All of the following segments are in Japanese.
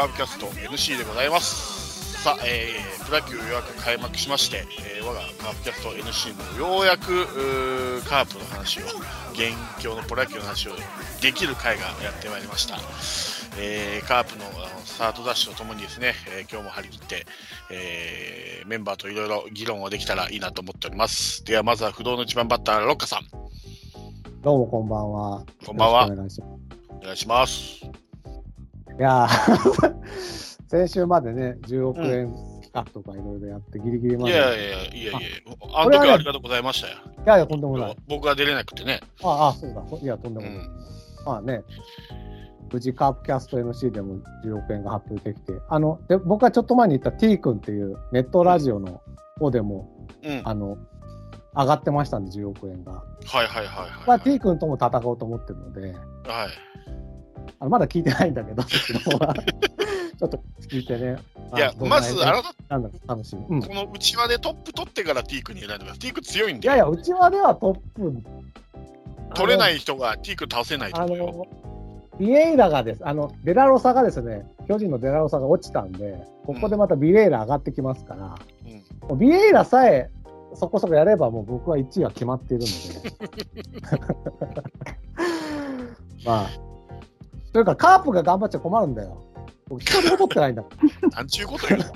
カーブキャスト NC でございます。さあ、えー、プロ野球ようやく開幕しまして、えー、我がカープキャスト NC もようやくカープの話を現況のプロ野球の話をできる回がやってまいりました、えー、カープのスタートダッシュとともにですね、えー、今日も張り切って、えー、メンバーといろいろ議論ができたらいいなと思っております。ではまずは不動の一番バッターロッカさん。どうもこんばんは。こんばんは。お願いしますいや 先週までね、10億円企画とかいろいろやって、ギリギリまで。いやいやいやいやいや、あの時はありがとうございましたよ。いやいや、とんでもない。僕が出れなくてね。ああ、そうだ。いや、とんでもない。うん、まあね、無事カープキャスト NC でも10億円が発表できて、あので僕がちょっと前に言った T 君っていうネットラジオの方でも、うん、あの上がってましたんで、10億円が。はいはいはいはい、はい。まあ、T 君とも戦おうと思ってるので、はい。あのまだ聞いてないんだけど、ちょっと聞いてね。いや、まず、あななんだ楽しみ、うん、この内輪でトップ取ってからティークに選んでます。ティーク強いんで。いやいや、内輪ではトップ。取れない人がティーク倒せないと思ビエイラがです、あの、デラロサがですね、巨人のデラロサが落ちたんで、ここでまたビエイラ上がってきますから、うん、ビエイラさえそこそこやればもう僕は1位は決まっているので。まあ、というか、カープが頑張っちゃ困るんだよ。僕、一人も取ってないんだもん。なんちゅうこと言うの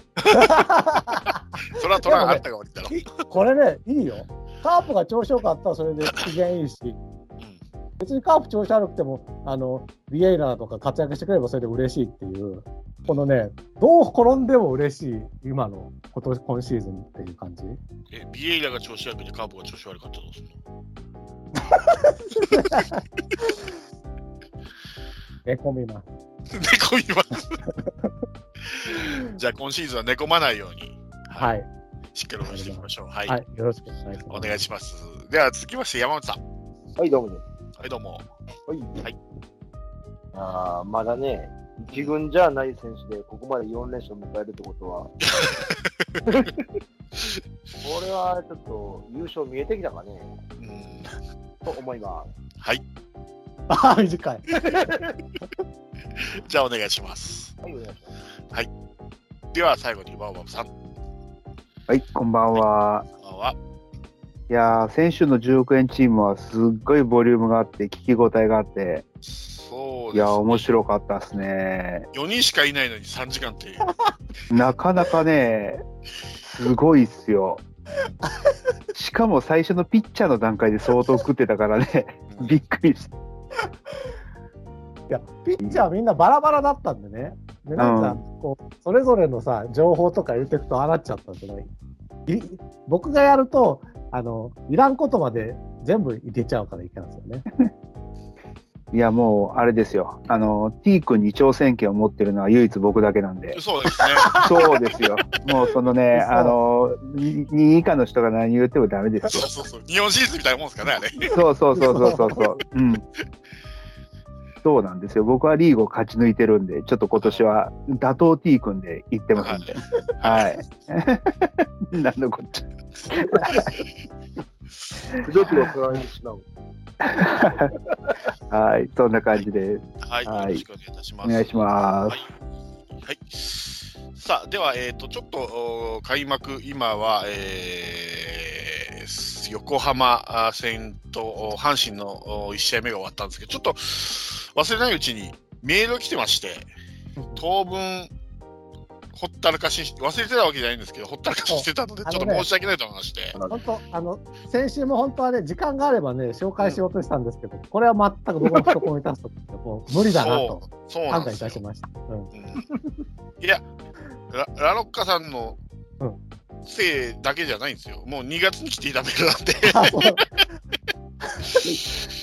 それは取らなかったが悪いだろ、ね。これね、いいよ。カープが調子よかったらそれで機嫌いいし、別にカープ調子悪くても、あの、ビエイラーとか活躍してくればそれで嬉しいっていう、このね、どう転んでも嬉しい、今の今年今シーズンっていう感じ。え、ビエイラが調子悪くてカープが調子悪かったらどうするの？寝込みます。寝込みます。じゃあ今シーズンは寝込まないように。はい。しっかり応援していきましょう。はい。はい、よろしくお願いします。お願いします。では続きまして山本さん。はい、どうも。はい、どうも。はい。はい。ああ、まだね、一軍じゃない選手でここまで4連勝迎えるってことは、これはちょっと優勝見えてきたかね。うん。と思います。はい。ああ、短い。じゃあお願いします。はい、お願いします。はい。では最後にバオバブさん。はい、こんばんは。こんばんは。いや先週の10億円チームはすっごいボリュームがあって、聞き応えがあって、そう、ね、いや、面白かったですね。4人しかいないのに3時間っていう。なかなかね、すごいっすよ。しかも最初のピッチャーの段階で相当食ってたからね、びっくりした。いや、ピッチャーみんなバラバラだったんでね。で、なんか、こう、それぞれのさ、情報とか入れていくとああなっちゃったんですけど、僕がやると、あの、いらんことまで全部入れちゃうからいけないんですよね。いや、もう、あれですよ。あの、T 君に挑戦権を持ってるのは唯一僕だけなんで。そうですね。そうですよ。もう、そのね、あの、2位以下の人が何言ってもダメですよ。そうそうそう。日本シリーズみたいなもんですかね、あれ。そうそうそうそうそうそう。うん。そうなんですよ。僕はリーグを勝ち抜いてるんで、ちょっと今年は打倒 T 君で行ってますんで。はい。何のこっちゃ。はい、そんな感じで。はい、よろしくお願いいたします。お願いします。はい。はい、さあ、では、えっ、ー、と、ちょっと開幕、今は、えー、横浜戦と阪神の1試合目が終わったんですけど、ちょっと忘れないうちにメールが来てまして、当分、ほったらかし、忘れてたわけじゃないんですけど、ほったらかししてたので、ちょっと申し訳ないと思いまして。本当、あの、先週も本当はね、時間があればね、紹介しようとしたんですけど、これは全く僕の懐に立つと、もう無理だなと判断いたしました。うん、いやラ、ラロッカさんのせいだけじゃないんですよ。もう2月に来ていたメールなんで。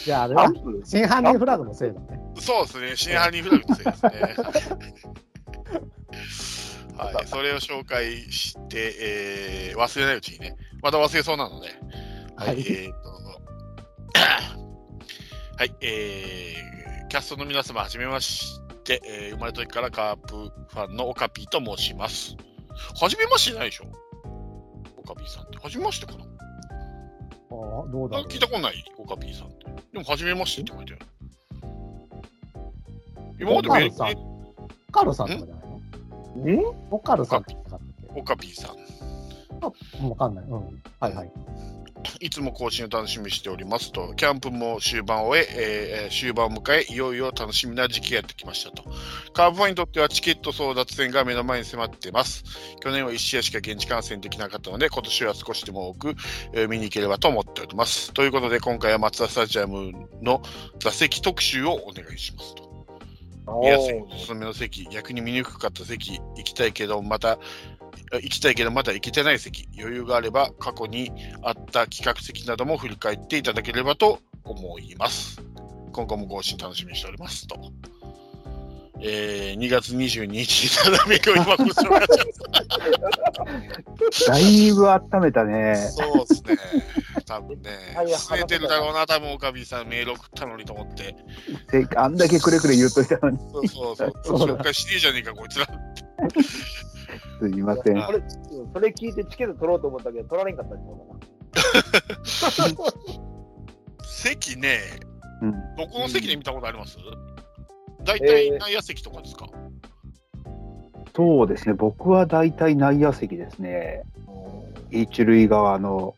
いや、あれは、真犯人フラグのせいだね。そうですね、真犯人フラグのせいですね。はい、それを紹介して、えー、忘れないうちにね、また忘れそうなので、はい、はい、えー、と、はい、えー、キャストの皆様、はじめまして、えー、生まれた時からカープファンのオカピーと申します。はじめましてないでしょ？オカピーさんって。はじめましてかな？あどうだ聞いたことない、オカピーさんって。でも、初めましてって書いてある。今までメールカールさんとかじゃない？のえ？オカルさんって言ったかったっオカピーさん。けわかんない。うん。はいはい。いつも更新を楽しみにしておりますと、キャンプも終盤を終ええー終盤を迎え、いよいよ楽しみな時期がやってきましたと。カープファンにとってはチケット争奪戦が目の前に迫っています。去年は1試合しか現地観戦できなかったので、今年は少しでも多く、えー見に行ければと思っております。ということで、今回は松田スタジアムの座席特集をお願いしますと。見やすいおすすめの席、逆に見にくかった席、行きたいけど、また、行きたいけどまだ行けてない席、余裕があれば過去にあった企画席なども振り返っていただければと思います。今後も更新楽しみにしておりますと。えー、2月22日に並びを今ご紹介しだいぶ温めたね。そうですね。多分ねはい、据えてるだろうな、多分岡部さんメール送ったのにと思って。せあんだけくれくれ言っといたのに。そうそうそう。そうだ紹介しねえじゃねえか、こいつら。すいません。これ、それ聞いてチケット取ろうと思ったけど、取られんかったんちゃうかな。席ね、うん、どこの席で見たことあります？大体内野席とかですか、そうですね、僕は大体内野席ですね。一塁側の。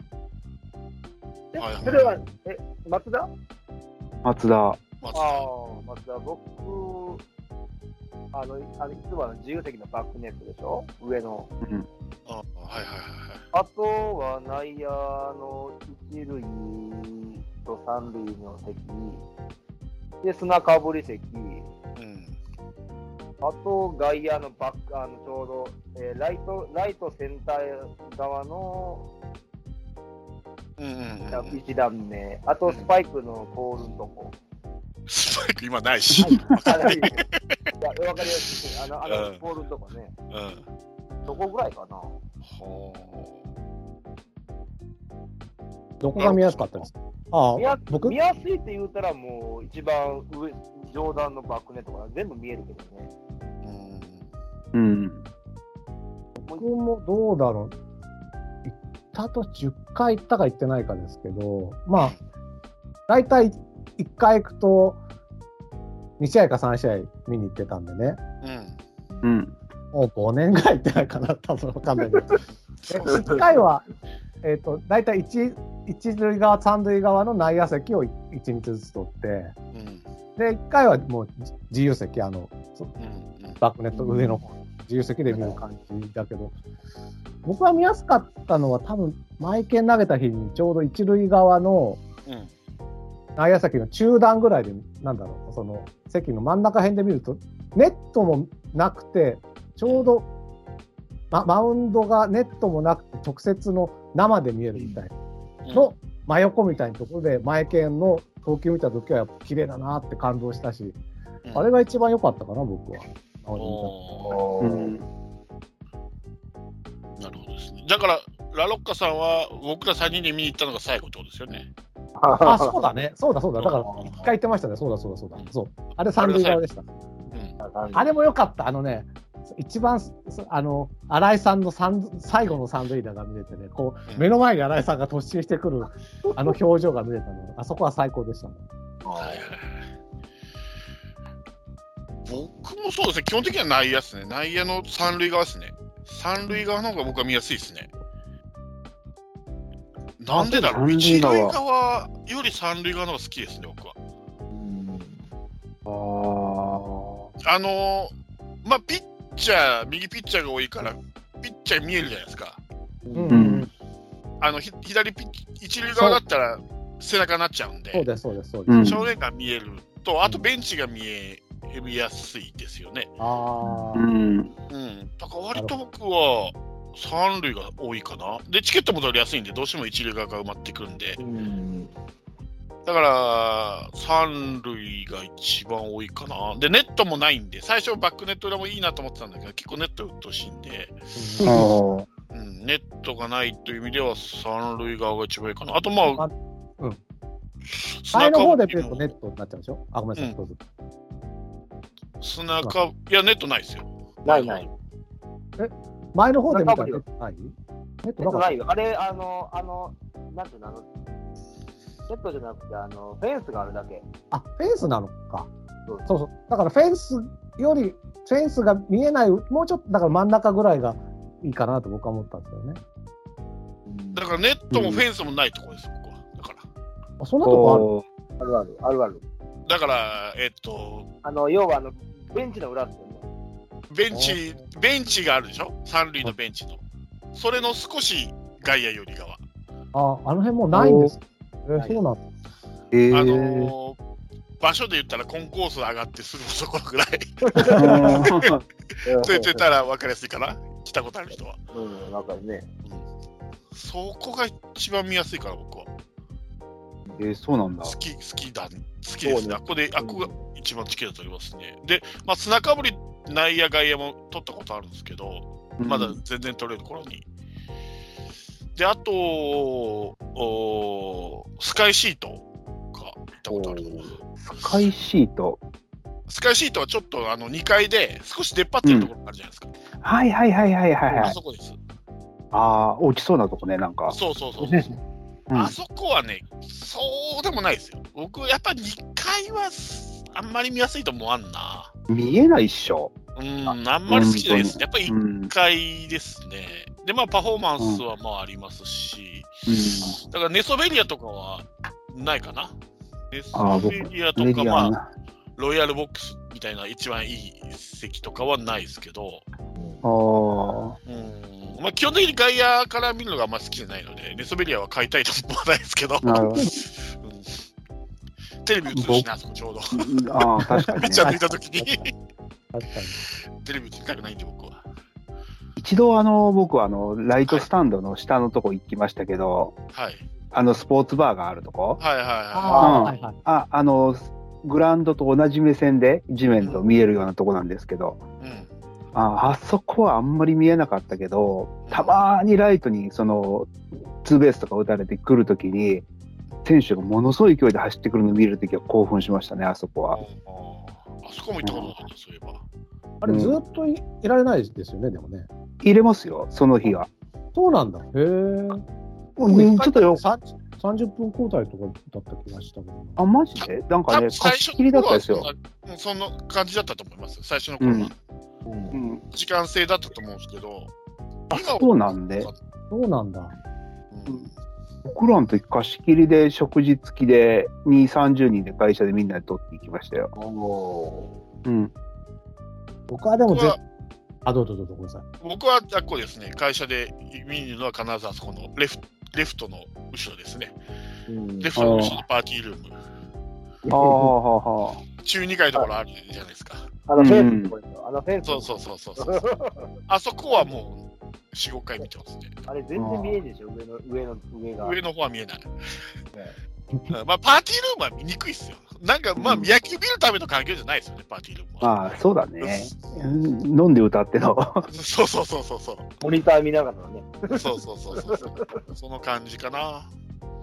えはいはい。それは、え、松田？松田。松田。ああ、松田、僕、あの、あのいつもの自由席のバックネットでしょ？上の。うん、あはいはいはいあとは内野の一塁と三塁の席、で、砂かぶり席、はい。うん。あと外野のバック、あのちょうど、えーライト、ライトセンター側のうんうんうん、一段目、あとスパイクのポールのとこ。スパイク今ないし。あのいやわかりやすい。あの、あのうんポールのとこね。うん。どこぐらいかなほどこが見やすかったですか？あ見やあ、僕？見やすいって言うたらもう一番上、上段のバックネットから全部見えるけどね。う。うん。うん。僕もどうだろう。行ったと10回行ったか行ってないかですけど、まあ、大体1回行くと、2試合か3試合見に行ってたんでね、うん。うん。もう5年ぐらい行ってないかな、多分わかんないけど。え1回は、えっ、と、大体一一塁側、三塁側の内野席を1日ずつ取って、うん。で、1回はもうじ自由席、あの、そうん。うん。バックネット上の方、自由席で見る感じだけど、僕は見やすかったのは、多分マイケン投げた日にちょうど一塁側のうん。内野席の中段ぐらいで、なんだろう、その席の真ん中辺で見ると、ネットもなくて、ちょうど、ま、マウンドがネットもなくて、直接の生で見えるみたいうんの真横みたいなところで、マイケンの投球見たときは、やっぱ綺麗だなって感動したし、うんあれが一番良かったかな、僕は。なるほどですね。だから、ラロッカさんは僕ら3人で見に行ったのが最後ってことですよね。あ、そうだね。そうだそうだ。だから、一回言ってましたね。そうだそうだそうだ。そう。あれ三塁側でした。うん。あれも良かった。あのね、一番、そあの、新井さんの三最後の三塁打が見れてね、こう目の前に新井さんが突進してくる、あの表情が見れたの。あそこは最高でしたね。僕もそうですね、基本的には内野ですね。内野の三塁側ですね。三塁側の方が僕は見やすいですね。なんでだろう三一塁側より三塁側の方が好きですね、僕は。ああのー、まあ、ピッチャー、右ピッチャーが多いから、ピッチャー見えるじゃないですか。うんうんあの、ひ左ピッ一塁側だったら背中になっちゃうんで、そうです、そうです、そううです。ん正面が見えると、あとベンチが見え、見やすいですよね。ああ。あ、うん。うん。だから割と僕は三塁が多いかな。で、チケットも取りやすいんで、どうしても一塁側が埋まってくるんで、うん。だから三塁が一番多いかな。で、ネットもないんで、最初バックネット裏もいいなと思ってたんだけど、結構ネットうっとうしいんで、うん、ネットがないという意味では三塁側が一番いいかな。あと、まあ、あうん。前の方で見ぶりもるとネットになっちゃうでしょ？あ、ごめんなさい、うん。どうぞ。砂か、いや、ネットないですよ。ないない。前の方で見たらネットない？ネットないよ。あれ、あの、あの、なんていうの、あの、ネットじゃなくて、あの、フェンスがあるだけ。あ、フェンスなのか。そうそうそう。だからフェンスよりフェンスが見えない、もうちょっとだから真ん中ぐらいがいいかなと僕は思ったんですよね。だからネットもフェンスもないところです、僕は。だから。あそんなとこおあるある、あるある。だから、えっと、あの、要はあの、ベンチの裏ですよね。ベンチ、ベンチがあるでしょ？三塁のベンチの。それの少し外野寄り側。あるあ、あの辺もうないんです。えはいそうなんだ。えーあのー場所で言ったらコンコース上がってすぐのところぐらい。うんと言ってたら分かりやすいかな？来たことある人は。うん、わかるね。そこが一番見やすいから、僕は。えーそうなんだ。好き、好きだ、好きですね。ねあここで、あここが一番チケット取りますね。で、まあ、砂かぶり内野外野も取ったことあるんですけど、まだ全然取れる頃に。で、あと、おスカイシートが行ったことある。スカイシート。スカイシートはちょっとあの2階で少し出っ張ってるところがあるじゃないですか。はいはいはいはいはいはい。あそこです。ああ、落ちそうなとこね、なんか。そうそうそうそう。うんあそこはね、そうでもないですよ。僕、やっぱ2階はすあんまり見やすいと思わんな。見えないっしょ。うん、あんまり好きじゃないです。やっぱりうん。1階ですね。で、まあ、パフォーマンスはまあありますし、だからネソベリアとかはないかな。ネソ僕、ベリアとか、まあ、ロイヤルボックスみたいな一番いい席とかはないですけど、ああ。うんまあ、基本的に外野から見るのがあんまり好きじゃないので、ネソベリアは買いたいと思わないですけど、なるほど。う んテレビ映るしな、あそこちょうど。ああ、確かにねピッチ。ャー抜いたときに、確かに。テレビ映りたくないんで、僕は。一度、あの、僕は、あの、ライトスタンドの下のとこ行きましたけど、はい。あの、スポーツバーがあるとこ。はいはいはああ、うんはいはい。あ、あの、グラウンドと同じ目線で地面と見えるようなとこなんですけど、い。うん。ああそこはあんまり見えなかったけど、たまにライトにそのツーベースとか打たれてくるときに、選手がものすごい勢いで走ってくるのを見るときは興奮しましたね、あそこは。ああそこも行ったことなかった、そういえば。あれ、ずっといいられないですよね、でもね。入れますよ、その日は。そうなんだ。へえ。うんちょっとよ、30 30分交代とかだった気がしたけど。あ、マジで？なんかね、貸し切りだったですよ。うんそんな感じだったと思います。最初の頃は。うんうん、時間制だったと思うんですけど。あそうなんでそうなんだ。うん僕らの時貸し切りで食事付きで2、30人で会社でみんなで取っていきましたよ。おうん。僕はでもぜ僕はあ、どうぞどうぞ、ごめんなさい。僕はあっこですね、会社で見るのは必ずあそこのレフレフトの後ろですね。レフトの後ろにパーティールーム。ああ、はあ、はあ。中2階のところあるじゃないですか。あのフェンスのとこですよあのフェンスのそうそうそうそうそう。あそこはもう4、5回見てますね。あれ全然見えんでしょ、上の、上の、上が。上の方は見えない。うんまあ、パーティールームは見にくいっすよ。なんか、まあ、野球見るための環境じゃないですよね、パーティールームは。まあ、そうだね。うん飲んで歌っての。そうそうそうそうそう。モニター見ながらね。そうそうそうそうそう。その感じかな。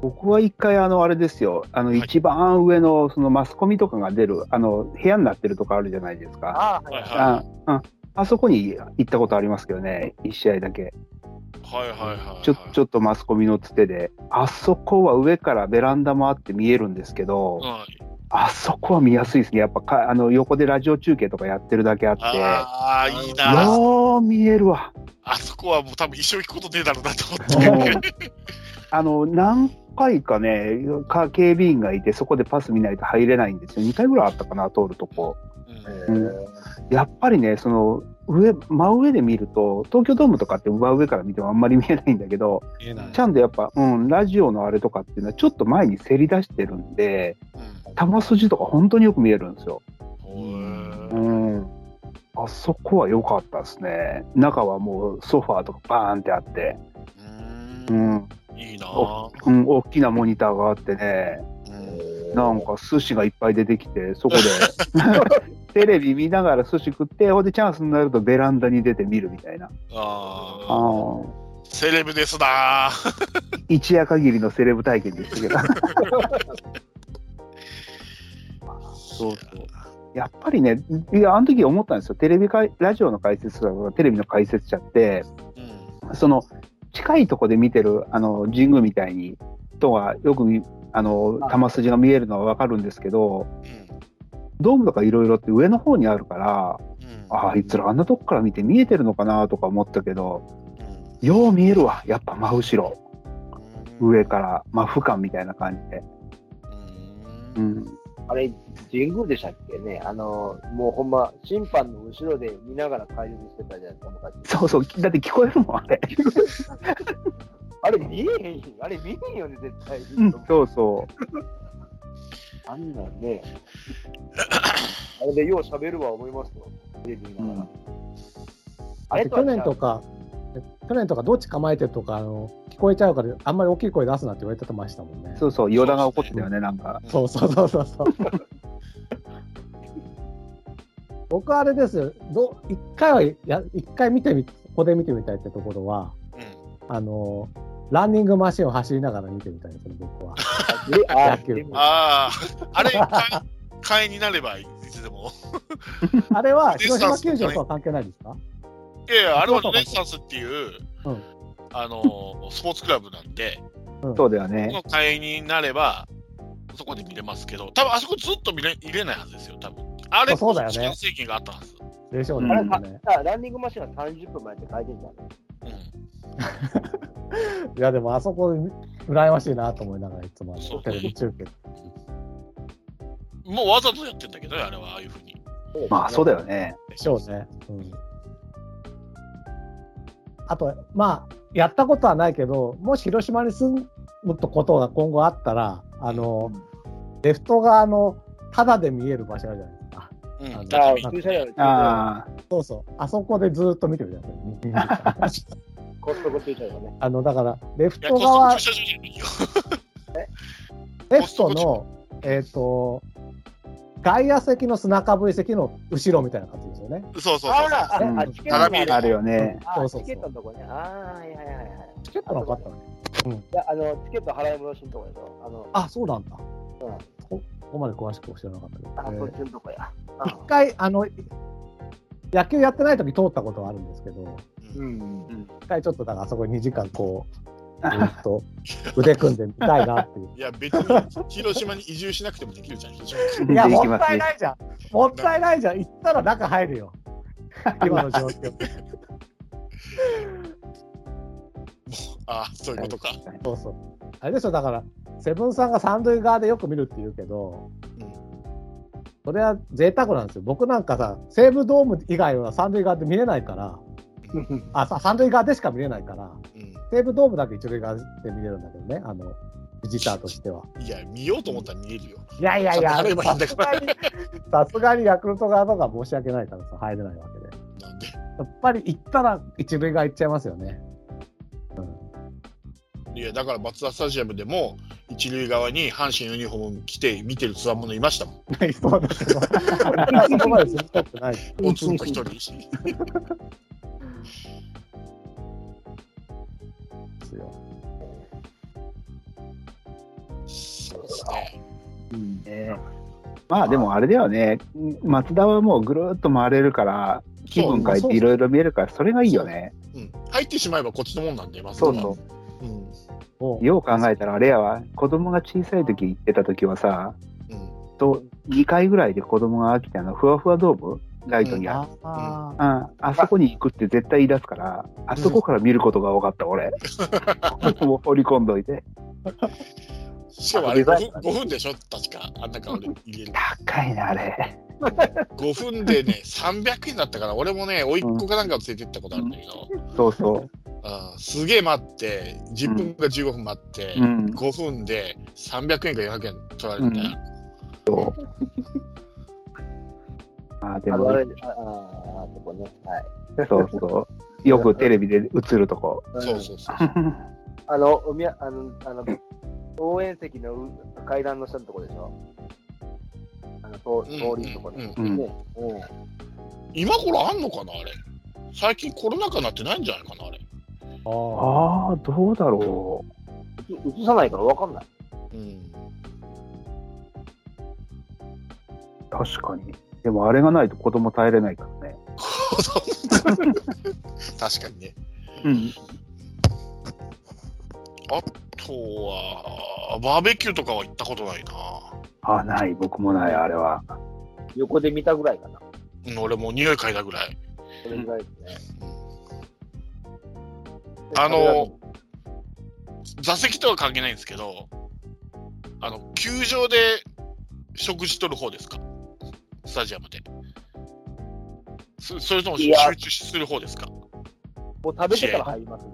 僕は一回、あの、あれですよ。あの、はい一番上の、そのマスコミとかが出る、あの、部屋になってるとこあるじゃないですか。ああ、はいはいはい。はあうんあそこに行ったことありますけどね、一試合だけ。い。はいはいはい。ちょちょっとマスコミのつてで、あそこは上からベランダもあって見えるんですけど、はい。あそこは見やすいですね。やっぱかあの横でラジオ中継とかやってるだけあって、ああ、いいな。よう見えるわ。あそこはもう多分一生行くことねえだろうなと思って。あの、何回かね、か警備員がいて、そこでパス見ないと入れないんですよ。2回ぐらいあったかな、通るとこ。うん。えーやっぱりね、その、上、真上で見ると、東京ドームとかって真上から見てもあんまり見えないんだけど、ちゃんとやっぱ、うん、ラジオのあれとかっていうのはちょっと前にせり出してるんで、球筋とか本当によく見えるんですよ。うんうん。あそこは良かったですね。中はもうソファーとかバーンってあって、ううん。ん、いいなおうん、大きなモニターがあってね、うんなんか寿司がいっぱい出てきて、そこで テレビ見ながら寿司食って、ほんでチャンスになるとベランダに出て見るみたいな。ああセレブですな 一夜限りのセレブ体験でしたけど。そうそう。やっぱりね、いや、あの時思ったんですよ。テレビかい、ラジオの解説とかテレビの解説者って、うんその、近いとこで見てる、あの、神宮みたいに、とはよく見、あの、球筋が見えるのはわかるんですけど、うんドームとかいろいろって上の方にあるから、うんああいつらあんなとこから見て見えてるのかなとか思ったけど、うんよう見えるわ。やっぱ真後ろ。うん上から、まあ、俯瞰みたいな感じで。ううんん。あれ、神宮でしたっけね。あの、もうほんま、審判の後ろで見ながら解説してたじゃないですか、昔。そうそう。だって聞こえるもん、あれ。あれ見えへんよ。あれ見えへんよね、絶対。うん、そうそあんなんね。あれでよう喋るわ思いますよ。テレビ見ながら。あれ去年とか、去年とかどっち構えてるとか、あの聞こえちゃうから、あんまり大きい声出すなって言われてましたもんねう。。そうそう。ヨダが怒ってたよね、なんか。そうそうそうそうそう。僕はあれですよ、ど一回はや、一回見てみ、ここで見てみたいってところは、うんあの、ランニングマシンを走りながら見てみたいですね、僕は。あああ、あれ、か会員になればいつでも。あれは広島球場とは関係ないですか？いやいや、あれはそうそうレッサンスっていう、うんあの、スポーツクラブなんで、そうだよこね。の会員になれば、そこで見れますけど、多分あそこずっと見れ入れないはずですよ、多分あれ、そうだよねがあったはず。でしょうね。ランニングマシンは30分前って書いてんじゃん。うん いや、でもあそこ、羨ましいなと思いながら、いつもテレビ中継。もうわざとやってんだけどね、あれはああいうふうに。まあ、そうだよね。でしょうね。うん。あと、まあ、やったことはないけど、もし広島に住むことが今後あったら、あの、レフト側のただで見える場所あるじゃないですか。うんああ、そうそう。あそこでずっと見てるじゃないですか。コストコ駐車場ね。あの、だから、レフト側。レフトの、えっ、と、外野席の砂かぶり席の後ろみたいな感じですよね。そうそうそうあら、うんあ、あチケットあるよね。あそうそうチケットのとこね。ああ、はいはいはいはい。チケットなかったの？いや、あの、チケット払い戻しのとこでしょ？あの、あ、そうなんだ。うんこここまで詳しく知らなかったけど。あ、えーそっちのとこや。一回、あの、野球やってない時通ったことはあるんですけど、うん。一回ちょっとだからあそこに2時間こう、ず っと腕組んでみたいなっていう。いや、別に広島に移住しなくてもできるじゃん、広島。いや、でもったいないじゃん。もったいないじゃん。行ったら中入るよ。今の状況。ああ、そういうことか。そうそう。あれでしょ、だから、セブンさんが三塁側でよく見るって言うけど、うんそれは贅沢なんですよ。僕なんかさ、西武ドーム以外は三塁側で見れないから、あ、さ三塁側でしか見れないから、うん西武ドームだけ一塁側で見れるんだけどね、あの、ビジターとしては。いや、見ようと思ったら見えるよ。いやいやいや、さすがに、さすがにヤクルト側とか申し訳ないからさ、入れないわけで。なんで？やっぱり行ったら一塁側行っちゃいますよね。いや、だから松田スタジアムでも、一塁側に阪神ユニフォーム着て見てるつわものいましたもん。うん。そうだけど、そこまでとない。ポツンと一人。ですよ。そうですね。ねまあでもあれだよね、松田はもうぐるーっと回れるから、気分変えていろいろ見えるから、それがいいよね。うん。入ってしまえばこっちのもんなんで、松田はそうそうう。よう考えたら、あれやわ、子供が小さい時行ってた時はさ、うん。と2回ぐらいで子供が飽きたの、ふわふわドームライトにある。あああそこに行くって絶対言い出すから、あそこから見ることが多かった、俺。もう掘り込んどいて。しかもあれ5分 ,5 分でしょ？確か。あんな顔で入れる。高いね、あれ。5分でね、300円だったから、俺もね、甥っ子かなんかを連れて行ったことあるんだけど、そうそう。うんすげえ待って、10分か15分待って、うん。5分で300円か400円取られて、うんそう。ああ、でもあの、あ、れ、ああ、ね。はい。そうそう。よくテレビで映るとこ。そうそうそう。あの、おみや、あの、あの、応援席のう階段の下のとこでしょ？あの、通通りのとこで。うんうんね。うん。今頃あんのかなあれ？最近コロナ禍になってないんじゃないかなあれ。ああああ、どうだろ映さないからわかんない。うん。う。確かに。でもあれがないと子供耐えれないからね。確かにね。うん。あとは、バーベキューとかは行ったことないな。あない、僕もない、あれは。横で見たぐらいかな。うん俺もう匂い嗅いだぐらい。それぐらいですね。あの、座席とは関係ないんですけど、あの、球場で食事取る方ですか？スタジアムで。そそれとも集中する方ですか？もう食べてから入りますね。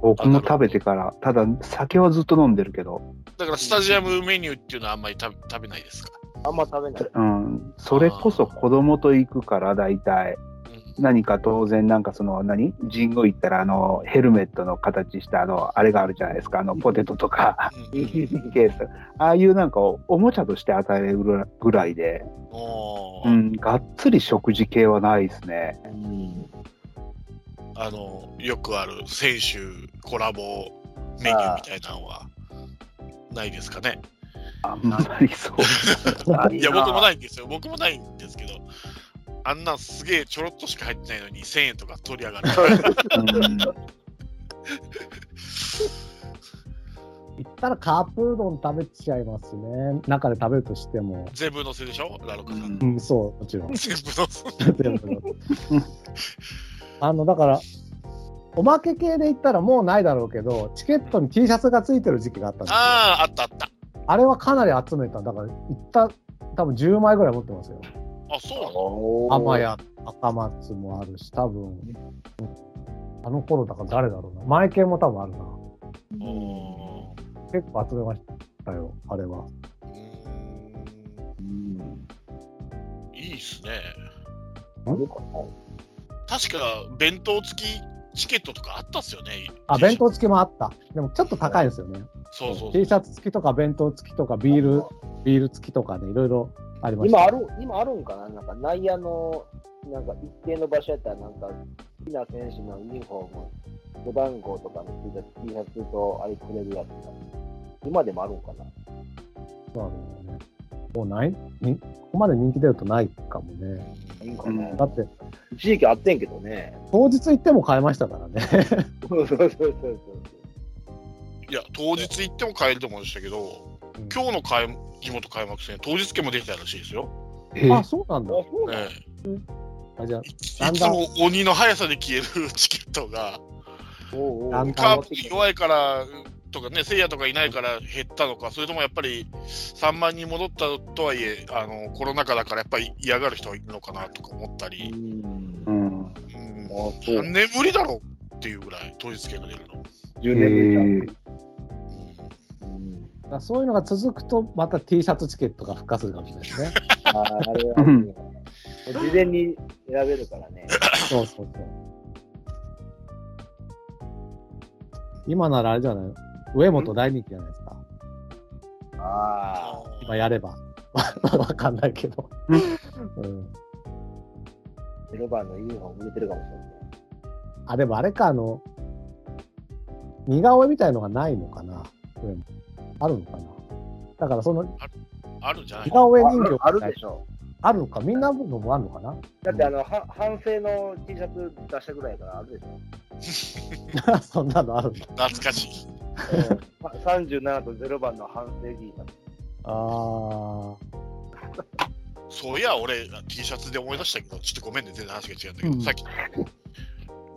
僕も食べてから、ただ酒はずっと飲んでるけど、だからスタジアムメニューっていうのはあんまり食べ食べないですか、あんま食べない。うん、それこそ子供と行くから大体、うん、何か当然なんかその何？神宮行ったらあのヘルメットの形したあのあれがあるじゃないですか。あのポテトとか。うん。ケース。ああいうなんかおおもちゃとして与えるぐらいで、うん、がっつり食事系はないですね。うん。あの、よくある選手コラボメニューみたいなのはないですかね？あんまりそう。いや、僕もないんですよ。僕もないんですけど、あんなんすげえちょろっとしか入ってないのに1000円とか取り上がる。うん 行ったらカープうどん食べちゃいますね。中で食べるとしても。全部乗せでしょ？ラロカさん。うん、そう、もちろん。全部乗せ。全部のあの、だから、おまけ系で言ったらもうないだろうけど、チケットに T シャツがついてる時期があったんですよ。ああ、あったあった。あれはかなり集めた。だから、行った、多分10枚ぐらい持ってますよ。あ、そうなの？おー甘や赤松もあるし、多分、あの頃だから誰だろうな。前系も多分あるな。結構集めましたよ、あれは。うーうんんいいっすね。確か弁当付きチケットとかあったっすよね。あ、弁当付きもあった。でもちょっと高いですよね。そうそう T シャツ付きとか弁当付きとかビール、ビール付きとかね、いろいろありました。今ある、今あるんかな？なんか内野の、なんか一定の場所やったら、なんか好きな選手のユニフォーム、背番号とかのついた T シャツとあれくれるやつが、今でもあるんかな？そうなのよね。もうない？にここまで人気出るとないかもね。いいんかな、うんだって、一時期あってんけどね。当日行っても買えましたからね。そうそうそうそうそう。いや、当日行っても買えると思うんでしたけど、今日の開地元開幕戦、当日券も出てたらしいですよ。えあ、そうなんだ。あ、そうなのえあじゃあえ、いつも鬼の速さで消えるチケットが、おうおう。カープ弱いからとかね、せいやとかいないから減ったのか、それともやっぱり3万人戻ったとはいえ、あのコロナ禍だからやっぱり嫌がる人がいるのかなとか思ったうり、ん。うん。うん、あ、そう。何年ぶりだろうっていうぐらい、当日券が出るの。10え年ぶりだ。うん。うんだそういうのが続くと、また T シャツチケットが復活するかもしれないですね。ああれは、ね、事前に選べるからね。そうそうそう。今ならあれじゃない上本大人気じゃないですか。ああ。今やれば。わかんないけど。うん、0番のユニフォーム売れてるかもしれない。あ、でもあれか、あの、似顔絵みたいのがないのかな上本あるのかな？だからそのあるんじゃない似顔絵人形あるでしょ。あるのかみんなのもあるのかな？だってあの、は反省の T シャツ出したぐらいやからあるでしょ。そんなのある。懐かしい。うん37と0番の反省 T シャツ。あそういや、俺、T シャツで思い出したけど、ちょっとごめんね、全然話が違うんだけど、うんさっき、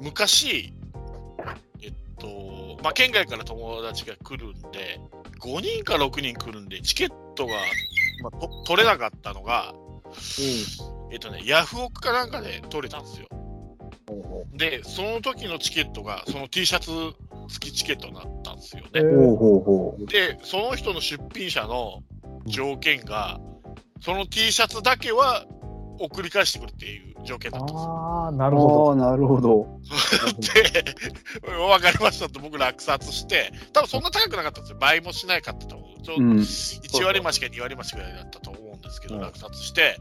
昔、えっと、まあ、県外から友達が来るんで、5人か6人来るんで、チケットが、まあ、と取れなかったのが、えっとね、ヤフオクかなんかで取れたんですよ。で、その時のチケットが、その T シャツ付きチケットになったんですよー。ね。ほうほうほで、その人の出品者の条件が、その T シャツだけは送り返してくるっていう条件だったんですよ。ああ、なるほう。ああ、なるほど。で、分かりましたと僕落札して、多分そんな高くなかったんですよ。倍もしないかったと思う。ちょうん。1割増しか2割増しぐらいだったと思うんですけど、うん落札して、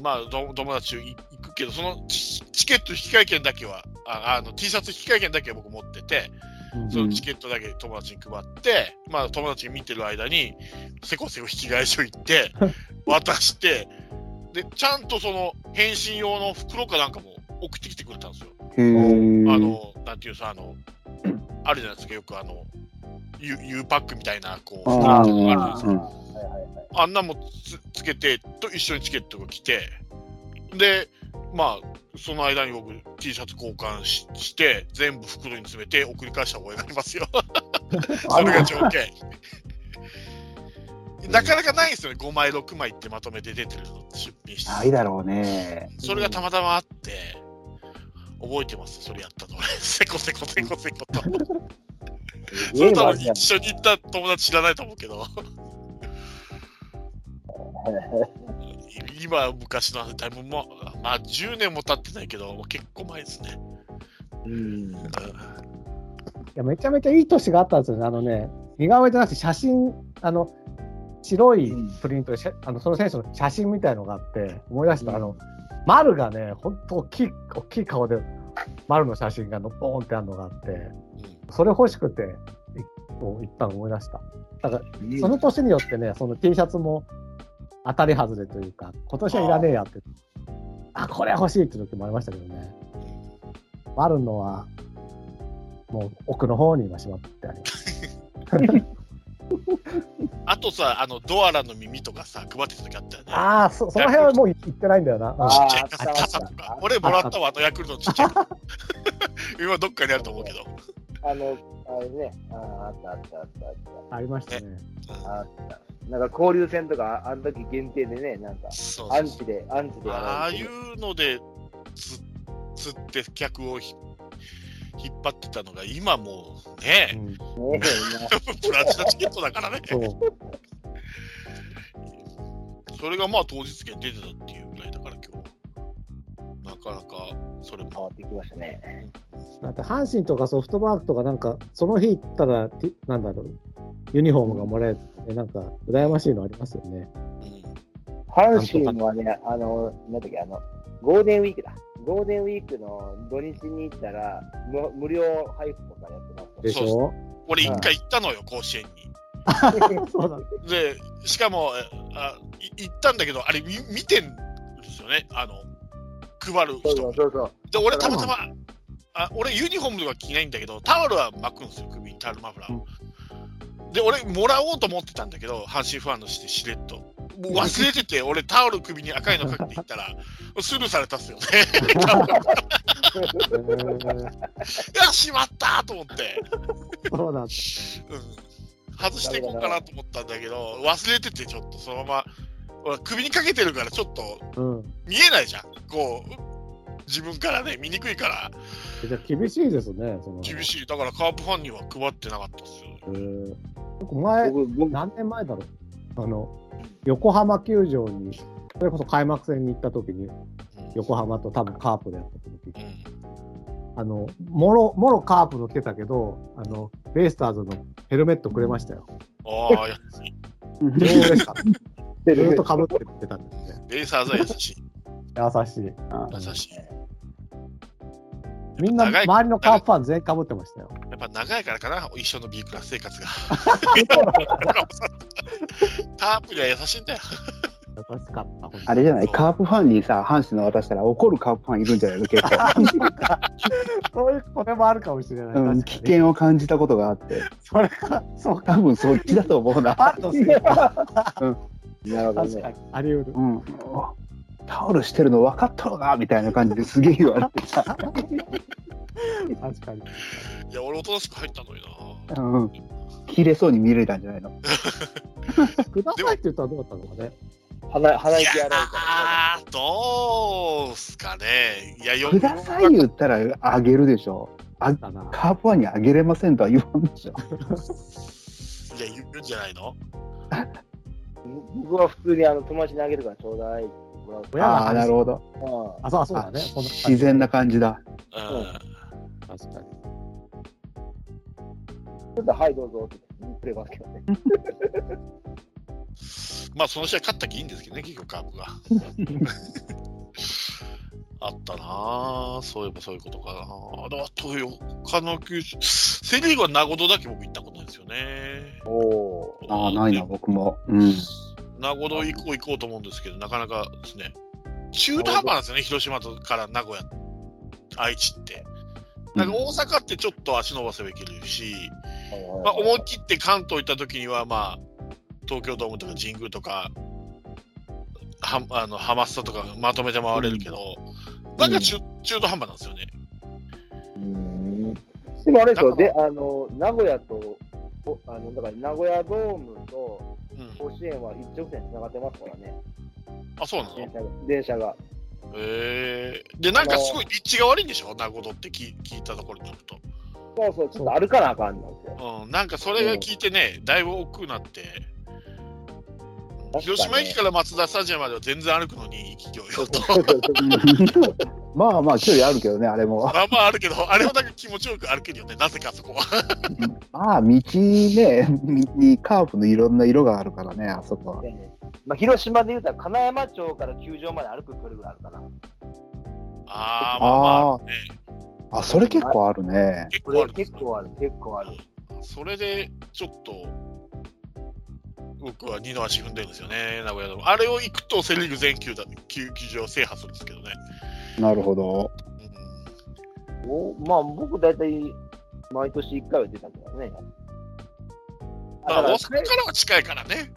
まあ、ど友達と行くけど、そのチチケット引換券だけは、ああの T シャツ引換券だけは僕持ってて、ど。そのチケットだけ友達に配って、まあ友達が見てる間に、せこせこ引き返しを行って、渡して、で、ちゃんとその返信用の袋かなんかも送ってきてくれたんですよ。あの、なんていうさ、あの、あるじゃないですか、よくあの、U, U パックみたいな、こう、袋とかあるじゃないですか。あんなもつつけてと一緒にチケットが来て、で、まあ、その間に僕 T シャツ交換しして、全部袋に詰めて送り返した覚えがありますよ。それが条件。なかなかないですよね、5枚、6枚ってまとめて出てるの、出品して。ないだろうね。それがたまたまあって、覚えてます、それやったの。せこせこせこせこと。それ多分一緒に行った友達知らないと思うけど、今は昔の話、だいぶもう、まあ10年も経ってないけど、もう結構前ですね。うん。うんいやめちゃめちゃいい年があったんですよね。あのね、似顔絵じゃなくて写真、あの、白いプリントで、あのその選手の写真みたいのがあって、思い出した、うん。あの、丸がね、ほんと大きい、大きい顔で、丸の写真がのボーンってあるのがあって、それ欲しくて、いこう行ったの思い出した。だから、その年によってね、その T シャツも当たり外れというか、今年はいらねえやって、あ、これ欲しいって時もありましたけどね。丸のは、もう奥の方に今しまってあります。あとさ、あのドアラの耳とかさ、配ってた時あったよね。ああ、そその辺はもう行ってないんだよな。ちっちゃいあ傘とか。俺もらったわ、あのヤクルトのちっちゃい傘。今どっかにあると思うけど。あの、あれね、あああったあったあったあっありましたね。た。あった。なんか交流戦とか、あの時限定でね、なんか、そうアそうそうンチで、アンチでやああい。うのでつ釣って客をひ引っ張ってたのが今もうねう、ん、ねプラチナチケットだからね。それがまあ当日券出てたっていうぐらいだから今日。なかなかそれも。変わってきましたね。だって阪神とかソフトバンクとかなんか、その日行ったら、なんだろう、ユニフォームがもらえるって、なんか、羨ましいのありますよね。うん阪神はね、あの、なんだっけ、あの、ゴールデンウィークだ。ゴールデンウィークの土日に行ったら、無無料配布とかやってましでしょ？俺一回行ったのよ、甲子園に。そうだ。で、しかも、えあい行ったんだけど、あれ見見てんですよね、あの、配るた。そう人そうそうそう。で、俺たまたま、あ俺ユニフォームとか着ないんだけど、タオルは巻くんですよ、首にタオルマフラーを。で、俺、もらおうと思ってたんだけど、阪神ファンのしてしれっと。もう忘れてて、俺タオル首に赤いのかけていったら、スルーされたっすよね。いや、しまったと思って、そうだ。うん、外していこうかなと思ったんだけど、忘れてて、ちょっとそのまま、首にかけてるから、ちょっとうん。見えないじゃん。こう、自分からね、見にくいから、じゃあ厳しいですね。その厳しい。だからカープファンには配ってなかったっすよ。えー僕前、何年前だろう？あの、横浜球場に、それこそ開幕戦に行った時に、うん横浜と多分カープでやった時あの、もろ、もろカープの着てたけど、あの、ベイスターズのヘルメットくれましたよ。ああ、や超嬉しかった。ずっと被ってくれたんですね。ベイサーズは優しい。優しい。優しい。みんな、周りのカープファン全員被ってましたよ。やっぱ長いからかな、一緒の B クラス生活が。タープには優しいんだよ。優しかった。あれじゃない？カープファンにさ、阪神の渡したら怒るカープファンいるんじゃないの？結構。そういうこともあるかもしれない。うん、危険を感じたことがあって。それか、そうか。多分そっちだと思うな。ファンのせいか。なるほどね。確かに。あり得る。うん。タオルしてるの分かっとるなみたいな感じですげえ言われてた。確かに。いや、俺おとなしく入ったのにな。うん。切れそうに見れたんじゃないの？くださいって言ったらどうだったのかね。鼻、鼻息荒いから。ー、どうすかね。いや、よください言ったらあげるでしょ。あだな。カープンにあげれませんとは言わんでしょ。いや、言うんじゃないの？僕は普通にあの友達にあげるからちょうだい親がああ、なるほど。と。あ、そうあそうだね。自然な感じだ。うん。確かに。ちょっとはいどうぞって言ってくれますけどね。まあ、その試合勝ったきいいんですけどね、結局カープが。あったなあそういえばそういうことかなあと、あと他の球種、セ・リーグは名護だけ僕行ったことないですよね。おおああ、ないな、僕も。うん。名護行こう行こうと思うんですけど、なかなかですね、中途半端なんですよね、広島とから名古屋、愛知って。なんか大阪ってちょっと足伸ばせばいけるし、まあ、思い切って関東行った時には、まあ、東京ドームとか神宮とか、はあのハマスタとかまとめて回れるけど、なんか中,、中途半端なんですよね。うん。でもあれですよ、で、あの、名古屋と、おあの、だから名古屋ドームとうん、甲子園は一直線つながってますからね、あ、そうなの？電車が。電車がえー、で、なんかすごい立地が悪いんでしょ、名護とって聞聞いたところによると。そうそう、ちょっと歩かなあかんなんですよ。うん、なんかそれが聞いてね、だいぶ億劫になって、広島駅から松田スタジアムまでは全然歩くのに勢いよと。まあまあ、距離あるけどね、あれも。まあまああるけど、あれはなんか気持ちよく歩けるよね、なぜかそこは。まあ、道ね、にカープのいろんな色があるからね、あそこは。まあ、広島で言うたら金山町から球場まで歩く距離ぐらいあるかな。ああ、まあまあ、ね、あ、それ結構あるね。結構あるんですよ結構ある、結構ある。それでちょっと、僕は二の足踏んでるんですよね、名古屋ドーム。あれを行くとセ・リーグ全球だ球球場制覇するんですけどね。なるほど。うんおまあ、僕大体毎年1回は出たけどね。まあ、大阪からは近いからね。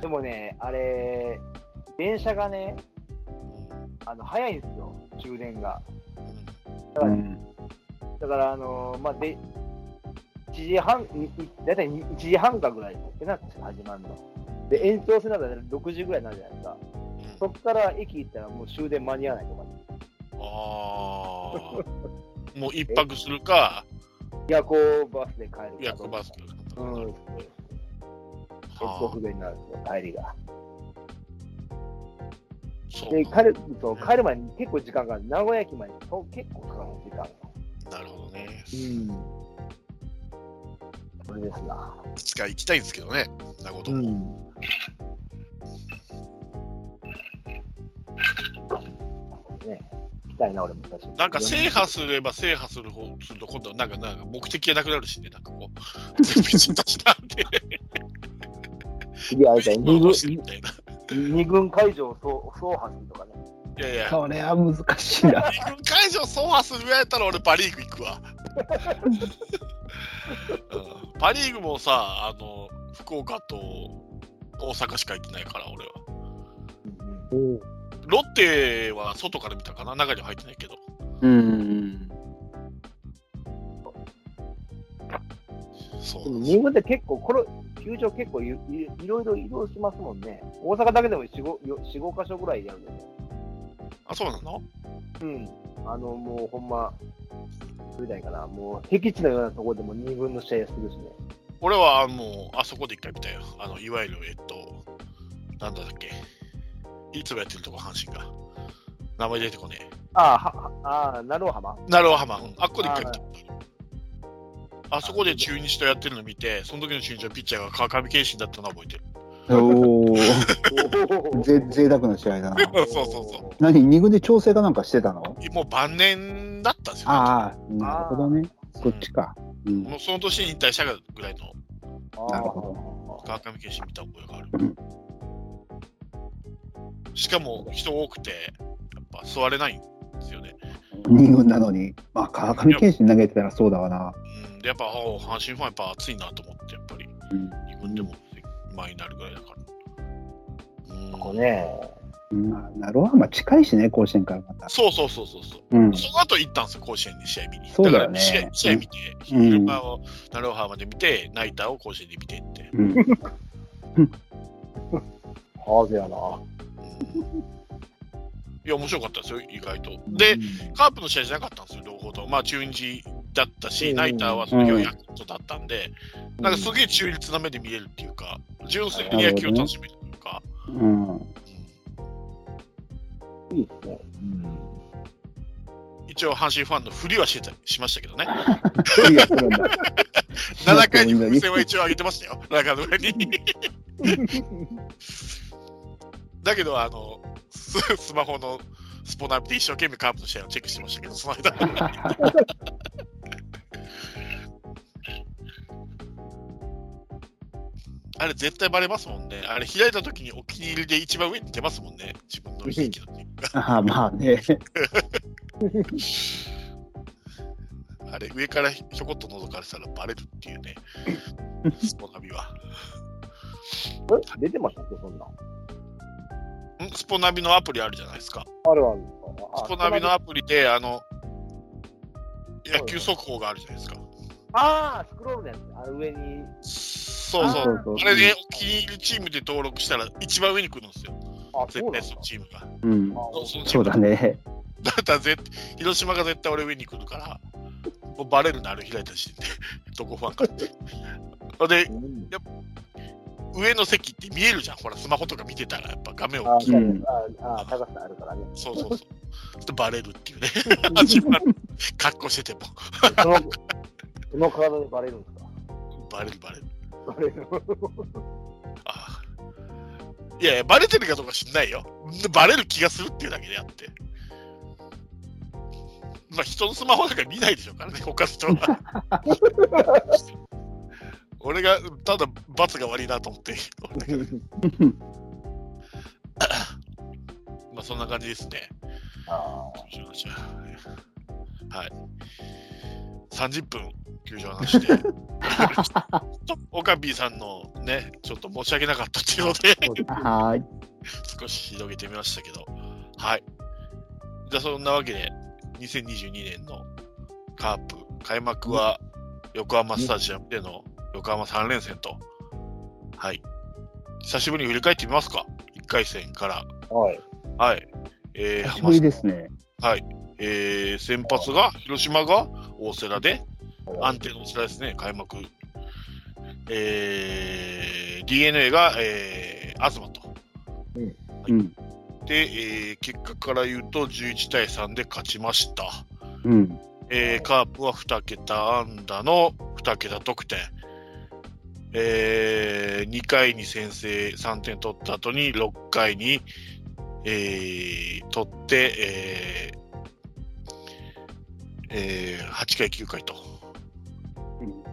でもね、あれ、電車がね、あの早いんですよ、充電が。だから、うん。だからあのーまあ、で、1時半、大体1時半かぐらいってなって始まるの。で、延長するのが6時ぐらいになるじゃないですか。うんそっから駅行ったらもう終電間に合わないとかね。ああ。もう一泊するか、夜行バスで帰るか。夜行バスで。うん。結不便になるんですよ、帰りが。あ、そうで、帰るそう帰る前に結構時間がある。名古屋駅までそう結構かかる時間が。なるほどね。うん。これですな。いつか行きたいんですけどね、名古屋ドームん。ね、行きたいな、俺も確かに。なんか制覇すれば制覇する方すると、今度はなんかなんか目的がなくなるしね、なんかこう、全部一たちなんで、次あれだよ、二軍会場を総総破するとかね。いやいや、それは難しいな。二軍会場走破するぐらいやったら俺パ・リーグ行くわ。うんパ・リーグもさ、あの、福岡と大阪しか行ってないから、俺は。ロッテは外から見たかな、中には入ってないけど。うん。そうでも二軍って結構、これ、球場結構いいいろいろ移動しますもんね。大阪だけでも4、5, 4 5箇所ぐらいやるんでね。あ、そうなの？うん。あの、もうほんま、どれだいかな、もう僻地のようなところでも二軍の試合するしね。俺はあの、あそこで一回見たよ。あの、いわゆる、えっと、なんだっけ。いつもやってるとこ、阪神が。名前出てこねえ。ああ、はああ、なるお浜なるほど、うん。あっこで一回見た。あそこで中日とやってるの見て、その時の中日のピッチャーが川上健信だったのは覚えてる。おお。おぜ贅沢な試合だな。そうそうそ何二軍で調整かなんかしてたの？もう晩年だったんですよ、ね。ああ、なるほどね。そっちか。うん。もうその年に引退したぐらいのなるほ川上健信見た覚えがある。しかも人多くて、やっぱ座れないんですよね。二軍なのに。まあ、川上健信投げてたらそうだわな。うん、でやっぱ、あ阪神ファンやっぱ熱いなと思って、やっぱり、うん。日本でも前になるぐらいだから。うんここね。まあ、なるほど。まあ、近いしね、甲子園からまた。そうそうそうそうそう。うん。その後行ったんですよ、甲子園に試合見に。そうだよねから試合試合見て、うん昼間をナローハーまで見て、ナイターを甲子園で見てって。うん。ハーズやな。いや、面白かったですよ、意外と。で、カープの試合じゃなかったんですよ、両方とも。まあ、中日だったし、うんナイターはその日はヤクルトだったんで、なんかすげえ中立な目で見れるっていうか、純粋に野球を楽しめるっていうか、うん。いいですね。一応、阪神ファンのふりはしてたしましたけどね。いや、するんだ。7回に風船は一応上げてましたよ、中の上に。だけど、あの、ス スマホのスポナビで一生懸命カープの試合をチェックしてましたけど、その間。あれ絶対バレますもんね。あれ開いた時にお気に入りで一番上に出ますもんね。自分の引きの。ああ、まあね。あれ上からひょこっと覗かれたらバレるっていうね。スポナビは。え出てましたっけ、そんなスポナビのアプリあるじゃないですか。あるある。あスポナビのあアプリで、あの、野球速報があるじゃないですか。あー、スクロールのやつ。あの上に。そうそう。あれでお気に入りチームで登録したら一番上に来るんですよ。あ、絶対そそうチームが。うん。そうだね。だったら絶広島が絶対俺上に来るから、もうバレるのあれ開いた時点で、どこファンかって。ほ んで、うん上の席って見えるじゃん。ほら、スマホとか見てたら、やっぱ画面あ大きい。うんああ、高さあるからね。そうそうそう。ちょっとバレるっていうね。自分格好してても。その、その体でバレるんですか？バレるバレる。バレる。ああいやいや、バレてるかどうか知んないよ。バレる気がするっていうだけであって。まあ、人のスマホなんか見ないでしょうからね、他の人は。俺がただ罰が悪いなと思って。まあ、そんな感じですね。ははい。30分、球場の話で。オカビーさんのね、ちょっと申し訳なかったっていうので、はーい。少し広げてみましたけど、はい。じゃあ、そんなわけで、2022年のカープ、開幕は横浜スタジアムでの横浜3連戦と、はい。久しぶりに振り返ってみますか ?1 回戦から。あ。はい。はい。えー、久しぶりですね。はい。えー、先発が、広島が大瀬良で、安定の大瀬良ですね、開幕。えー、DNA が、えー、東と。うん。で、えー結果から言うと11対3で勝ちました。うん。えーカープは2桁安打の2桁得点。え2回に先制3点取った後に6回に、えー取って、えーえー8回9回と。うん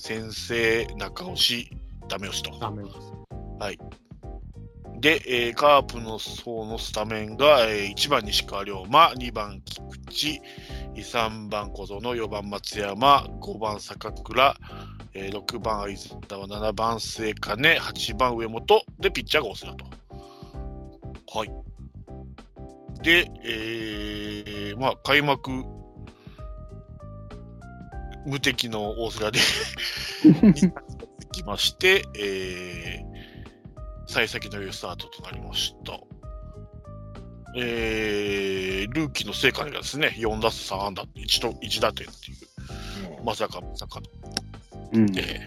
先制中押しダメ押しと。ダメです。で、えーカープの層のスタメンが、えー1番西川龍馬、2番菊池、3番小園、4番松山、5番坂倉、えー6番相沢、7番末金、8番上本でピッチャーが大瀬良と。はい。で、えーまあ、開幕、無敵の大瀬良で きまして、えー幸先の良いスタートとなりました。えー、ルーキーの成果がですね、4打数3安打、1, と1打点っていう、まさかまさかの。うん。で、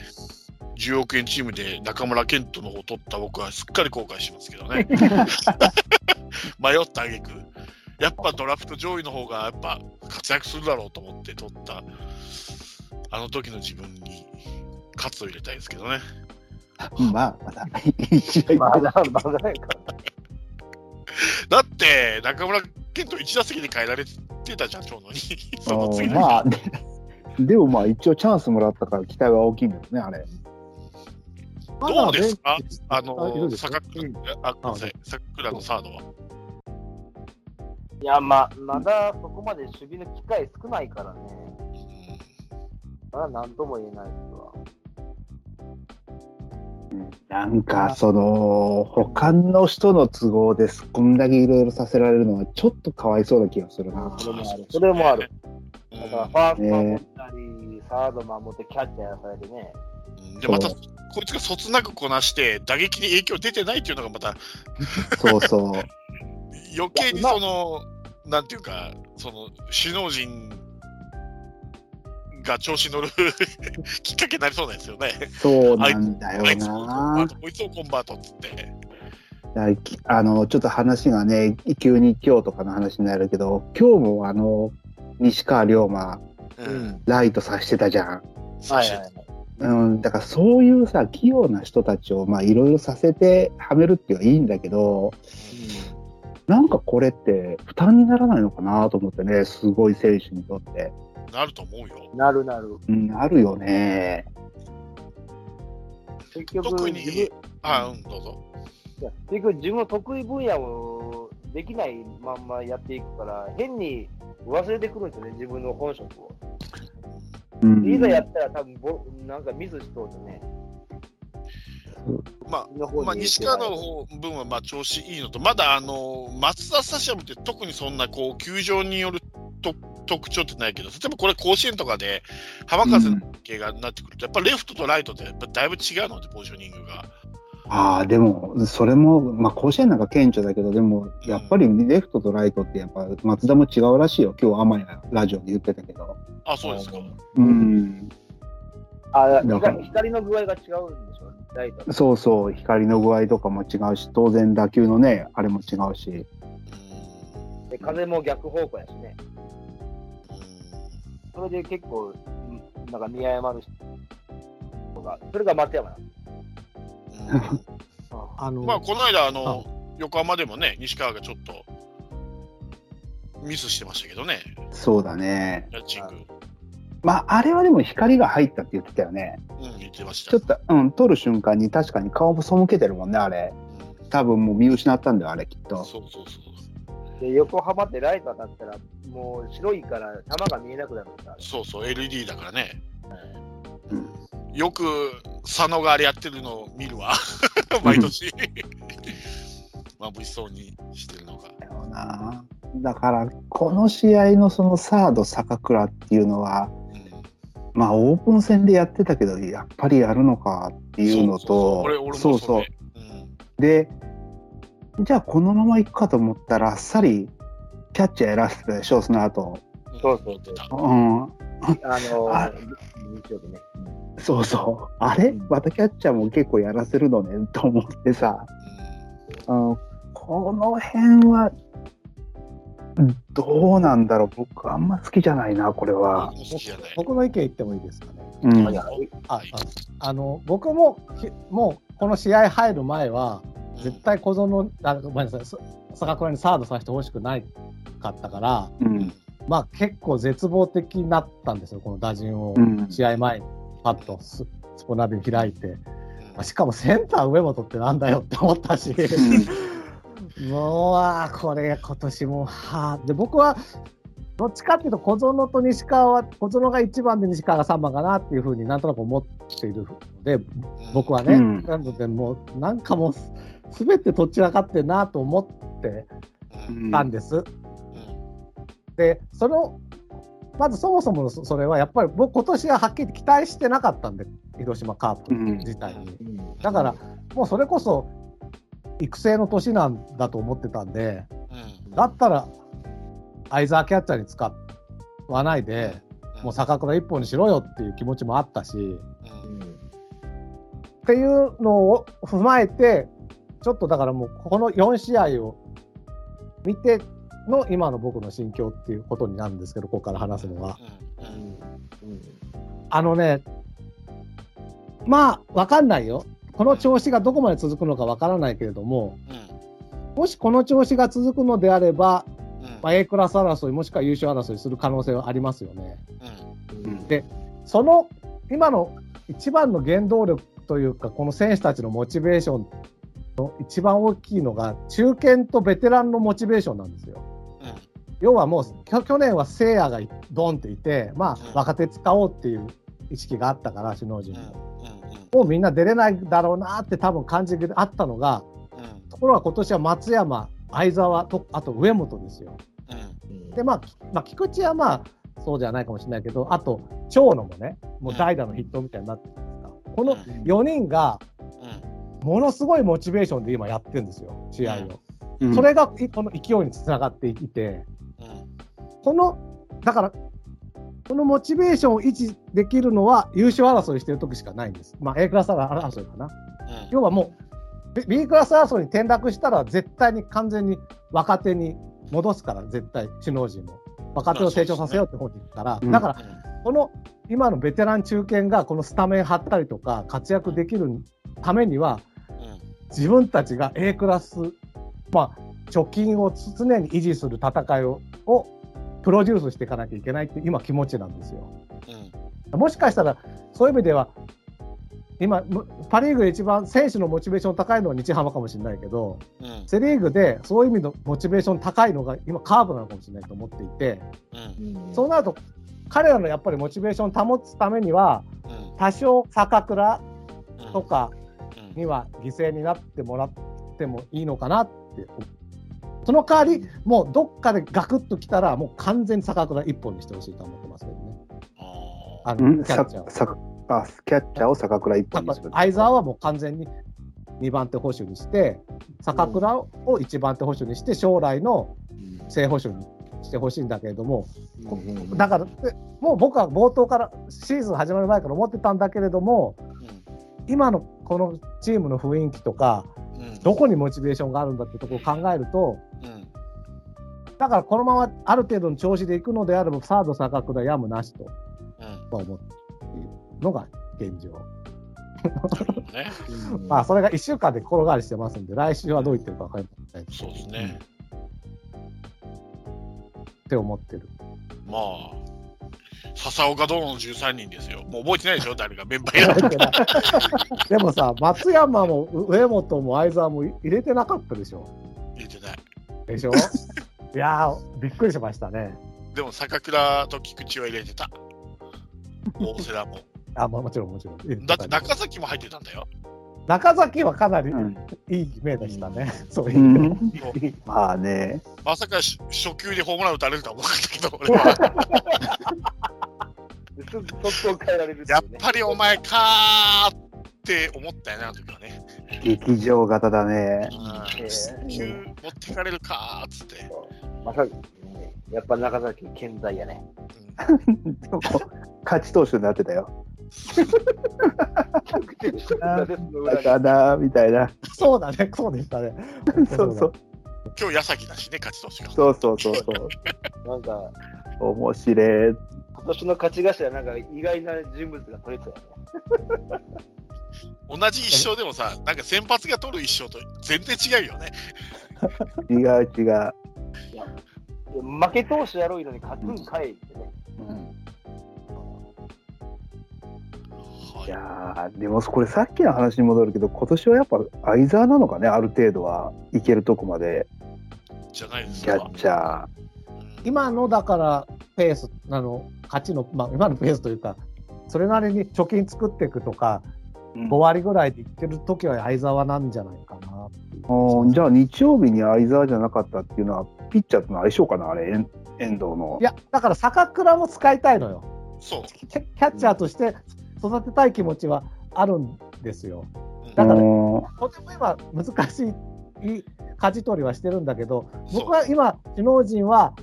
10億円チームで中村健人の方を取った僕はすっかり後悔しますけどね。迷った挙句やっぱドラフト上位の方がやっぱ活躍するだろうと思って取った、あの時の自分に喝を入れたいですけどね。まあ、まだ、一応まだ、まだないから。だって、中村健人1打席で変えられてたじゃん、ちょうどに。その次の日まあ、ででもまあ一応チャンスもらったから期待は大きいんだよね、あれ。どうですか？あの、坂倉のサードは。いや、ま、まだそこまで守備の機会少ないからね。まだ何とも言えないですわ。なんか、その、他の人の都合です。こんだけいろいろさせられるのは、ちょっとかわいそうな気がするな。それもあるあ。それもある。うんだから、ファースト守ったり、サード守ってキャッチャーやらされてね。うんで、また、こいつがそつなくこなして、打撃に影響出てないっていうのがまた、そうそう。余計にその、なんていうか、その、首脳陣が調子乗る きっかけになりそうなんですよね。そうなんだよあいつをコンバなー。ト、こいつをコンバートっつって。あの、ちょっと話がね、急に今日とかの話になるけど、今日もあの、西川龍馬、うん。ライトさしてたじゃん。そして、はいうん、だからそういうさ、器用な人たちを、まあいろいろさせてはめるっていうのはいいんだけど、なんかこれって負担にならないのかなと思ってね、すごい選手にとって。なると思うよ。なるなる。うん、あるよね。結局、特に自分いあ、うん、どうぞ。や結局自分の得意分野をできないまんまやっていくから、変に忘れてくるんですよね、自分の本職を。うん、いざやったら多分ぼ、なんかミスしそうでね。まあ、まあ、西川の方分はまあ調子いいのと、まだあの松田スタジアムって特にそんなこう球場によると特徴ってないけど、例えばこれ、甲子園とかで浜風の系がなってくると、やっぱレフトとライトってやっぱだいぶ違うので、ポジショニングが。ああ、でも、それも、まあ、甲子園なんか顕著だけど、でも、やっぱりレフトとライトって、やっぱ、松田も違うらしいよ。今日、天谷ラジオで言ってたけど。あ、そうですか。うん。あ光の具合が違うんでしょライト。そうそう、光の具合とかも違うし、当然打球のね、あれも違うし。で、風も逆方向やしね。それで結構、なんか見誤る人が、それが松山なんです。あのまあ、この間、あの横浜でもね、西川がちょっとミスしてましたけどね。そうだね。ッチング。まあ、あれはでも光が入ったって言ってたよね。うん、言ってました。ちょっと、うん、取る瞬間に確かに顔も背けてるもんね、あれ。多分もう見失ったんだよ、あれ、きっと。そうそうそう。で、横浜ってライト当たったら、もう白いから球が見えなくなるんだ。そうそう、LED だからね。うん、よく佐野があれやってるのを見るわ、毎年。まぶしそうにしてるのか。なだから、この試合のそのサード、坂倉っていうのは、うん、まあ、オープン戦でやってたけど、やっぱりやるのかっていうのと、そうそう。で、じゃあこのままいくかと思ったら、あっさりキャッチャーやらせてたでしょ、その後。そうそうそう。うん。あのー、日曜日ね。そうそう。あれ？またキャッチャーも結構やらせるのねと思ってさ、うん、この辺は、どうなんだろう僕あんま好きじゃないな、これは。僕の意見言ってもいいですかね。うん、あああの僕ももうこの試合入る前は絶対小園あごめんなさい。坂倉にサードさせてほしくないかったから、うん、まあ結構絶望的になったんですよこの打順を。試合前に。パッとススポナビ開いて、しかもセンター上本ってなんだよって思ったし、もうあこれ今年もはで僕はどっちかっていうと小園と西川は小園が1番で西川が3番かなっていうふうになんとなく思っているので僕はね、うん、なのでもうなんかもう全てどっちらかってなと思ってたんです。うん、でそのまずそもそもそれはやっぱり僕今年ははっきり期待してなかったんで広島カープ自体に、うん、だからもうそれこそ育成の年なんだと思ってたんで、うん、だったら相沢キャッチャーに使わないで、うん、もう坂倉一本にしろよっていう気持ちもあったし、っていうのを踏まえてちょっとだからもうこの4試合を見ての今の僕の心境っていうことになるんですけど、ここから話すのは。あのね、まあ、わかんないよ。この調子がどこまで続くのかわからないけれども、もしこの調子が続くのであれば、まあ、A クラス争い、もしくは優勝争いする可能性はありますよね。で、その今の一番の原動力というか、この選手たちのモチベーションの一番大きいのが、中堅とベテランのモチベーションなんですよ。要はもう去年はせいやがドンっていて、まあ、若手使おうっていう意識があったから、首脳陣も。もうみんな出れないだろうなって多分感じがあったのが、ところが今年は松山、相澤と、あと上本ですよ。で、まあ、まあ、菊池はまあ、そうじゃないかもしれないけど、あと、長野もね、もう代打の筆頭みたいになってるんですか。この4人が、ものすごいモチベーションで今やってるんですよ、試合を。それがこの勢いにつながっていて、この、だから、このモチベーションを維持できるのは優勝争いしてる時しかないんです。まあ、A クラス争いかな。うん、要はもう、B クラス争いに転落したら絶対に完全に若手に戻すから、絶対、首脳陣も。若手を成長させようって方に行くから、だから、この今のベテラン中堅がこのスタメン張ったりとか活躍できるためには、自分たちが A クラス、まあ、貯金を常に維持する戦いををプロデュースしていかなきゃいけないって今気持ちなんですよ。うん、もしかしたらそういう意味では今パ・リーグで一番選手のモチベーション高いのは日ハムかもしれないけど、うん、セ・リーグでそういう意味のモチベーション高いのが今カーブなのかもしれないと思っていて、うん、そうなると彼らのやっぱりモチベーションを保つためには、多少坂倉とか、には犠牲になってもらってもいいのかなって。その代わり、もうどっかでガクッときたら、もう完全に坂倉一本にしてほしいと思ってますけどね。あのキャッチャーあキャッチャーを坂倉一本にする。相沢はもう完全に2番手捕手にして、坂倉を1番手捕手にして、将来の正捕手にしてほしいんだけれども、だから、でもう僕は冒頭から、シーズン始まる前から思ってたんだけれども、今のこのチームの雰囲気とか、うん。どこにモチベーションがあるんだってところを考えると、うん。だからこのままある程度の調子でいくのであれば、サード、坂倉、やむなしとうん。は思ってのが現状。ね。まあ、それが1週間で転がりしてますんで、来週はどういってるか分かりませんそうですね。って思ってる。まあ、笹岡殿の13人ですよ。もう覚えてないでしょ、誰がメンバーやるでもさ、松山も上本も相沢も入れてなかったでしょ？入れてない。でしょ？いやー、びっくりしましたね。でも、坂倉と菊池は入れてた。大瀬良も。あ、まあ、もちろんもちろん。だって中崎も入ってたんだよ。中崎はかなりうんいい目でしたね。そういうう。ん まあね、まさかし初球でホームラン打たれるとは思わなかったけど、俺は。すぐ速攻変えられるってやっ。ぱりお前かーって思ったよね、あの時はね。劇場型だね。うんえ初球持ってかれるかーっつって。まさやっぱ中崎健在やね。うん勝ち投手になってたよ。だかなみたいな。そうだね、そうでしたね。そうそう。今日矢崎だしね、勝ち投手が。そうそうそうそう。なんか、面白い。今年の勝ち頭、なんか意外な人物が取れてたよね。同じ一勝でもさ、なんか先発が取る一勝と全然違うよね。違う違う。負け投手やろうのに勝つんかいってね。はいやーでもこれさっきの話に戻るけど今年はやっぱ相沢なのかねある程度はいけるとこまでじゃないですかキャッ。チャー。うん今のだからペース、あの勝ちの、まあ、今のペースというか、それなりに貯金作っていくとか、5割ぐらいでいってる時は相沢なんじゃないかなっていううんじゃあ日曜日に相沢じゃなかったっていうのはピッチャーとの相性かなあれ遠遠藤のい。や、だから坂倉も使いたいのよ。そう。キャキャッチャーとして育てたい気持ちはあるんですよ。うんだからうんとても今、難しい舵取りはしてるんだけど、僕は今、首脳陣は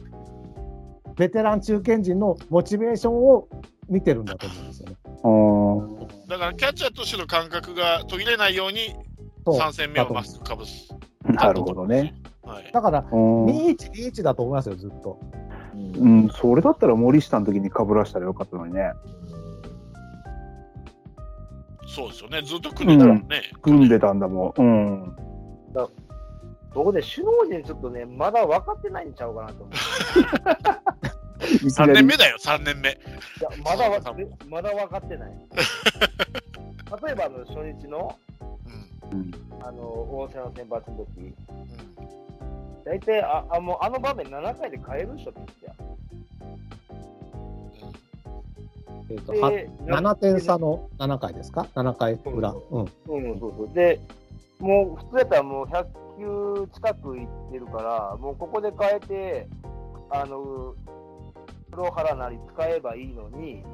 ベテラン中堅陣のモチベーションを見てるんだと思うんですよね。うんだからキャッチャーとしての感覚が途切れないようにそう3戦目をマスクかぶす。なるほどね。はい。だから、うん、2-1、2-1だと思いますよ、ずっと。うん、それだったら森下の時にかぶらしたらよかったのにね。そうですよね。ずっと組んでたもんね。組んでたんだもん。うん。僕ね、首脳陣ちょっとね、まだ分かってないんちゃうかなと思う。3年目だよ、3年目。いや、まだわでまだ分かってない。例えばあの初日のうん。うんあの大瀬の先発の時うん大体ああもうあの場面7回で変えるでしょ、ピッチャえーとー。はで7点差の7回ですか ?7 回裏。うん。うん、そうそう。で、もう普通やったらもう100球近くいってるから、もうここで変えて、あの、黒原なり使えばいいのに、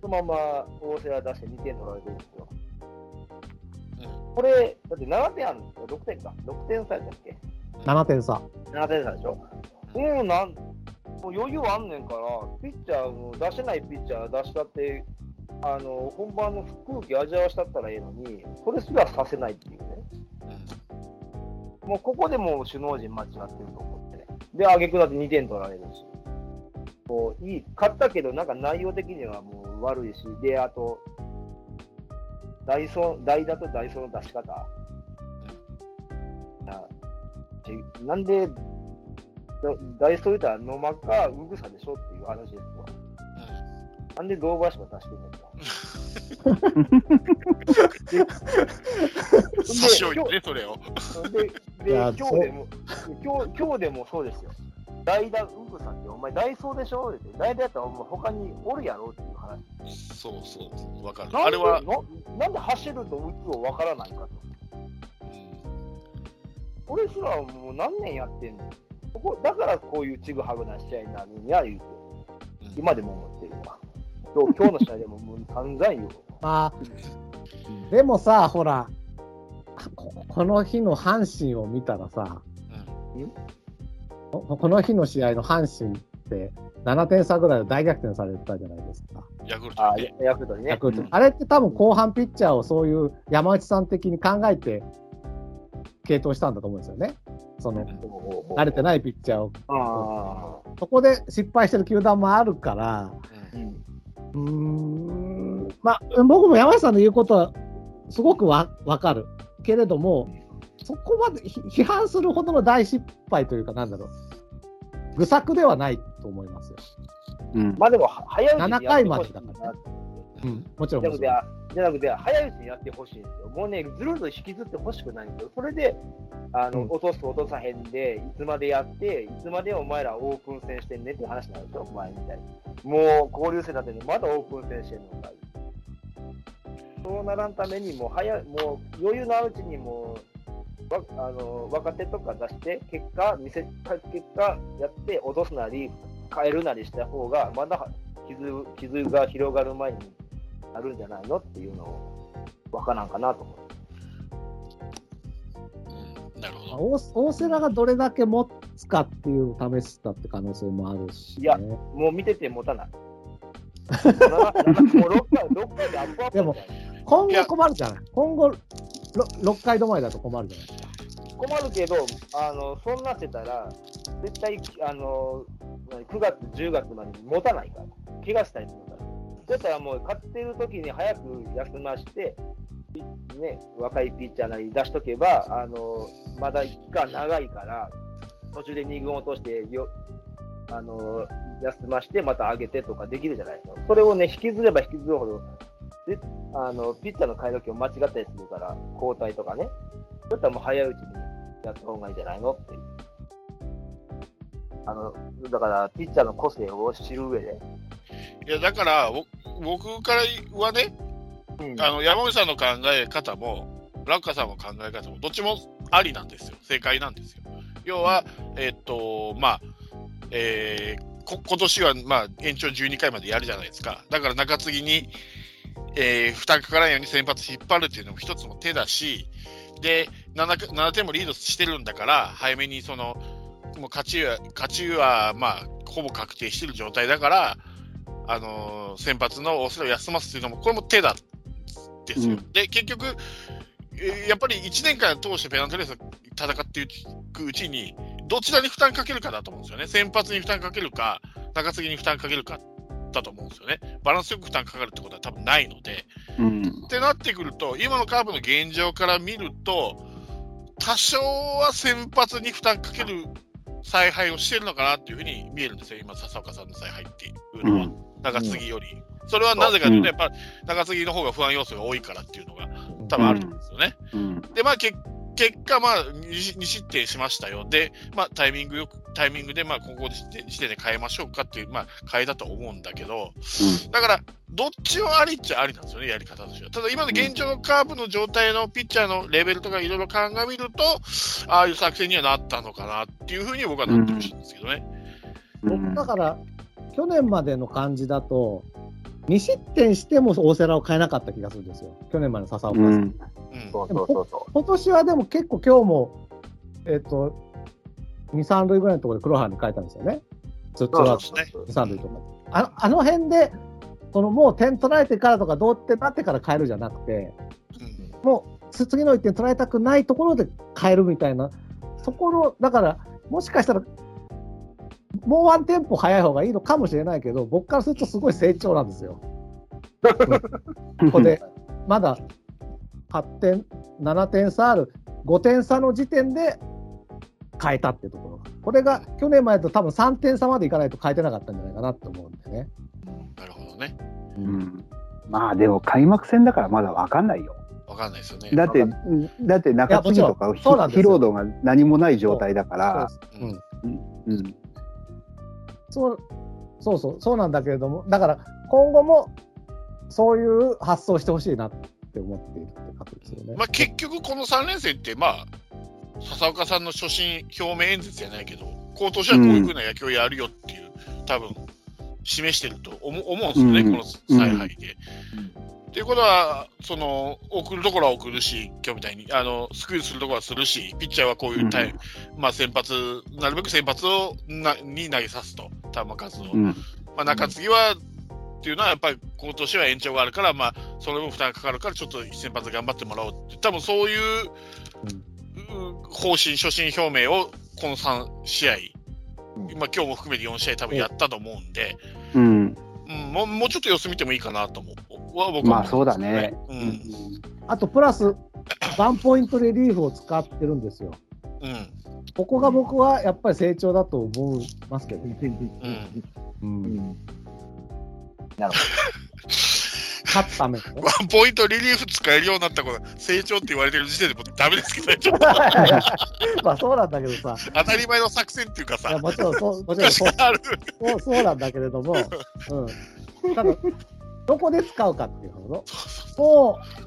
そのまま大瀬良出して2点取られてるんですよ。これ、だって7点あるんですよ、6点か。6点差やったっけ？7点差。7点差でしょ？もうなん、もう余裕あんねんから、ピッチャーも出せないピッチャー出したって、あの、本番の空気味わわしたったらええのに、それすらさせないっていうね。もうここでもう首脳陣間違ってると思ってね。で、挙句だって2点取られるし。こういい、勝ったけど、なんか内容的にはもう悪いし、で、あと、ダイソー、代打とダイソーの出し方。あちなんで、だダイソー言うたら野間かウグサでしょっていう話ですわ。なんで堂林が出してんねんと。差し置いてね、それを。で、で今日でも今日、今日でもそうですよ。代打ウグさんって、お前、ダイソーでしょって、代打やったらお前他におるやろっていう話。そうそう、わかる。あれは、ななんで走ると打つをわからないかと。うん俺すらもう何年やってんの？ここだからこういうちぐはぐな試合になるんや言うて、今でも思ってるわ。今日今日の試合でももう散々言うわ。まあ、でもさ、ほら、ここの日の阪神を見たらさ、ここの日の試合の阪神って7点差ぐらいで大逆転されたじゃないですか。ヤクルトね。ヤクルトにねヤ。クルトうんあれって多分後半ピッチャーをそういう山内さん的に考えて継投したんだと思うんですよね。その慣れてないピッチャーを。あそこで失敗してる球団もあるから、ーうんうーん、まあ、僕も山内さんの言うことはすごくわ分かる。けれども、そこまでひ批判するほどの大失敗というか、なんだろう。愚策ではないと思いますよ。うんまあでも、は早打ち7回までだからねうん、もちろんもちろん。じゃなくて、早打ちにやってほしいんですよ。もうね、ずるずる引きずってほしくないんですよ。それで、あの、うん落とす落とさへんで、いつまでやって、いつまでお前らオープン戦してんねっていう話なんですよ、前みたいに。もう、交流戦だってね、まだオープン戦してんのか。そうならんためにもう早い、もう余裕のあるうちにもう、わあの若手とか出して、結果、見せ結果やって、落とすなり、変えるなりした方が、まだ傷傷が広がる前になるんじゃないのっていうのを、わからんかなと思う。うんなるほまあど。大大瀬良がどれだけ持つかっていうのを試したって可能性もあるし、ね。いやもう見てて持たない。ななもう6回、6回でアップアップでも今後困るじゃない？今後、ろ6回止まりだと困るじゃない？ですか。困るけど、あのそんなってたら、絶対あの9月、10月までに持たないから、怪我したりするから。そうやったらもう、勝ってる時に早く休まして、ね、若いピッチャーなり出しとけば、あのまだ期間長いから、途中で2軍落としてよあの休まして、また上げてとかできるじゃないですか。それをね、引きずれば引きずるほど、であのピッチャーの替え時を間違ったりするから、交代とかね。そういったらもう早いうちにやった方がいいんじゃないのっていう。あの、だから、ピッチャーの個性を知る上で。いや、だから、ぼ僕からはね、うんあの山口さんの考え方も、ラッカさんの考え方も、どっちもありなんですよ、正解なんですよ。要は、えっと、まあ、えーこ今年は、まあ、延長12回までやるじゃないですか。だから中継ぎに、えー負担かからんように先発引っ張るっていうのも一つの手だし、で 7, 7点もリードしてるんだから、早めにその、もう勝ちは、勝ちは、まあ、ほぼ確定してる状態だから、あのー先発の大瀬良を休ますっていうのも、これも手だですよ。うんで、結局、えーやっぱり1年間通してペナントレースを戦っていくうちに、どちらに負担かけるかだと思うんですよね。先発に負担かけるか、中継ぎに負担かけるかだと思うんですよね。バランスよく負担かかるってことは多分ないので。うんってなってくると、今のカーブの現状から見ると、多少は先発に負担かける采配をしてるのかなっていうふうに見えるんですよ、今、笹岡さんの采配っていううのは、ん中継ぎより。それはなぜかというと、うんやっぱ中継ぎの方が不安要素が多いからっていうのが多分あると思うんですよね。うんで、まあ、け結果、まあ2、2失点しましたよ。で、まあ、タイミングよく、タイミングで、まあ、ここで時点で変えましょうかっていう、まあ、変えたと思うんだけど、だから、どっちもありっちゃありなんですよね、やり方としては。ただ、今の現状のカーブの状態のピッチャーのレベルとかいろいろ鑑みると、ああいう作戦にはなったのかなっていうふうに僕はなってほしいんですけどね。僕だから、去年までの感じだと、2失点しても大瀬良を変えなかった気がするんですよ。去年までの笹岡さん。うんうん。そうそうそうそ今年はでも結構今日も、えっ、と、2、3塁ぐらいのところで黒原に変えたんですよね。ツーツーアウトそうですね2、3塁とか。あのあの辺で、そのもう点取られてからとか、どうってなってから変えるじゃなくて、うんもうつ次の1点取られたくないところで変えるみたいな、そこの、だから、もしかしたら、もうワンテンポ早い方がいいのかもしれないけど、僕からするとすごい成長なんですよ。ここで、まだ8点、7点差ある、5点差の時点で変えたっていうところが、これが去年までと多分3点差までいかないと変えてなかったんじゃないかなと思うんでね。なるほどね。うんまあでも開幕戦だからまだわかんないよ。わかんないですよね。だって、だって中継ぎとか疲労度が何もない状態だから、そうですうんうんうん、そうそうそう、そうなんだけれども、だから今後もそういう発想をしてほしいなって思っているってことですよね。まあ、結局、この3連戦って、まあ、笹岡さんの初心表明演説じゃないけど、今年はこういうふうな野球をやるよっていう、多分示してると思思うんですよね、うんこの采配で。っていうことは、その送るところは送るし、今日みたいにあのスクイズするところはするし、ピッチャーはこういうタイ、まあ、先発、なるべく先発をなに投げさすと、球数を。うん。まあ、中継ぎは、っていうのは、やっぱり今年は延長があるから、まあ、その分負担がかかるから、ちょっと先発頑張ってもらおうって、多分そういう、う方針、初心表明をこの3試合、まあ今日も含めて4試合、多分やったと思うんで、うん。うん、もうもうちょっと様子見てもいいかなと思う。は僕はまあそうだね。うん。あとプラス、ワンポイントリリーフを使ってるんですよ。うんここが僕はやっぱり成長だと思いますけどね。うん。うん、なる勝つためのね。ワンポイントリリーフ使えるようになったこと成長って言われてる時点でもうダメですけどね、ちょっとまあそうなんだけどさ、当たり前の作戦っていうかいさ、やもちろんそうもちろん昔そう。そうそうなんだけれども、うん、ただ、どこで使うかっていうのそう、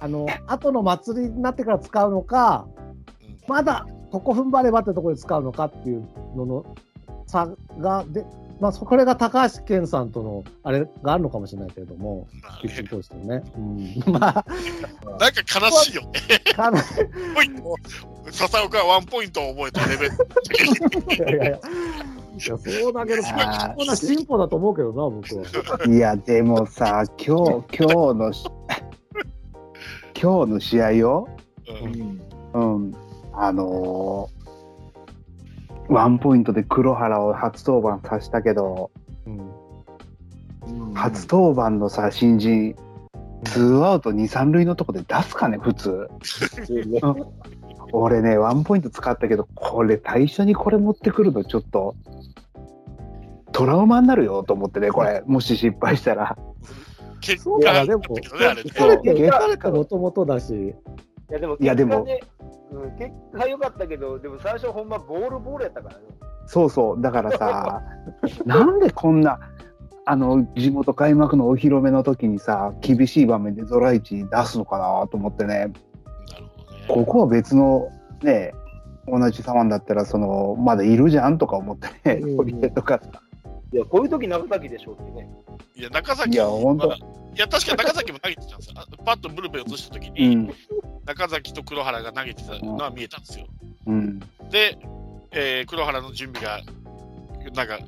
あの、後の祭りになってから使うのか、まだここ踏ん張ればってところで使うのかっていうのの差が、で、まあ、そこれが高橋健さんとのあれがあるのかもしれないけれども、ね。うん、まあ、なんか悲しいよね。かなポイント。笹岡はワンポイントを覚えたレベル。いやいやいや、いやそうだけど、あーこんな進歩だと思うけどな、僕は。いや、でもさ、今日、今日のし、今日の試合よ。うんうん。あのーワンポイントで黒原を初登板させたけど、うん初登板のさ、新人、ツーアウト2、3塁のとこで出すかね、普通。俺ね、ワンポイント使ったけど、これ、最初にこれ持ってくるの、ちょっと、トラウマになるよと思ってね、これ、もし失敗したら。結そうだな、果も、ったけどね、あれね。疲れてそう疲れてもともとだし、いやでも、いやでも結果ねうん、結果良かったけど、でも最初ほんまボールボールやったからね。そうそう、だからさ、なんでこんな、あの、地元開幕のお披露目の時にさ、厳しい場面でゾライチ出すのかなと思ってね。ここは別の、ね、同じ左腕だったら、その、まだいるじゃんとか思ってね、うんとか。いや、こういう時長崎でしょうってね。いや、中崎いやほんとまあいや、確かに中崎も投げてたんですよ。あパッとブルペン移したときうに、ん、中崎と黒原が投げてたのは見えたんですよ。うん、で、えー黒原の準備が、なんか、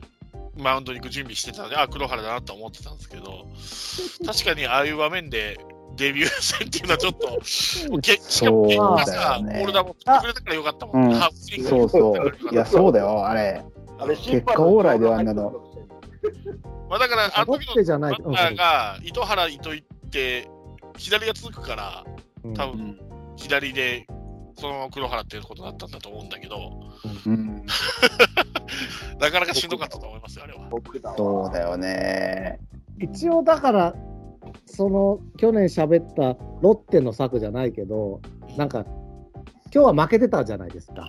マウンドに行く準備してたので、あ、黒原だなと思ってたんですけど、確かにああいう場面でデビュー戦っていうのはちょっと、けしかも結果さ、ボール球振ってくれたからよかったもんね。うんそうそう。いや、そうだよ、あれ。あれ、結果オーライではあんなの。まあ、だから、あのロ時ッテじゃないのバッターが、糸原、糸井って、左が続くから、うん多分左で、その黒原っていうことだったんだと思うんだけど、うん、なかなかしんどかったと思いますよ、あれは。そうだよね。一応だから、その去年喋ったロッテの策じゃないけど、なんか、今日は負けてたじゃないですか。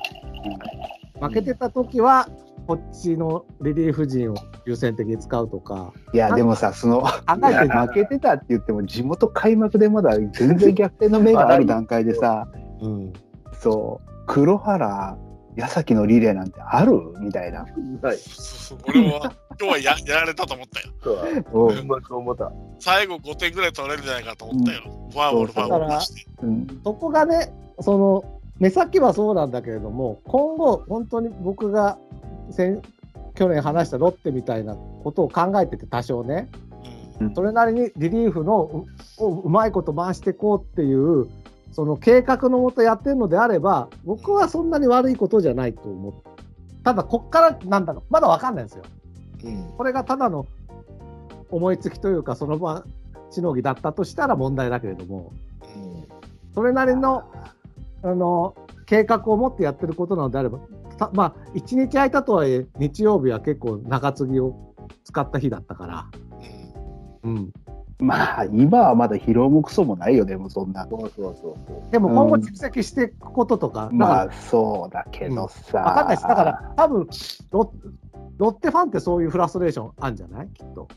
負けてた時は、こっちのリリーフ陣を優先的に使うとか、いや、でもさ、その、考えて負けてたって言っても、地元開幕でまだ全然逆転の目がある段階でさ、うん、そう、黒原、矢崎のリレーなんてある？みたいな。はい。俺は、今日はややられたと思ったよ。そうだ。うまそう思った。最後5点ぐらい取られるんじゃないかと思ったよ。フォアボール、フォアボールして。うんそこがね、その目先はそうなんだけれども、今後、本当に僕が先去年話したロッテみたいなことを考えてて、多少ね、うんそれなりにリリーフのうをうまいこと回していこうっていう、その計画のもとやってるのであれば、僕はそんなに悪いことじゃないと思う。ただ、こっからなんだろう、まだわかんないんですよ。これがただの思いつきというか、その場しのぎだったとしたら問題だけれども、それなりのあの計画を持ってやってることなのであれば、たまあ、1日空いたとはいえ、日曜日は結構中継ぎを使った日だったから、うん、まあ、今はまだ疲労もクソもないよね、もうそんな。そうそうそう。でも今後蓄積していくこととか、だまかあ、そうだけどさ。ら、わかんないです。だから、多分ロロッテファンってそういうフラストレーションあるんじゃない？きっと。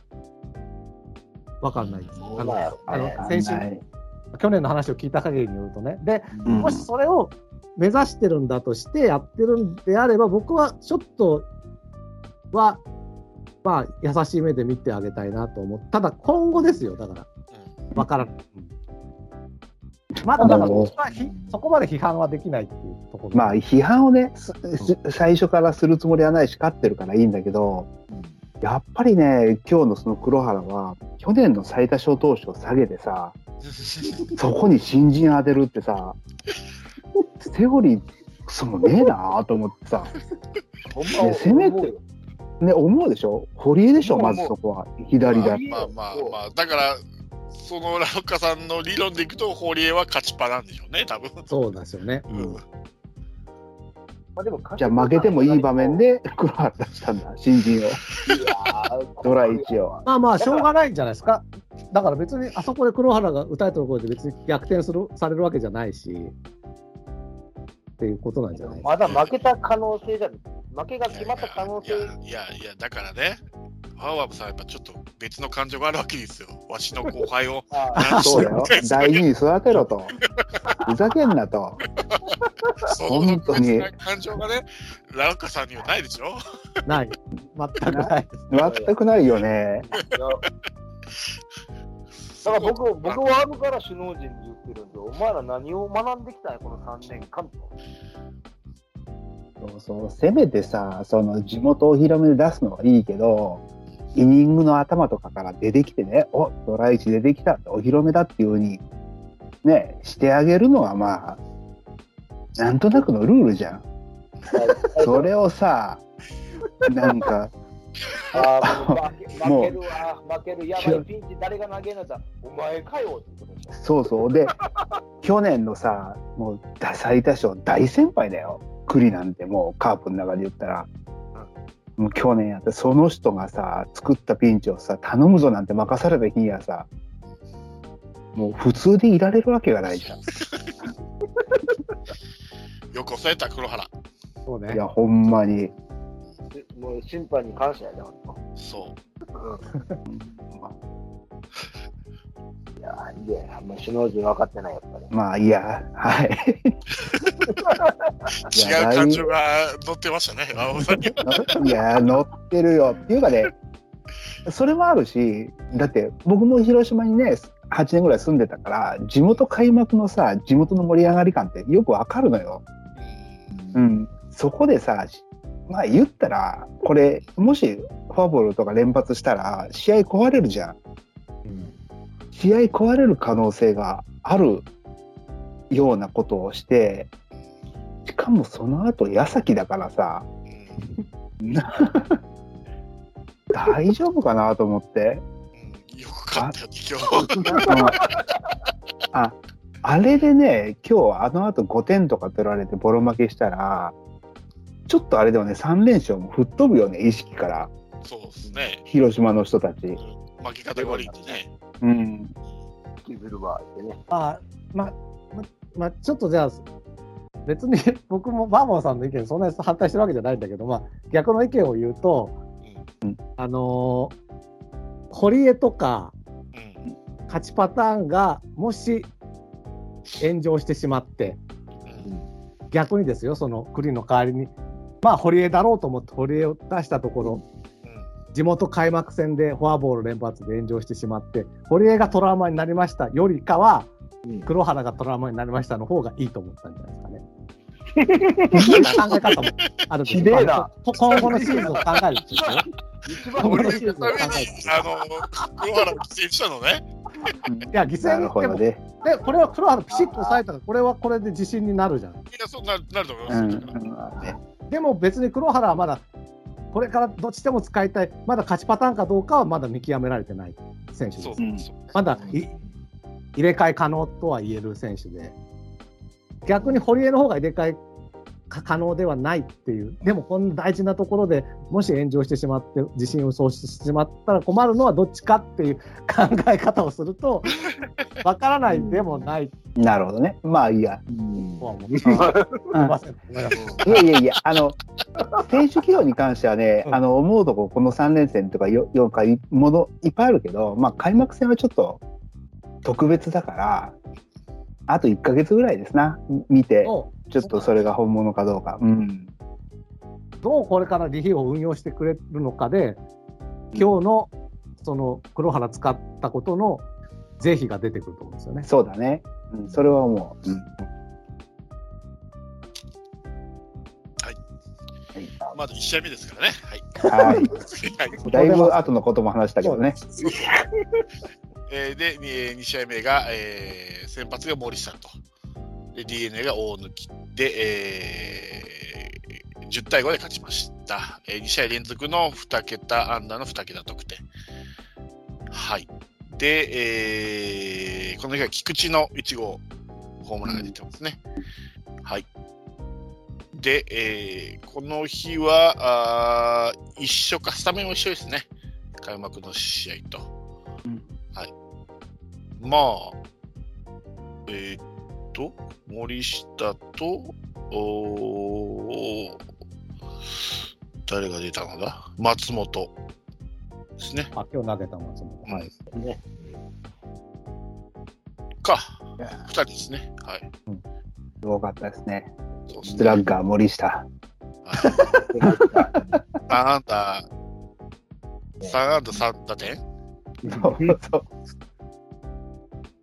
わかんないです。あのあの先週去年の話を聞いた限りによるとね。で、うんもしそれを目指してるんだとしてやってるんであれば、僕はちょっとは、まあ、優しい目で見てあげたいなと思う。ただ、今後ですよ、だから、わからない。まだだから、そこまで批判はできないっていうところ。まあ、批判をね、最初からするつもりはないし、勝ってるからいいんだけど、やっぱりね、今日のその黒原は、去年の最多勝投手を下げてさ、そこに新人当てるってさ、セオリー、そのねえなと思ってさ、ほんいやせめてね、思うでしょ？堀江でしょ、まずそこは。左だ。まあまあまあ、だから、そのラロッカさんの理論でいくと、堀江は勝ちっぱなんでしょうね、多分。そうですよね。うんまあでもじゃあ負けてもいい場面。で黒原出したんだ、新人を。ドラ1を。まあまあ、しょうがないんじゃないですか。だから別に、あそこで黒原が打たれたところで別に逆転するされるわけじゃないし、っていうことなんじゃない。まだ負けた可能性じゃ負けが決まった可能性いやいや、いやいやだからね、ファーワーブさん、やっぱちょっと別の感情があるわけですよ。わしの後輩を。そうだよ。大事に育てろと。ふざけんなと。本当に感情がね、ラロッカさんにはないでしょ？ない。全くない。全くないよね。だから僕、僕はあるから首脳陣に言ってるんで、お前ら何を学んできたんや、この3年間と。そうそう、せめてさ、その地元お披露目で出すのはいいけど、イニングの頭とかから出てきてね、おドラ1出てきた、お披露目だっていうふうに、ね、してあげるのはまあ、なんとなくのルールじゃん。それをさ、なんか、あーもう負けるわ、負ける、やばい、ピンチ誰が投げるのだお前かよってことでしょ。そうそう。で、去年のさ、もう最多勝大先輩だよ。栗なんてもうカープの中で言ったら。もう去年やって、その人がさ、作ったピンチをさ、頼むぞなんて任された日にはさ、もう普通でいられるわけがないじゃん。よく抑えた黒原。そうねい。や、ほんまに。もう審判に感謝やで、ほんと。そう。いやー、いや、もう首脳陣分かってない、やっぱり。まあ、いや、はい。い や違う感情が乗ってましたね、青さんには。いや、乗ってるよ。っていうかね、それもあるし、だって僕も広島にね、8年ぐらい住んでたから、地元開幕のさ、地元の盛り上がり感ってよくわかるのよ。うん。そこでさ、まあ言ったら、これ、もしフォアボールとか連発したら、試合壊れるじゃん。試合壊れる可能性があるようなことをして、しかもその後矢先だからさ、な大丈夫かなと思って。うんよく勝ったよ、今日。ああれでね、今日あの後5点とか取られてボロ負けしたら、ちょっとあれでもね、3連勝も吹っ飛ぶよね、意識から、そうですね。広島の人たち。負け方が悪いんでね。うん。引きずる場合ってね。まあ、まあ、ままあ、ちょっとじゃあ、別に 僕もバーモンさんの意見、そんなに反対してるわけじゃないんだけど、まあ、逆の意見を言うと、うんあのー堀江とかうん勝ちパターンがもし炎上してしまって、うん逆にですよ、その栗の代わりに、まあ、堀江だろうと思って堀江を出したところ、地元開幕戦でフォアボール連発で炎上してしまって、堀江がトラウマになりましたよりかは、うん。黒原がトラウマになりましたの方がいいと思ったんじゃないですかね。考え方もあるんですひでえな。こ今後のシーズンを考えるんですよ。一番俺の俺のシーズンを考ためにえて、あの、黒原を犠牲にしたのね。いや、犠牲にでもね。でこれは黒原ピシッと抑えたから、これはこれで自信になるじゃん。いや、そうなるなると思いうん。ますうんでも別に黒原はまだ、これからどっちでも使いたい、まだ勝ちパターンかどうかはまだ見極められてない選手です。そううんそう。まだい入れ替え可能とは言える選手で、逆に堀江の方が入れ替え可能ではないっていう、でもこんな大事なところでもし炎上してしまって、自信を喪失してしまったら困るのはどっちかっていう考え方をすると、わからないでもない。なるほどね。まあいいや。いいやいやいや、あの、選手起用に関してはね、うん。あの、思うとこ、この3連戦とか4回、ものいっぱいあるけど、まあ、開幕戦はちょっと特別だから、あと1ヶ月ぐらいですな、見て、ちょっとそれが本物かどうか。うん。どうこれからリヒを運用してくれるのかで、今日のその黒原使ったことの是非が出てくると思うんですよね。そうだね。うん、それは思う。うん。まず1試合目ですからね。はい。はい。はいだいぶ後のことも話したけどね。えーで、2試合目が、えー先発が森下と。で、DNA が大抜きで、えー10対5で勝ちました。え2試合連続の2桁安打の2桁得点。はい。で、えーこの日は菊池の1号ホームランが出てますね。はい。で、えーこの日はあー一緒か、スタメンは一緒ですね。開幕の試合と。うんはい。まあ、えーっと、森下と、おー誰が出たのだ？松本ですね。あ今日投げた松本。はい。ね。か、2人ですね。はい。すごかったですね。スラッガー森下。3安打、3安打3打点？そうそう。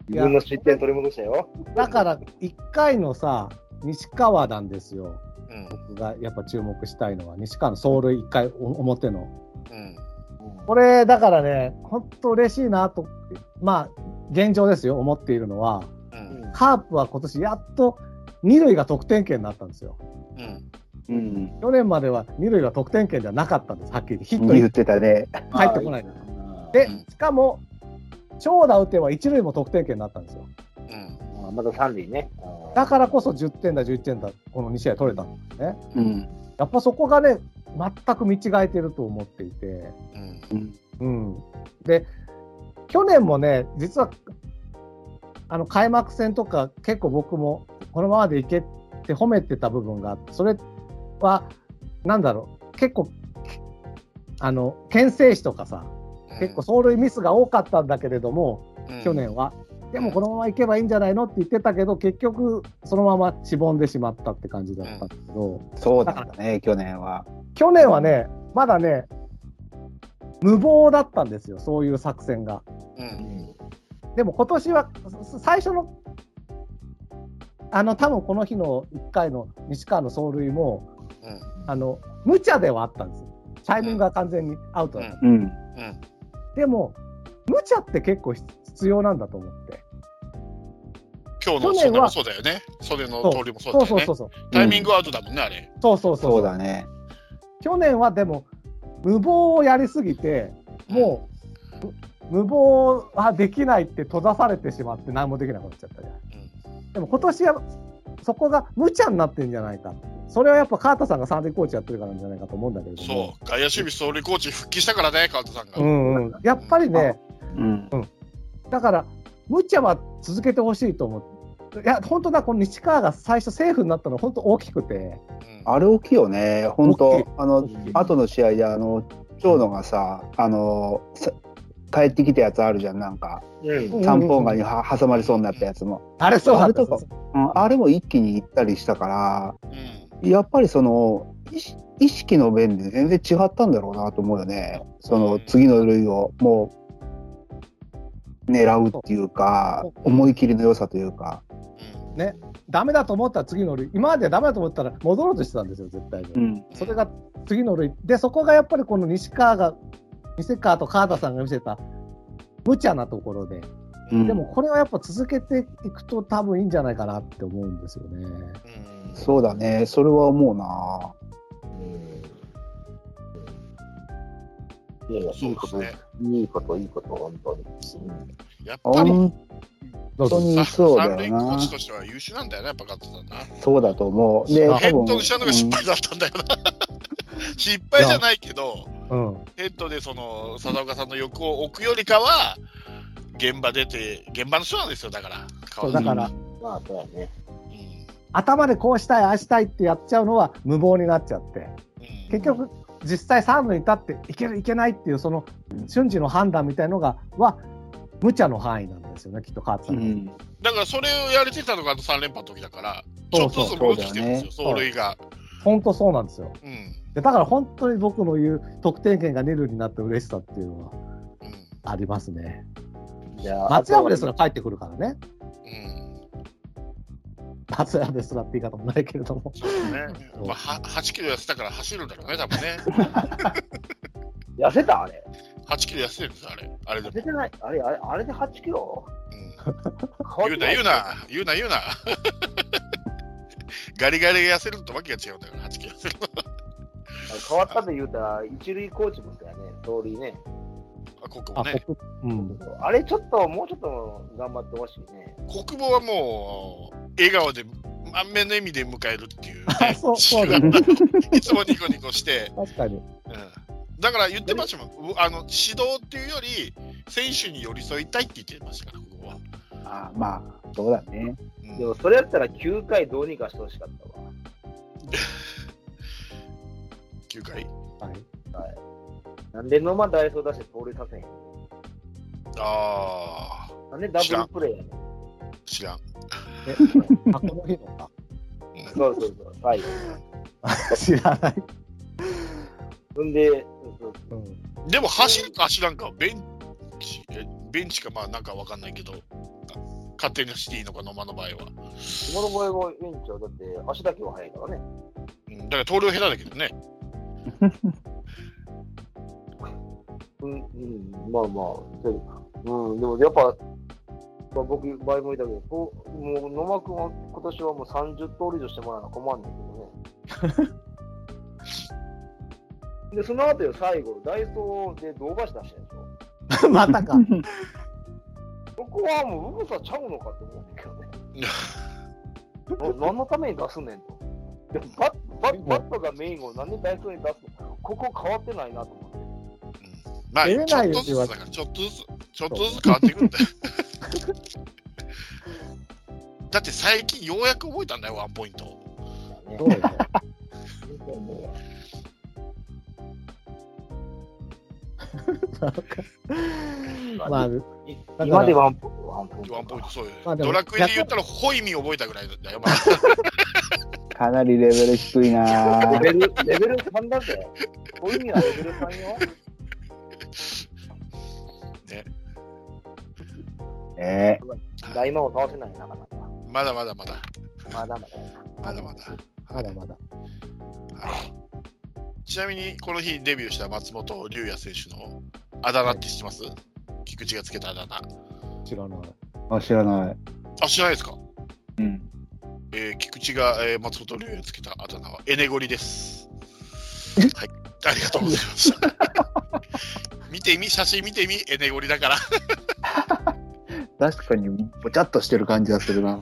自分の失点取り戻したよ。だから1回のさ、西川なんですよ。うん。僕がやっぱ注目したいのは、西川の走塁1回お表の。うん。これ、だからね、本当嬉しいなと、まあ、現状ですよ、思っているのは、うん。カープは今年やっと二塁が得点圏になったんですよ。うん。うん。去年までは二塁が得点圏ではなかったんです、はっきり言って。ヒットに言ってたね。入ってこないの。でうん、しかも、長打打てば一塁も得点圏になったんですよ。うん。あまだ三塁ね。だからこそ10点だ、11点だ、この2試合取れたんですね。うん。やっぱそこがね、全く見違えてると思っていて。うん。うん。うん、で、去年もね、実は、あの開幕戦とか、結構僕もこのままでいけって褒めてた部分があって、それは、なんだろう、結構、あの牽制士とかさ、結構走塁ミスが多かったんだけれども、うん去年は。でもこのままいけばいいんじゃないのって言ってたけど、結局、そのまましぼんでしまったって感じだったんだけど、そうだったね、去年は。去年はね、まだね、無謀だったんですよ、そういう作戦が。うん。でも今年はす最初の、あの多分この日の1回の西川の走塁も、うん。あの無茶ではあったんですよ。タイミングが完全にアウトだった。うん。うん。でも、無茶って結構必要なんだと思って。今日の袖もそうだよね。袖の通りもそうだよねそうそうそう。そう。タイミングアウトだもんね、あれ。そうそうそうそうだね。去年はでも、無謀をやりすぎて、もう、む無謀はできないって閉ざされてしまって何もできなくなっちゃったじゃん。でも今年はそこが無茶になってんじゃないか。それはやっぱ川田さんが三塁コーチやってるからなんじゃないかと思うんだけれどそも。う。外野守備走塁コーチ復帰したからね、川田さんが。うんうん。やっぱりね、うん。だから、無茶は続けてほしいと思う。いや、本当だ、この西川が最初セーフになったの本当大きくて。うんあれ大きいよね、本当あの、後の試合で、あの、長野がさ、あの、さ帰ってきたやつあるじゃん、なんか、うん。三本がには挟まりそうになったやつも。あれそうだあれとかうん、あれも一気に行ったりしたから、うん。やっぱりその、意識意識の面で全然違ったんだろうなと思うよね。その次の類をもう狙うっていうか、思い切りの良さというか。ね。ダメだと思ったら次の塁、今までダメだと思ったら戻ろうとしてたんですよ、絶対に。うん。それが次の塁。で、そこがやっぱりこの西川が、西川と川田さんが見せた無茶なところで、うんでもこれはやっぱ続けていくと多分いいんじゃないかなって思うんですよね。うん。そうだね、それは思うな。いやいや、いいこと、そうですね。いいこと、いいこと、本当に。やっぱり、本当にそうだよなコーチ。としては優秀なんだよね、やっぱガッツさんな。そうだと思う。で、あヘッドしたのが失敗だったんだよな。失敗じゃないけど、うん。ヘッドでその佐岡さんの欲を置くよりかは、現場出て、現場の人なんですよ、だから。そうだから、まあ、そうやね。うん頭でこうしたい、ああしたいってやっちゃうのは無謀になっちゃって、うん結局、実際三塁に立っていけるいけないっていう、その瞬時の判断みたいのが、は、無茶の範囲なんですよね、きっと勝つの。うん。だからそれをやれてたのがあの3連覇の時だから、ちそうそうょっとずつ戻ってきてるんですよ、走塁が。本当そうなんですよ。うん。でだから本当に僕の言う得点圏が二塁になって嬉しさっていうのはうん。ありますね。じゃあ、松山ですら帰ってくるからね。うん。松山ですらって言い方もないけれども。そうだね。そうまあ、は8キロ痩せたから走るんだろうね、多分ね。痩せたあれ。8キロ痩せてるんですよ、あれ。あれでも。痩せてない。あれ、あれ、あれで8キロ？うん、言うな、言うな、言うな、言うな。ガリガリが痩せるのとわけが違うんだから、8キロ痩せるの。変わったと言うたら、一塁コーチもそうやね、走塁ね。あ国ね。僕、うん。あれ、ちょっと、もうちょっと頑張ってほしいね。国母はもう、笑顔で、満面の笑みで迎えるっていう、ね。そうそうだ いつもニコニコして、確かに。うん、だから言ってましたもん、うあの指導っていうより、選手に寄り添いたいって言ってましたから、国母は。あまあ、そうだね。うんでも、それやったら9回どうにかしてほしかったわ。9回。はい。なんで野間ダイソー出して盗塁させへんああ、なんでダブルプレーやねん？知らん。え、あ、この日のか？そうそうそう、はい。知らない。ほんで、そうん。でも走るか走らんかはベンチ、えベンチかまあなんかわかんないけど、勝手に走っていいのか、野間の場合は。今の場合はベンチはだって足だけは速いからね。うん、だから盗塁下手だけどね。うん、うん、まあまあ、そううん、でもやっぱ、まあ、僕、前も言ったけど、こうもう野間君は今年はもう30通り以上してもらうのは困んねんけどね。で、その後よ、最後、ダイソーで胴橋出してるでしょ。またか。ここはもう、うぶさちゃうのかって思うんだけどね。な何のために出すねんと。でもバッバッバットがメインをなんでダイソーに出すのここ変わってないなと思って。うん、まあ、ちょっとずつだから、ちょっとずつ、ちょっとずつ変わっていくんだよ。だって最近ようやく覚えたんだよ、ワンポイント。そうですね。まあ、だ今でワンポイント、ワンポイント。ワンポイント、そうよ。まあドラクエで言ったら、ホイミ覚えたぐらいだよ、まだ。かなりレベル低いなレベル、レベル3だぜ。こういう意味はレベル3よ。ね、え大魔を倒せないなかなか。まだまだまだ、まだまだ。まだまだ。まだまだ。はいちなみに、この日デビューした松本龍也選手のあだ名って知ってます？菊池がつけたあだ名。知らない。ー、あ知らない。あ、知らないですか？うん。えー菊池が、えー松本龍也つけたあだ名はエネゴリです。はい。ありがとうございました。見てみ、写真見てみ、エネゴリだから。確かに、ぼちゃっとしてる感じがするな。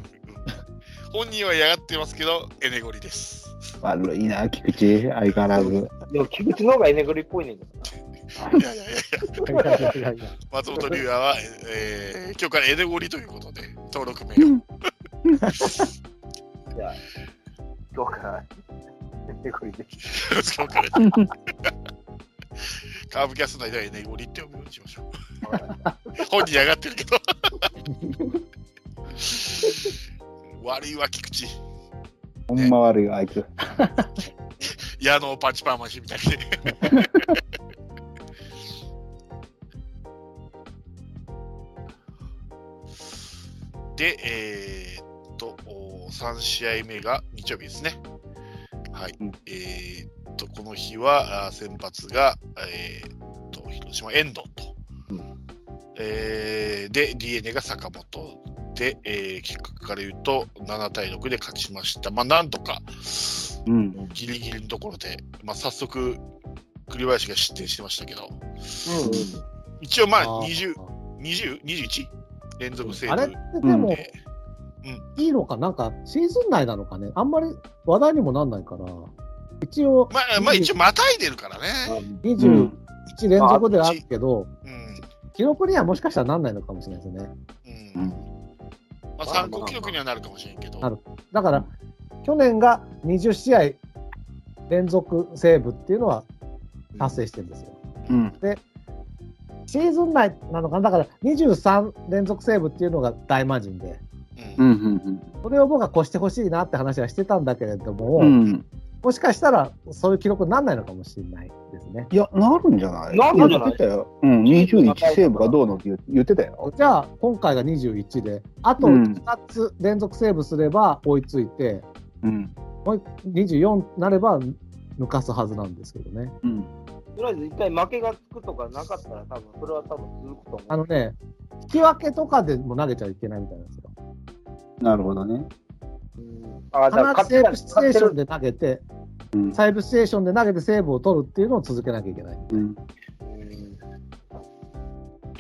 本人は嫌がってますけど、エネゴリです。悪いな、菊池、相変わらず。でも、菊池の方がエネグリっぽいねんけどいやいやいやいや、いやいやいやいや松本龍也は、えー今日からエネゴリということで、登録名を。な。じゃあ、今日からエネグリで。今日から。カーブキャスト内ではエネゴリって呼ぶようにしましょう。本人嫌がってるけど。悪いわ、菊池。ほんま悪いわ、あいつ。矢野パンチパーマンシみたいに。で、えーっと、お3試合目が日曜日ですね。はい。うんえーっと、この日はあ先発が、えーっと、広島、遠藤と。うんえーで、DNA が坂本で、えー結果から言うと7対6で勝ちました。まあ、なんとか、うん。ギリギリのところで、まあ、早速、栗林が失点してましたけど、うん。一応まああー20、20、21? 連続セーブ。あれってでも、でいいのか、なんか、シーズン内なのかね、あんまり話題にもなんないから、一応、まあ、まあ一応またいでるからね。21連続であるけど、うん。記録にはもしかしたらなんないのかもしれないですね。うん。まあ参考記録にはなるかもしれんけど。なるだから、去年が20試合連続セーブっていうのは達成してるんですよ。うん。シーズン内なのかな、だから23連続セーブっていうのが大魔神で、う。うんん。うん。それを僕は越してほしいなって話はしてたんだけれども、うん。もしかしたらそういう記録にならないのかもしれないですね。いや、なるんじゃない？なるんじゃない？うん、21セーブがどうのって言言ってたよ。じゃあ、今回が21で、あとうん2つ連続セーブすれば追いついて、うん。もう24になれば抜かすはずなんですけどね。うん。とりあえず一回負けがつくとかなかったら、多分それは多分続くと思う。あのね、引き分けとかでも投げちゃいけないみたいなんですよ。なるほどね。うんあだから必ずセーブシチュエーションで投げて、うん。サイブシチュエーションで投げてセーブを取るっていうのを続けなきゃいけない。うん。うん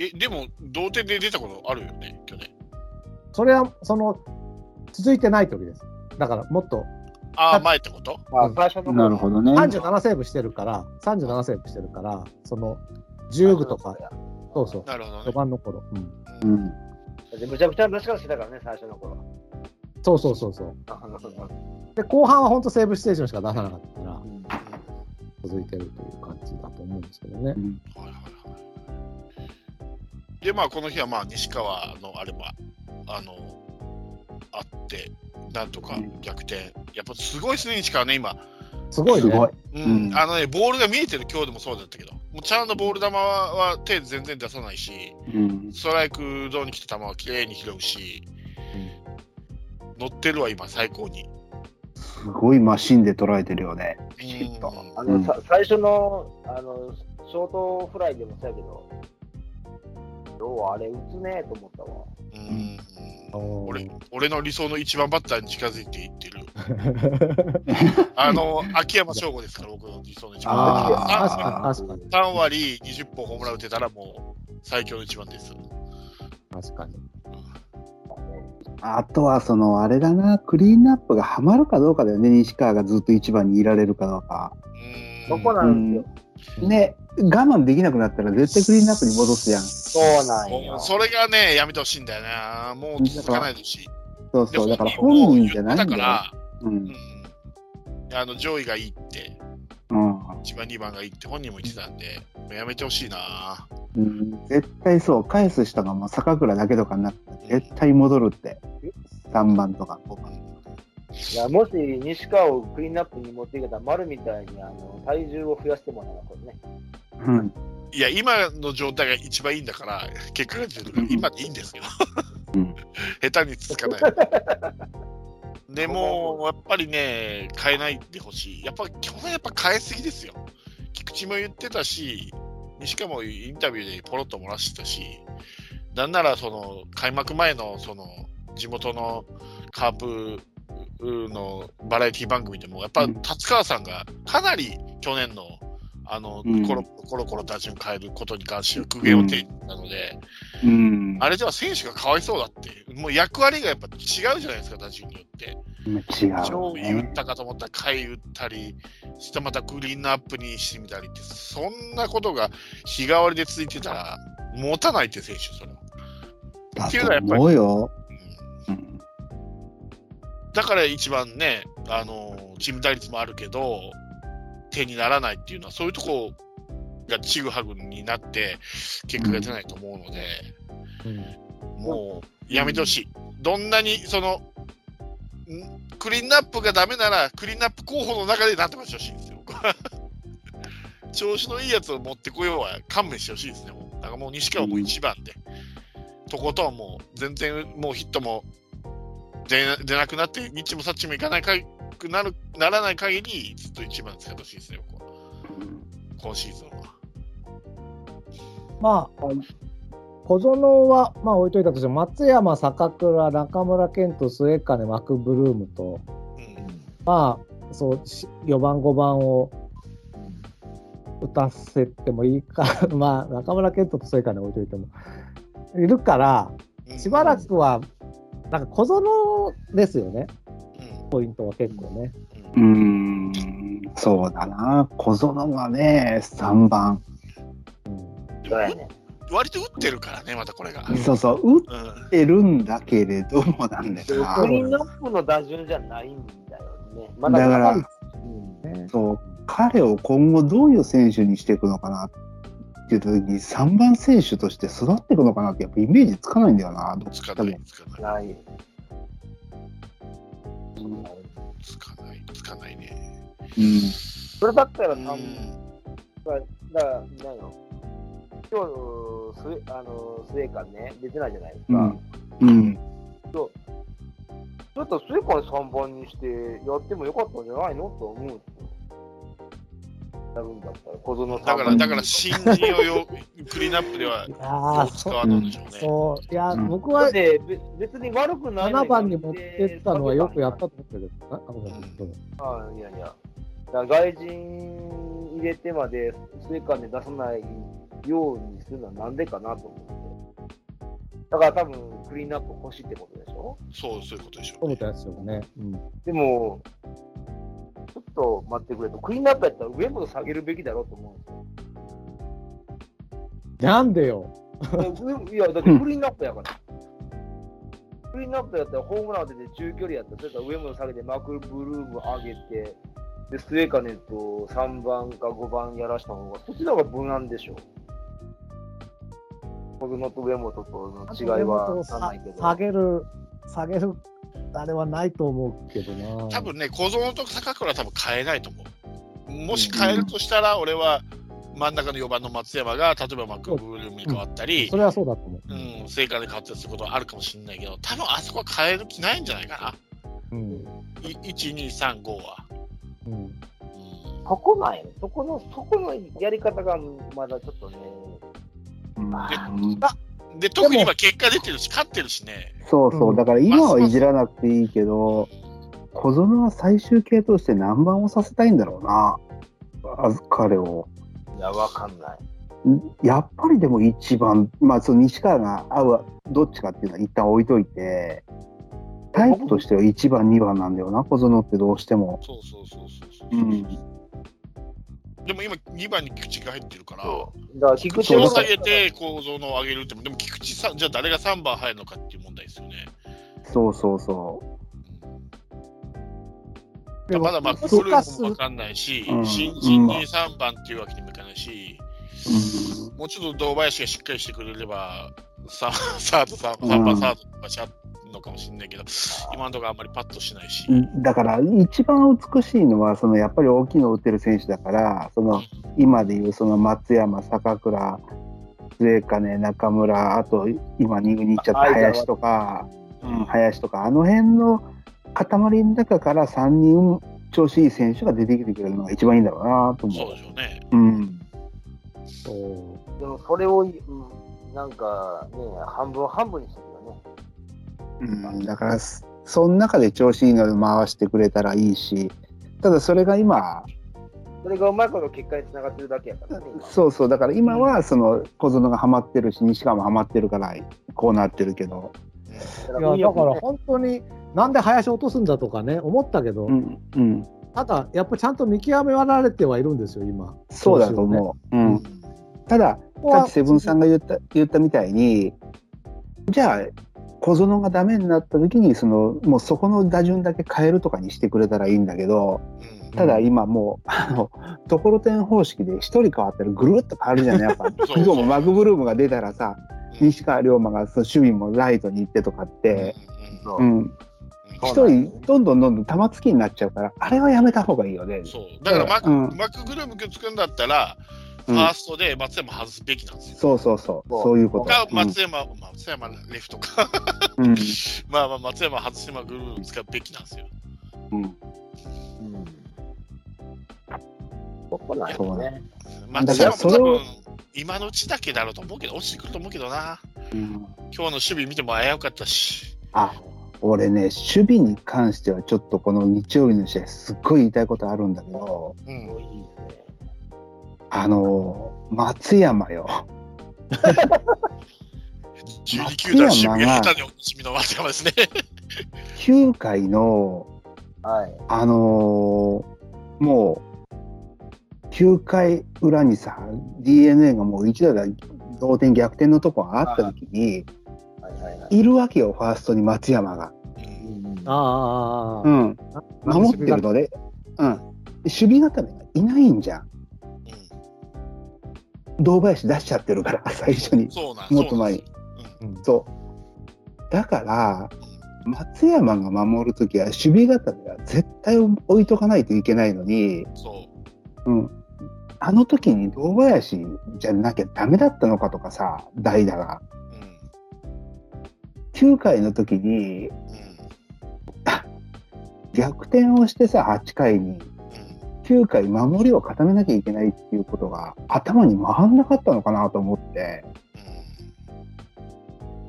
え、でも、同点で出たことあるよね、去年。それは、その、続いてない時です。だから、もっとああ、前ってこと？あ最初のなるほどね。37セーブしてるから、37セーブしてるから、その、10部とか、そうそう、4なるほどね。番の頃、うん。うん。でむちゃくちゃな出し方してたからね、最初の頃。そうそうそうそう。で、後半は本当セーブシチュエーションしか出さなかったからう、ん続いてるという感じだと思うんですけどね。うんはいはいはい。で、まあ、この日は、まあ、西川のあれも、あの、あって、なんとか逆転。やっぱすごいですね、西川ね、今。すごいね。すごい。うんうんあのね、ボールが見えてる今日でもそうだったけど、もうちゃんとボール球はは手全然出さないし、うん。ストライクゾーンに来た球は綺麗に拾うし、乗ってるわ、今、最高に。すごいマシンで捉えてるよね。あのさ最初のあのショートフライでもそうやけど、要はあれ打つねと思ったわ。俺俺の理想の一番バッターに近づいていってる。あの、秋山翔吾ですから、僕の理想の一番バッター。ああ、確あかに、確かに、3割20本ホームラン打てたらもう最強の一番です。確かに。あとは、その、あれだな、クリーンナップがはまるかどうかだよね、西川がずっと一番にいられるかどうか。うんそこなんですよ。ね、我慢できなくなったら絶対クリーンナップに戻すやん。そうなんよ。それがね、やめてほしいんだよね。もう続かないでほしい。そうそう、でだから本人じゃないんだから、ううんん。あの上位がいいって、うん1番、2番がいいって本人も言ってたんで、もうやめてほしいな。うん。絶対そう、返す人がもう坂倉だけとかになったら絶対戻るって。3番とか5番。いやもし西川をクリーンナップに持っていけたら、丸みたいにあの体重を増やしてもらうこれね。うん。いや、今の状態が一番いいんだから、結果が出てるから、今でいいんですけど、うん下手に続かない。でも、やっぱりね、変えないでほしい。やっぱ去年やっぱ変えすぎですよ。菊池も言ってたし、西川もインタビューでポロッと漏らしてたし、なんならその開幕前のその地元のカープのバラエティ番組でも、やっぱうん達川さんがかなり去年のあの、うんコロコロコロ打順変えることに関して苦言を呈したので、うん。あれでは選手がかわいそうだって、もう役割がやっぱ違うじゃないですか、打順によって。違うね。位打ったかと思ったら下位打ったり、してまたクリーンアップにしてみたりって、そんなことが日替わりで続いてたら、持たないって選手、それは。だっていうのはやっぱり。だから一番ね、あのチーム打率もあるけど、手にならないっていうのは、そういうとこがちぐはぐになって、結果が出ないと思うので、うんもうやめてほしい。どんなにその、んクリーンアップがダメなら、クリーンアップ候補の中でなんとかしてほしいんですよ。僕は調子のいいやつを持ってこようは勘弁してほしいですね。もうだからもう西川も一番で、とことんもう全然もうヒットも出出なくなって、日もさっちもいかないかくなるならない限り、ずっと一番使ってほしいですね、僕は。今シーズンは。まあ、小園は、まあ置いといたとしても、松山、坂倉、中村健人、末金、マクブルームと、うんまあ、そう、し4番、5番を打たせてもいいか、まあ、中村健人と末金置いといても、いるから、しばらくは、なんか小園ですよね、うんポイントは結構ね。うーん、そうだな。小園がね、3番。うんそうやね。割と打ってるからね、またこれが。そうそう、打っうんてるんだけれどもなんだよな。クリーンアップの打順じゃないんだよね。まだからうんねそう、彼を今後どういう選手にしていくのかなっていう時に、3番選手として育っていくのかなって、やっぱイメージつかないんだよな。つかない、つかない、ない。つかない、つかないね。うん。それだったら、うん多分だから、何の今日、スあのスウェーカンね、出てないじゃないですか。うん。うん。ちょっとスウェーカン3番にしてやってもよかったんじゃないの？と思うんですよ。やるんだったら、小園だから、だから新人をよ クリーンアップではいやー使わないんでしょうね。そう、いや、うん僕はでべ別に悪くない7番に持ってったのはよくやったと思ってるけどうぞあいやいや。外人入れてまでスウェーカンで出さないようにするのはなんでかなと思って。だから多分クリーンアップ欲しいってことでしょ？そう、そういうことでしょそううみたいですよね。うんでも、ちょっと待ってくれと、クリーンアップやったら上本下げるべきだろうと思うんですよ。なんでよ。いや、だってクリーンアップやから。クリーンアップやったらホームラン当てて中距離やったら、それから上本下げてマクブルーム上げて、で、スウェーカネット3番か5番やらした方が、そっちの方が無難でしょ。小園と上本との違いは。下げる、下げる、あれはないと思うけどな。多分ね、小園と坂倉は多分変えないと思う。もし変えるとしたら、俺は真ん中の4番の松山が、例えばマクブルームに変わったりそ、れはそうだと思う。うん、成果で変わったりすることはあるかもしれないけど、多分あそこは変える気ないんじゃないかうん。な。い1、2、3、5は。うん。うんそこな。そこの、そこのやり方がまだちょっとね、うんで、特に今結果出てるし、勝ってるしね。そうそうう。んだから今はいじらなくていいけど、小園は最終形として何番をさせたいんだろうな。あ彼を。いや、わかんない。やっぱりでも一番、まあ、その西川が合う、どっちかっていうのは一旦置いといて、タイプとしては1番、2番なんだよな、小園ってどうしても。そうそうそうそうそう。うん。でも今、2番に菊池が入ってるから。だから、菊池口をを下げて構造のを上げるっても、でも菊池さん、じゃあ誰が3番入るのかっていう問題ですよね。そうそうそでもまだまあ、難フルーしムもわかんないし、うん新人に3番っていうわけにもいかないし、う。もうちょっと堂林がしっかりしてくれれば、ササード、3, 3番サードとかしちゃうのかもしれないけど、今のところあんまりパッとしないし。うんだから、一番美しいのは、そのやっぱり大きいのを打ってる選手だから、その今でいうその松山、坂倉、末金、中村、あと今2軍に行っちゃった林とか、うん、林とか、あの辺の塊の中から3人調子いい選手が出てきてくれるのが一番いいんだろうなと思う。そうでしょうね。うん。そう。でも、それを、うん、なんかね、半分半分にして。うん、だから、そその中で調子いいので回してくれたらいいし、ただそれが今、それがうまいこと結果につながってるだけやからね。今。そうそう、だから今はその小園がハマってるし、西川もハマってるから、こうなってるけど、いや、だから本当に、なんで林落とすんだとかね、思ったけど、うん、うん、ただ、やっぱりちゃんと見極められてはいるんですよ、今。そうだと思う。ううん。ん、ただ、ここはさっきセブンさんが言った言ったみたいに、じゃあ、小園がダメになった時に、その、もうそこの打順だけ変えるとかにしてくれたらいいんだけど、うん。ただ今もう、あの、ところてん方式で一人変わったらぐるっと変わるじゃないやっぱ。そう今日もマグブルームが出たらさ、うん。西川龍馬がその守備もライトに行ってとかって、そううん、一人どんどんどんどん玉突きになっちゃうから、あれはやめた方がいいよね。そう。だからマク、うん。マクグルーム君作るんだったら、うんファーストで松山外すべきなんですよ。そうそうそう、そうそういうこと。が松山、松山レフトか。まあまあ松山外してマクグルーム使うべきなんですよ。うんうん。そこなんよね。松山も多分今のうちだけだろうと思うけど、落ちてくると思うけどな。うん今日の守備見ても危うかったし。あ俺ね、守備に関してはちょっとこの日曜日の試合、すっごい言いたいことあるんだけど、うん。あの松山よ。12球団守備が下手におなじみの松山ですね。9回の、はい。あのーもう、9回裏にさ、DNA がもう一打で同点逆転のとこがあった時に、はいはいはい。いるわけよ、ファーストに松山が。うんああ、うん。守ってるので、うん。で守備固めがいないんじゃん。堂林出しちゃってるから、最初に。もっと前に。うんそう。だから、松山が守るときは守備固めは絶対置いとかないといけないのに、そう。うん。あの時に堂林じゃなきゃダメだったのかとかさ、代打が。うん。9回の時にうん。逆転をしてさ、8回に。うん9回守りを固めなきゃいけないっていうことが頭に回んなかったのかなと思って。うん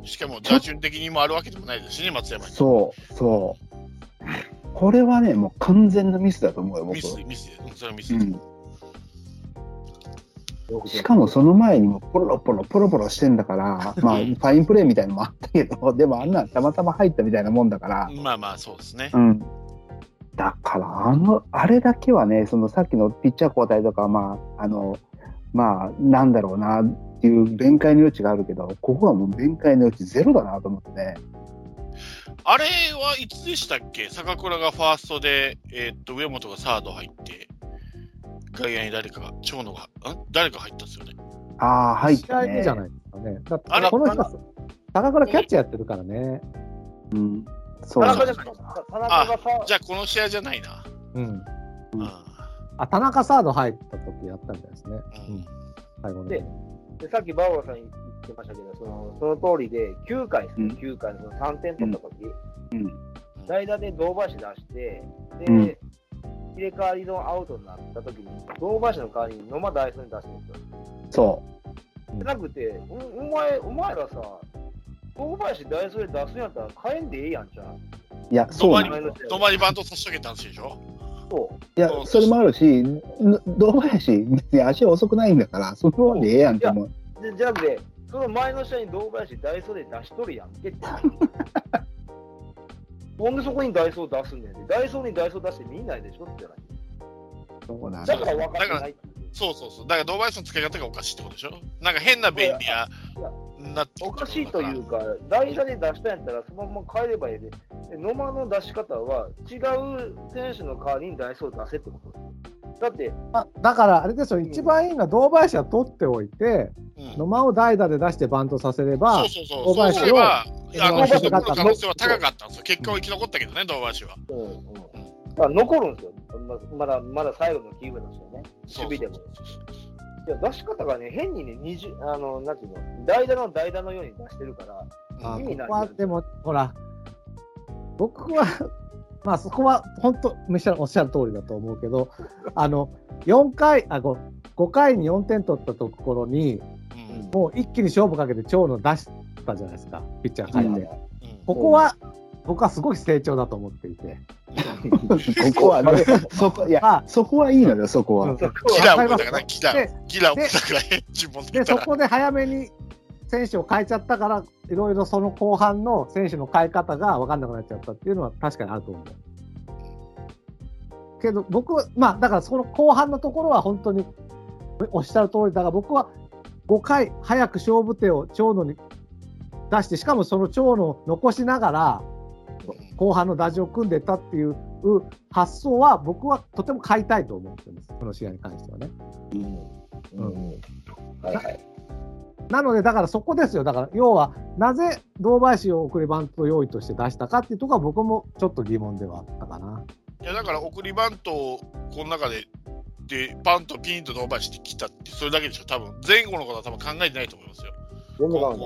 しかも打順的にもあるわけでもないですしね、松山に。そう、そう。これはね、もう完全なミスだと思うよ、僕ミ。ス、ミス、うんそれはミス。うん。しかもその前にもポロポロポロポロしてんだから、まあ、ファインプレーみたいのもあったけど、でもあんなんたまたま入ったみたいなもんだから、まあまあ、そうですねう。ん。だから、あの、あれだけはね、そのさっきのピッチャー交代とか、まあ、あの、まあ、なんだろうなっていう弁解の余地があるけど、ここはもう弁解の余地ゼロだなと思ってね。あれはいつでしたっけ？坂倉がファーストで、えーっと、上本がサード入って、外野に誰かが、長野が、ん？誰か入ったんですよね。ああ、入ったね。にじゃないですかね。だってこの人、高倉キャッチャーやってるからね。うん。そう田中じゃ田中がさ、じゃあ、この試合じゃないな。うん。うん。あ、田中サード入った時やったみたいですね。ううんん。最後の。ででさっきバオラさん言ってましたけど、そのその通りで、9回ですね、うん9回のその3点取った時、うん。代打で堂林出して、で、うん入れ替わりのアウトになった時に、堂林の代わりに野間大輔に出すんですよ。そじゃなくて、おお前、お前らさ、堂林大輔で出すんやったら帰んでええやんじゃん。う。いや、そうなの前の止まりバントさせとけたんでしょ？そいや、それもあるし、ん堂林、別に足遅くないんだから、そのままでええやんって思う。う。でじゃなくて、その前の試合に堂林大輔で出しとるやんけって。なんでそこにダイソー出すんだよね。ダイソーにダイソー出して見ないでしょってじゃない。そうなんだだから分かってないっていう。そうそうそう。だから、堂林の使い方がおかしいってことでしょなんか変な便利やいやなっておかしいというか、代打で出したんやったら、そのまま帰ればいいで、で野間の出し方は、違う選手の代わりにダイソーを出せってことだって、あだから、あれですよ、一番いいのは堂林は取っておいて、うん野間を代打で出してバントさせればそう、そうそう。堂林をそあの、可能性は高かったんですよ。結果は生き残ったけどね、堂林は。うんうんまあ、残るんですよ。ままだ、まだ最後のキープなんですよね。そう守備でも。そうそうそういや、出し方がね、変にね、20あの、なんていうの、代打の代打のように出してるから、あ意味ないここはでも、ほら、僕は、まあそこは本当、おっしゃるおっしゃる通りだと思うけど、あの4回あ 5, 5回に4点取ったところに、うん。もう一気に勝負かけて長野出したじゃないですか、ピッチャー変えて。うん。ここは、僕はすごい成長だと思っていて。ここはね、そこ、いや、あそこはいいのよ、そこは。そこキはラーを送ったかな、キラーで。キラーを送ったくらい、10本つけで。そこで早めに選手を変えちゃったから、いろいろその後半の選手の変え方が分かんなくなっちゃったっていうのは確かにあると思う。けど僕は、まあだからその後半のところは本当におっしゃる通りだから僕は5回早く勝負手を長野に出して、しかもその長野を残しながら後半の打順を組んでったっていう発想は僕はとても買いたいと思ってるんです、この試合に関してはね。うんうんはいはい。なので、だからそこですよ。だから、要は、なぜ堂林を送りバント用意として出したかっていうところは僕もちょっと疑問ではあったかな。いやだから送りバントをこの中ででバントピンと伸ばしてきたってそれだけでしょ多分前後のことは多分考えてないと思いますよ。全然わかん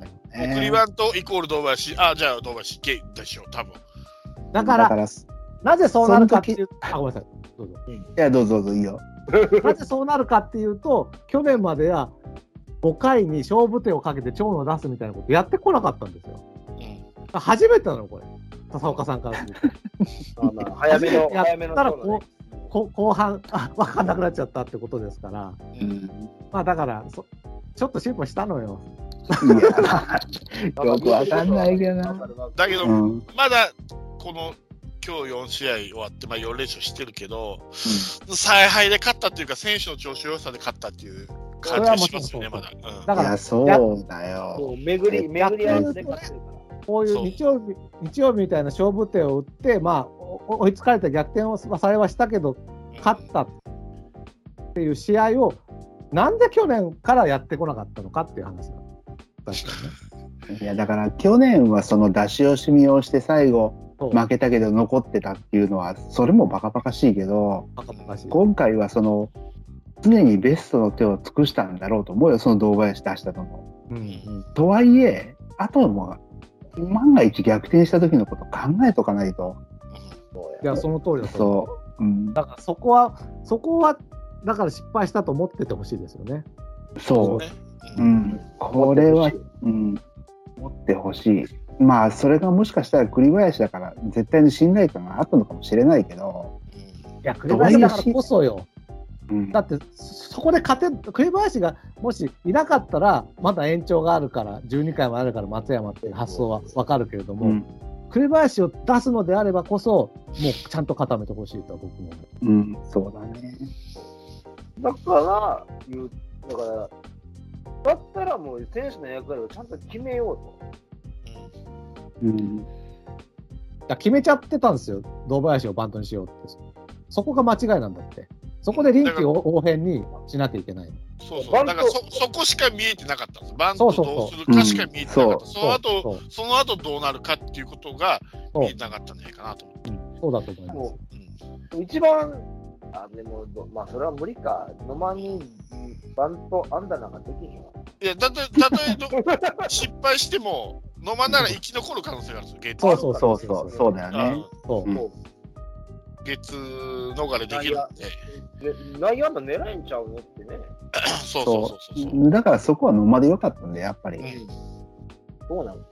ない。送りバントイコール堂林あじゃあ堂林いけでしょ多分。だから、だから、いなぜそうなるかっていう、あ、ごめんなさい。どうぞ。や、どうぞどうぞいいよ。なぜそうなるかっていうと、去年までは5回に勝負手をかけて長野を出すみたいなことやってこなかったんですよ。うん初めてなの、これ。笹岡さんからすると。早めの、や早めのったらそうだねこ後半あ、分かんなくなっちゃったってことですから、うんまあだからそ、ちょっと進歩したのよ。や、まあ、よくわかんないけどな。だけど、うん。まだこの今日4試合終わって、まあ、4連勝してるけど、采配で勝ったっていうか、選手の調子良さで勝ったっていう感じがしますよね、まだ。うんだからいや、そうだよ。巡り、巡り合わせで勝ってるから。こういう日曜日、日曜日みたいな勝負手を打って、まあ、お追いつかれて逆転をまあされはしたけど、勝ったっていう試合を、なんで去年からやってこなかったのかっていう話だ。確かにね。いや、だから去年はその出し惜しみをして最後負けたけど残ってたっていうのは、それもバカバカしいけど、今回はその、常にベストの手を尽くしたんだろうと思うよ、その堂林出したのも。うんうんとはいえ、あとも、万が一逆転した時のこと考えとかないと。いや、その通りだ。そう。うん、だからそこは、そこは、だから失敗したと思っててほしいですよね。そう。ねううんん。これは、うん、持ってほしい。まあ、それがもしかしたら栗林だから、絶対に信頼感があったのかもしれないけど、いや、栗林だからこそよ。うんだ、って、そそこで勝て、栗林がもしいなかったら、まだ延長があるから、12回もあるから松山っていう発想はわかるけれども、うん、栗林を出すのであればこそ、もうちゃんと固めてほしいとは僕も思う。うん、そうだね。だから、言う、だから、だったらもう選手の役割をちゃんと決めようと。うん、いや決めちゃってたんですよ、堂林をバントにしようって。そこが間違いなんだって。そこで臨機応変にしなきゃいけない。そうそう。だからそ、そこしか見えてなかったんです。バントそうそうそうどうするかしか見えてなかった。うんその後、そうその後どうなるかっていうことがそう見えてなかったんじゃないかなと思って。うんそうだと思います。一番、あ、でも、どまあ、それは無理か。野間にバントアンダーなんかできへんわ。いや、だと、たとえど失敗しても、飲まなら生き残る可能性があるんですよ、ゲッツ。そうそうそうそう、そうだよね。そううんもゲッツ逃れできるんで。内野安打狙えんちゃうのってね。そうそうそうそうそう。だからそこは野間でよかったんで、やっぱり。うんそうなん？ですよ。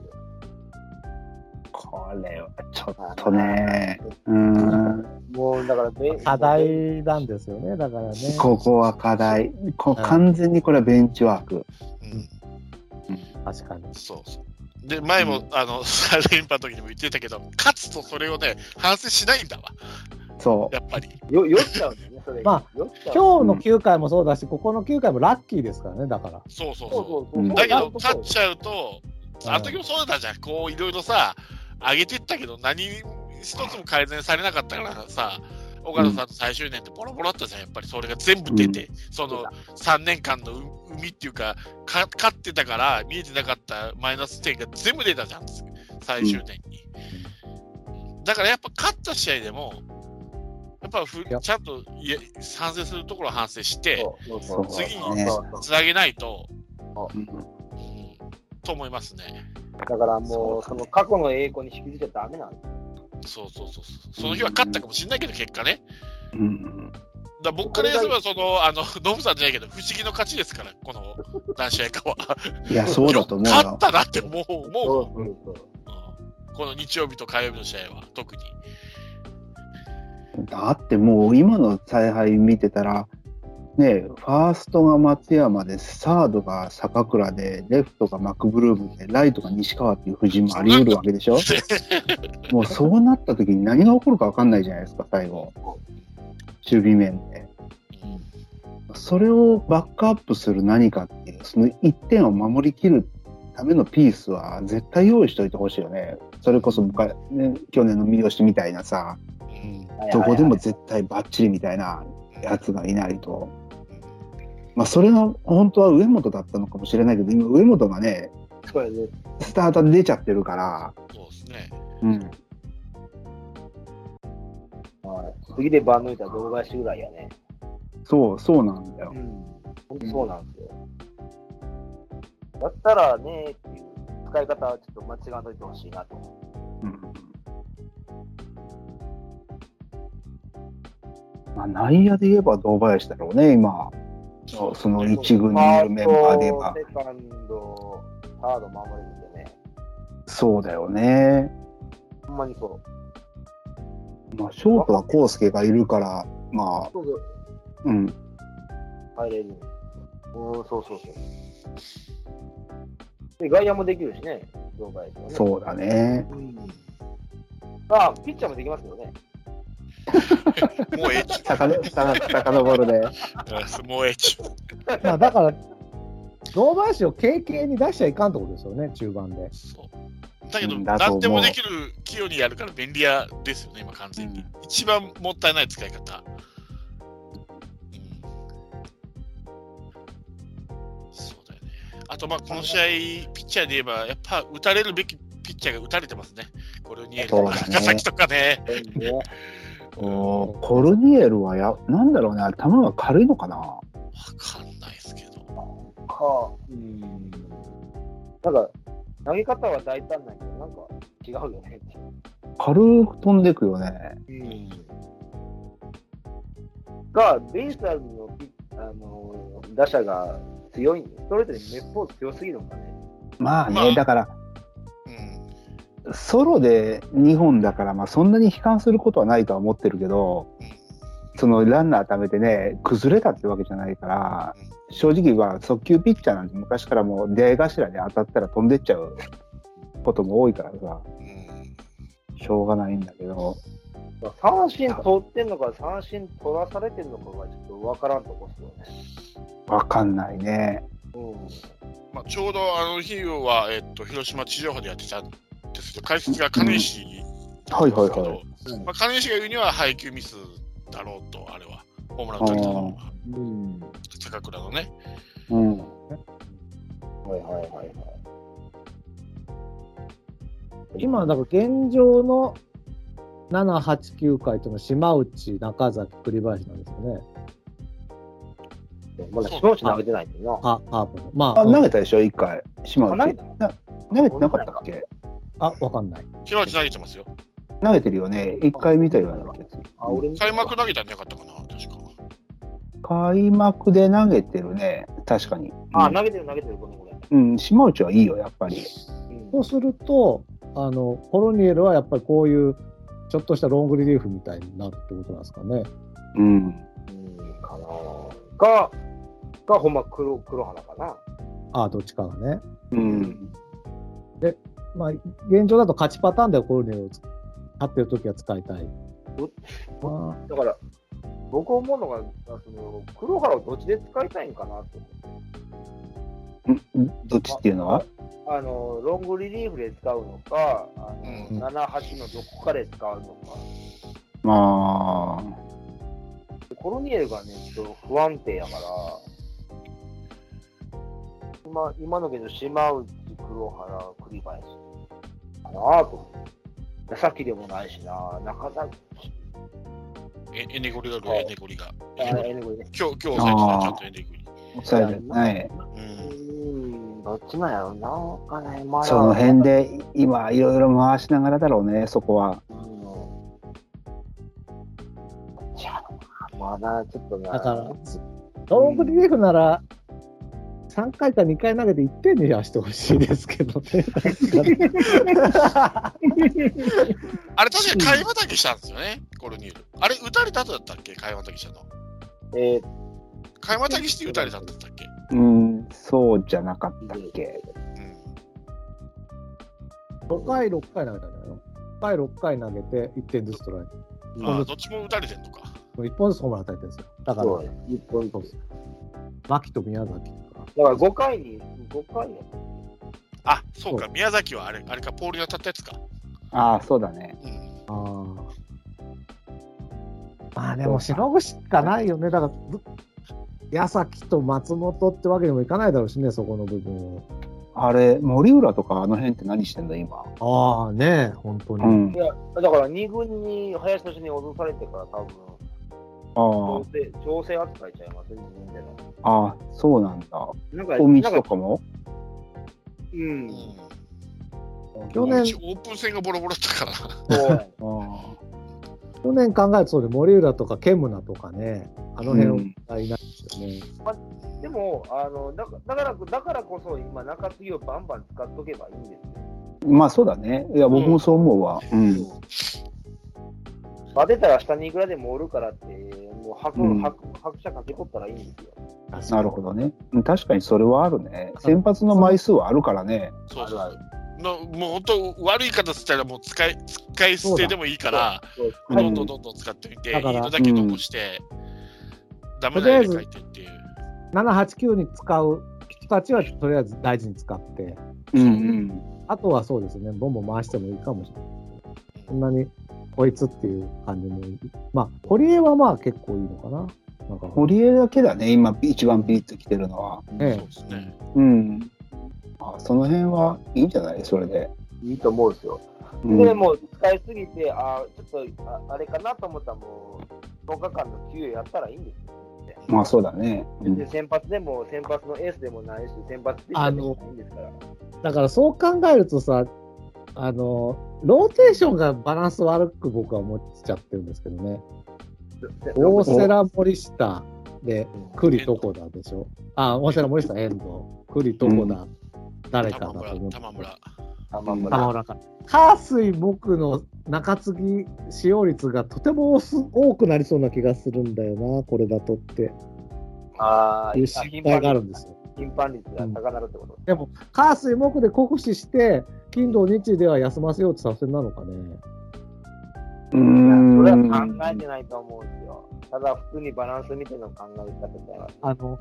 これはちょっとね、うん、もう、だから課題なんですよね、だからね。ここは課題。こん完全にこれはベンチワーク。うん確かに。そうそう。で、前も、あの、3連覇の時にも言ってたけど、勝つとそれをね、反省しないんだわ、そう。やっぱり。よ酔っちゃうんだよね、それ。ま酔っちゃう。今日の9回もそうだし、ここの9回もラッキーですからね、だから。そうそうそそうだけど、勝っちゃうと、あの時もそうだったじゃん。こう、いろいろさ、上げてったけど、何一つも改善されなかったからさ、岡田さんの最終年ってボロボロだったじゃん、やっぱりそれが全部出て、その3年間の海っていうかか、勝ってたから見えてなかったマイナス点が全部出たじゃん、最終年に。だからやっぱ勝った試合でも、やっぱふや。ちゃんと反省するところは反省して、次につなげないと、うんうんと思いますね。だからもう、その過去の栄光に引きずっちゃダメなんですよ。そうそうそうそう。その日は勝ったかもしれないけど、結果ね。うんだから僕から言えば、その、あの、ノブさんじゃないけど、不思議の勝ちですから、この何試合かは。いや、そうだと思うよ勝っ。たなって思う、思うもんそうそうそう。うんこの日曜日と火曜日の試合は、特に。だってもう今の采配見てたら、ね、ファーストが松山で、サードが坂倉で、レフトがマクブルームで、ライトが西川っていう布陣もあり得るわけでしょ？もうそうなった時に何が起こるか分かんないじゃないですか、最後。守備面で。それをバックアップする何かっていう、その1点を守りきるためのピースは絶対用意しといてほしいよね。それこそ、昔ね、去年の三好みたいなさ、うんどこでも絶対バッチリみたいなやつがいないと。まあ、それが本当は上本だったのかもしれないけど、今上本がね、そうやね。スターターで出ちゃってるから、そうですね。うん。はい次で番抜いたら動画しぐらいやね。そう、そうなんだよう。ん。本当そうなんですよ。だったらねっていう使い方はちょっと間違わといてほしいなと。うんまあ、内野で言えば堂林だろうね、今。そうその一軍にいるメンバーで言えばファーストセカンド、サード守れるんでね。そうだよね。ほんまにそう。まあ、ショートは康介がいるから、まあ、そうそう。うん。入れる。うん、そうそうそう。で外野もできるしね、ね。そうだね。うん。まあ、ピッチャーもできますよね。もうええちさかの、さかのぼるで。ゅ。もうええちゅ。まあだから、堂林を経験に出しちゃいかんってことですよね、中盤で。そう。だけど、うんだと思う何でもできる器用にやるから便利屋ですよね、今完全に。うん一番もったいない使い方。うん、そうだよね。あと、まあ、この試合、ピッチャーで言えば、やっぱ打たれるべきピッチャーが打たれてますね。コルニエルとか、そうだ崎とかね。コルニエルはや、なんだろうね、球が軽いのかな？わかんないですけど。か、うん。なんか、投げ方は大胆だけど、なんか違うよね。軽く飛んでくよね。うん。が、ベイスターズのピあの打者が強い、ストレートにめっぽう強すぎるのかね。まあね、まあだから、うん。ソロで2本だから、まあ、そんなに悲観することはないとは思ってるけど、そのランナー貯めてね、崩れたってわけじゃないから、正直は速球ピッチャーなんて昔からもう出会い頭で当たったら飛んでっちゃうことも多いからさ、しょうがないんだけど、三振取ってんのか、三振取らされてんのかがちょっとわからんとこですよね。わかんないね。うん。まあ、ちょうどあの日は、えっと、広島地上波でやってたんですけど、解説が金石はいはいけど、はい。まあ、金石が言うには配球ミスだろうと、あれは。ホームラン打たれたのは、うん。坂倉のね。うん。はいはいはいはい。今、だから現状の7、8、9回というのは島内、中崎、栗林なんですよね。まだ島内投げてないんだよあ、カープの。まあ、あ、投げたでしょ、一回。島な。あ、内投げてなかったっけ？あ、わかんない。平内投げてますよ。投げてるよね。一回見たような気がする。あ、俺開幕投げたんじゃなかったかな、確か。開幕で投げてるね。確かに。あ、投げてる投げてる、ごめんごめん。うん、島内はいいよ、やっぱり。うんそうすると、あの、コロニエルはやっぱりこういう、ちょっとしたロングリリーフみたいになるってことなんですかね。うん。うん、かなが、が、ほんま黒、黒花かな。あどっちかがね。うん。まあ、現状だと勝ちパターンではコロニエルを使ってるときは使いたい。まだから、僕思うのが、あその黒原をどっちで使いたいんかなって。んどっちっていうのは？あの、ロングリリーフで使うのか、あのうん。7、8のどこかで使うのか。まあ、コロニエルがね、ちょっと不安定やから、今今のけど、島内、黒原、栗林かなと思って。さっきでもないしな、中崎、えエネゴリがエネゴリが。あエネゴリね。今日、今日ちゃんとエネゴリ。抑えてない。うん。うん、どっちなんやろうな、わかんない。まだその辺で今いろいろ回しながらだろうね、そこは。うんじゃあ、まだちょっとな。あ、だから、ロングリリーフなら、3回か2回投げて1点にはしてほしいですけどね。あれ、確かに会話だけしたんですよね、コルニール。あれ、打たれた後だったっけ？会話だけしたの。えー会話だけして打たれたんだったっけ？うん、そうじゃなかったっけ？うん。5回、6回投げたんだよ。5回、6回投げて1点ずつ取られて、ああ、どっちも打たれてんのか。1本ずつホームラン与えてるんですよ。だからそう、一本そうそう牧と宮崎とか。だから5回に、5回やあ、そうか、宮崎はあれ、あれか、ポールに当たったやつか。ああ、そうだね。うん。ああ。まあでも、しのぐしかないよね。だから、ぶ矢崎と松本ってわけにもいかないだろうしね、そこの部分を。あれ、森浦とかあの辺って何してんだ、今。ああ、ね本当に。うんい。や、だから2軍に林としに脅されてから多分、あ調整、調整扱いちゃいますね、自分での。あ、ああ、そうなんだ。なんか、大道なんかとかも？うん。うん。去年、オープン戦がボロボロだったから。そうやねあ去年考えるとそうで、森浦とかケムナとかね、あのう辺んがいないですよね。でも、あのだだから、だからこそ今、中継ぎをバンバン使っとけばいいんですよ。あまあそうだね。いや、僕もそう思うわ。うん。当てたら下にいくらでもおるからって、もうん吐く、拍車かけとったらいいんですよ。なるほどね。確かにそれはあるね。先発の枚数はあるからね。そうそうのもう本当悪い方したらもう使い使い捨てでもいいからどんどんどんどん使ってみて、いいのだけ残して、うん、ダメな絵で描いてっていう。789に使う人たちはとりあえず大事に使って、うんうん、あとはそうですね、ボンボン回してもいいかもしれない。そんなにこいつっていう感じもいい。まあ、堀江はまあ結構いいのかな。なんか堀江だけだね、今一番ピリッときてるのは。ええ、そうですね。うん。あその辺はいいんじゃない？それで。いいと思うんですよ。うん、で、もう使いすぎて、あちょっとああれかなと思ったらもう、10日間の休養やったらいいんですよ。まあそうだね。うん、で先発でも先発のエースでもないし、先発でもないんですから。だからそう考えるとさ、あの、ローテーションがバランス悪く僕は思っちゃってるんですけどね。大瀬良森下で、栗床田でしょ。あ、大瀬良森下遠藤、栗床田、誰かだと思う。玉村。玉村。玉村か。火水木の中継ぎ使用率がとても多くなりそうな気がするんだよな、これだとって。ああ、いう心配があるんですよ。頻繁率が高なるってこと、うん、でも、火水木で酷使して、金土日では休ませようって作戦なのかね。うん。それは考えてないと思うんですよ。ただ、普通にバランス見ての考え方じゃあの、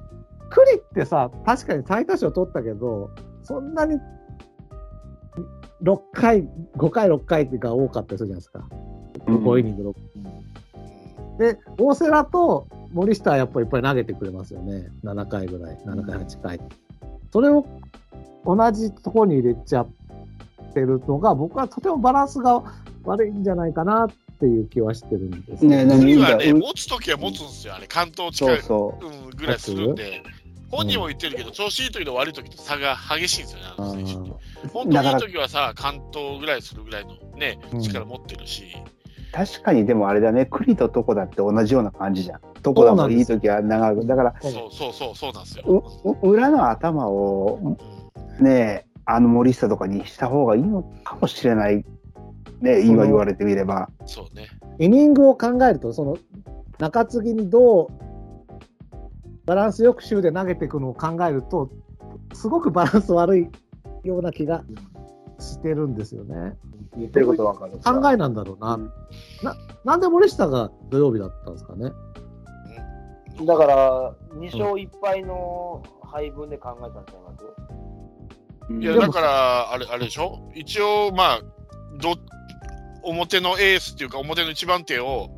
栗ってさ、確かに最多勝取ったけど、そんなに6回、5回、6回が多かったりするじゃないですか。5イニング6、うん、で、大瀬良と森下はやっぱりいっぱい投げてくれますよね。7回ぐらい、7回、8回。それを同じところに入れちゃってるのが、僕はとてもバランスが悪いんじゃないかなっていう気はしてるんですね。ね次はね、持つときは持つんですよ、あれ、関東近いぐらいするんで。本人も言ってるけど、調子いい時と悪い時と差が激しいんですよね、あの選手本当にいい時はさ、関東ぐらいするぐらいのね、力持ってるし。確かにでもあれだね、栗と床だって同じような感じじゃん。床だもいい時は長く。だから、そうそうそう、そうなんですよ。裏の頭を、ねあの森下とかにした方がいいのかもしれない。ね、今言われてみれば。そうね。イニングを考えると、その中継ぎにどうバランスよく週で投げていくのを考えると、すごくバランス悪いような気がしてるんですよね。言ってることわかる。考えなんだろうな。ななんで森下が土曜日だったんですかね。だから、2勝1敗の配分で考えたんじゃないます？うん、いや、だから、あれ、あれでしょ？一応、まあ、ど、表のエースっていうか、表の一番手を、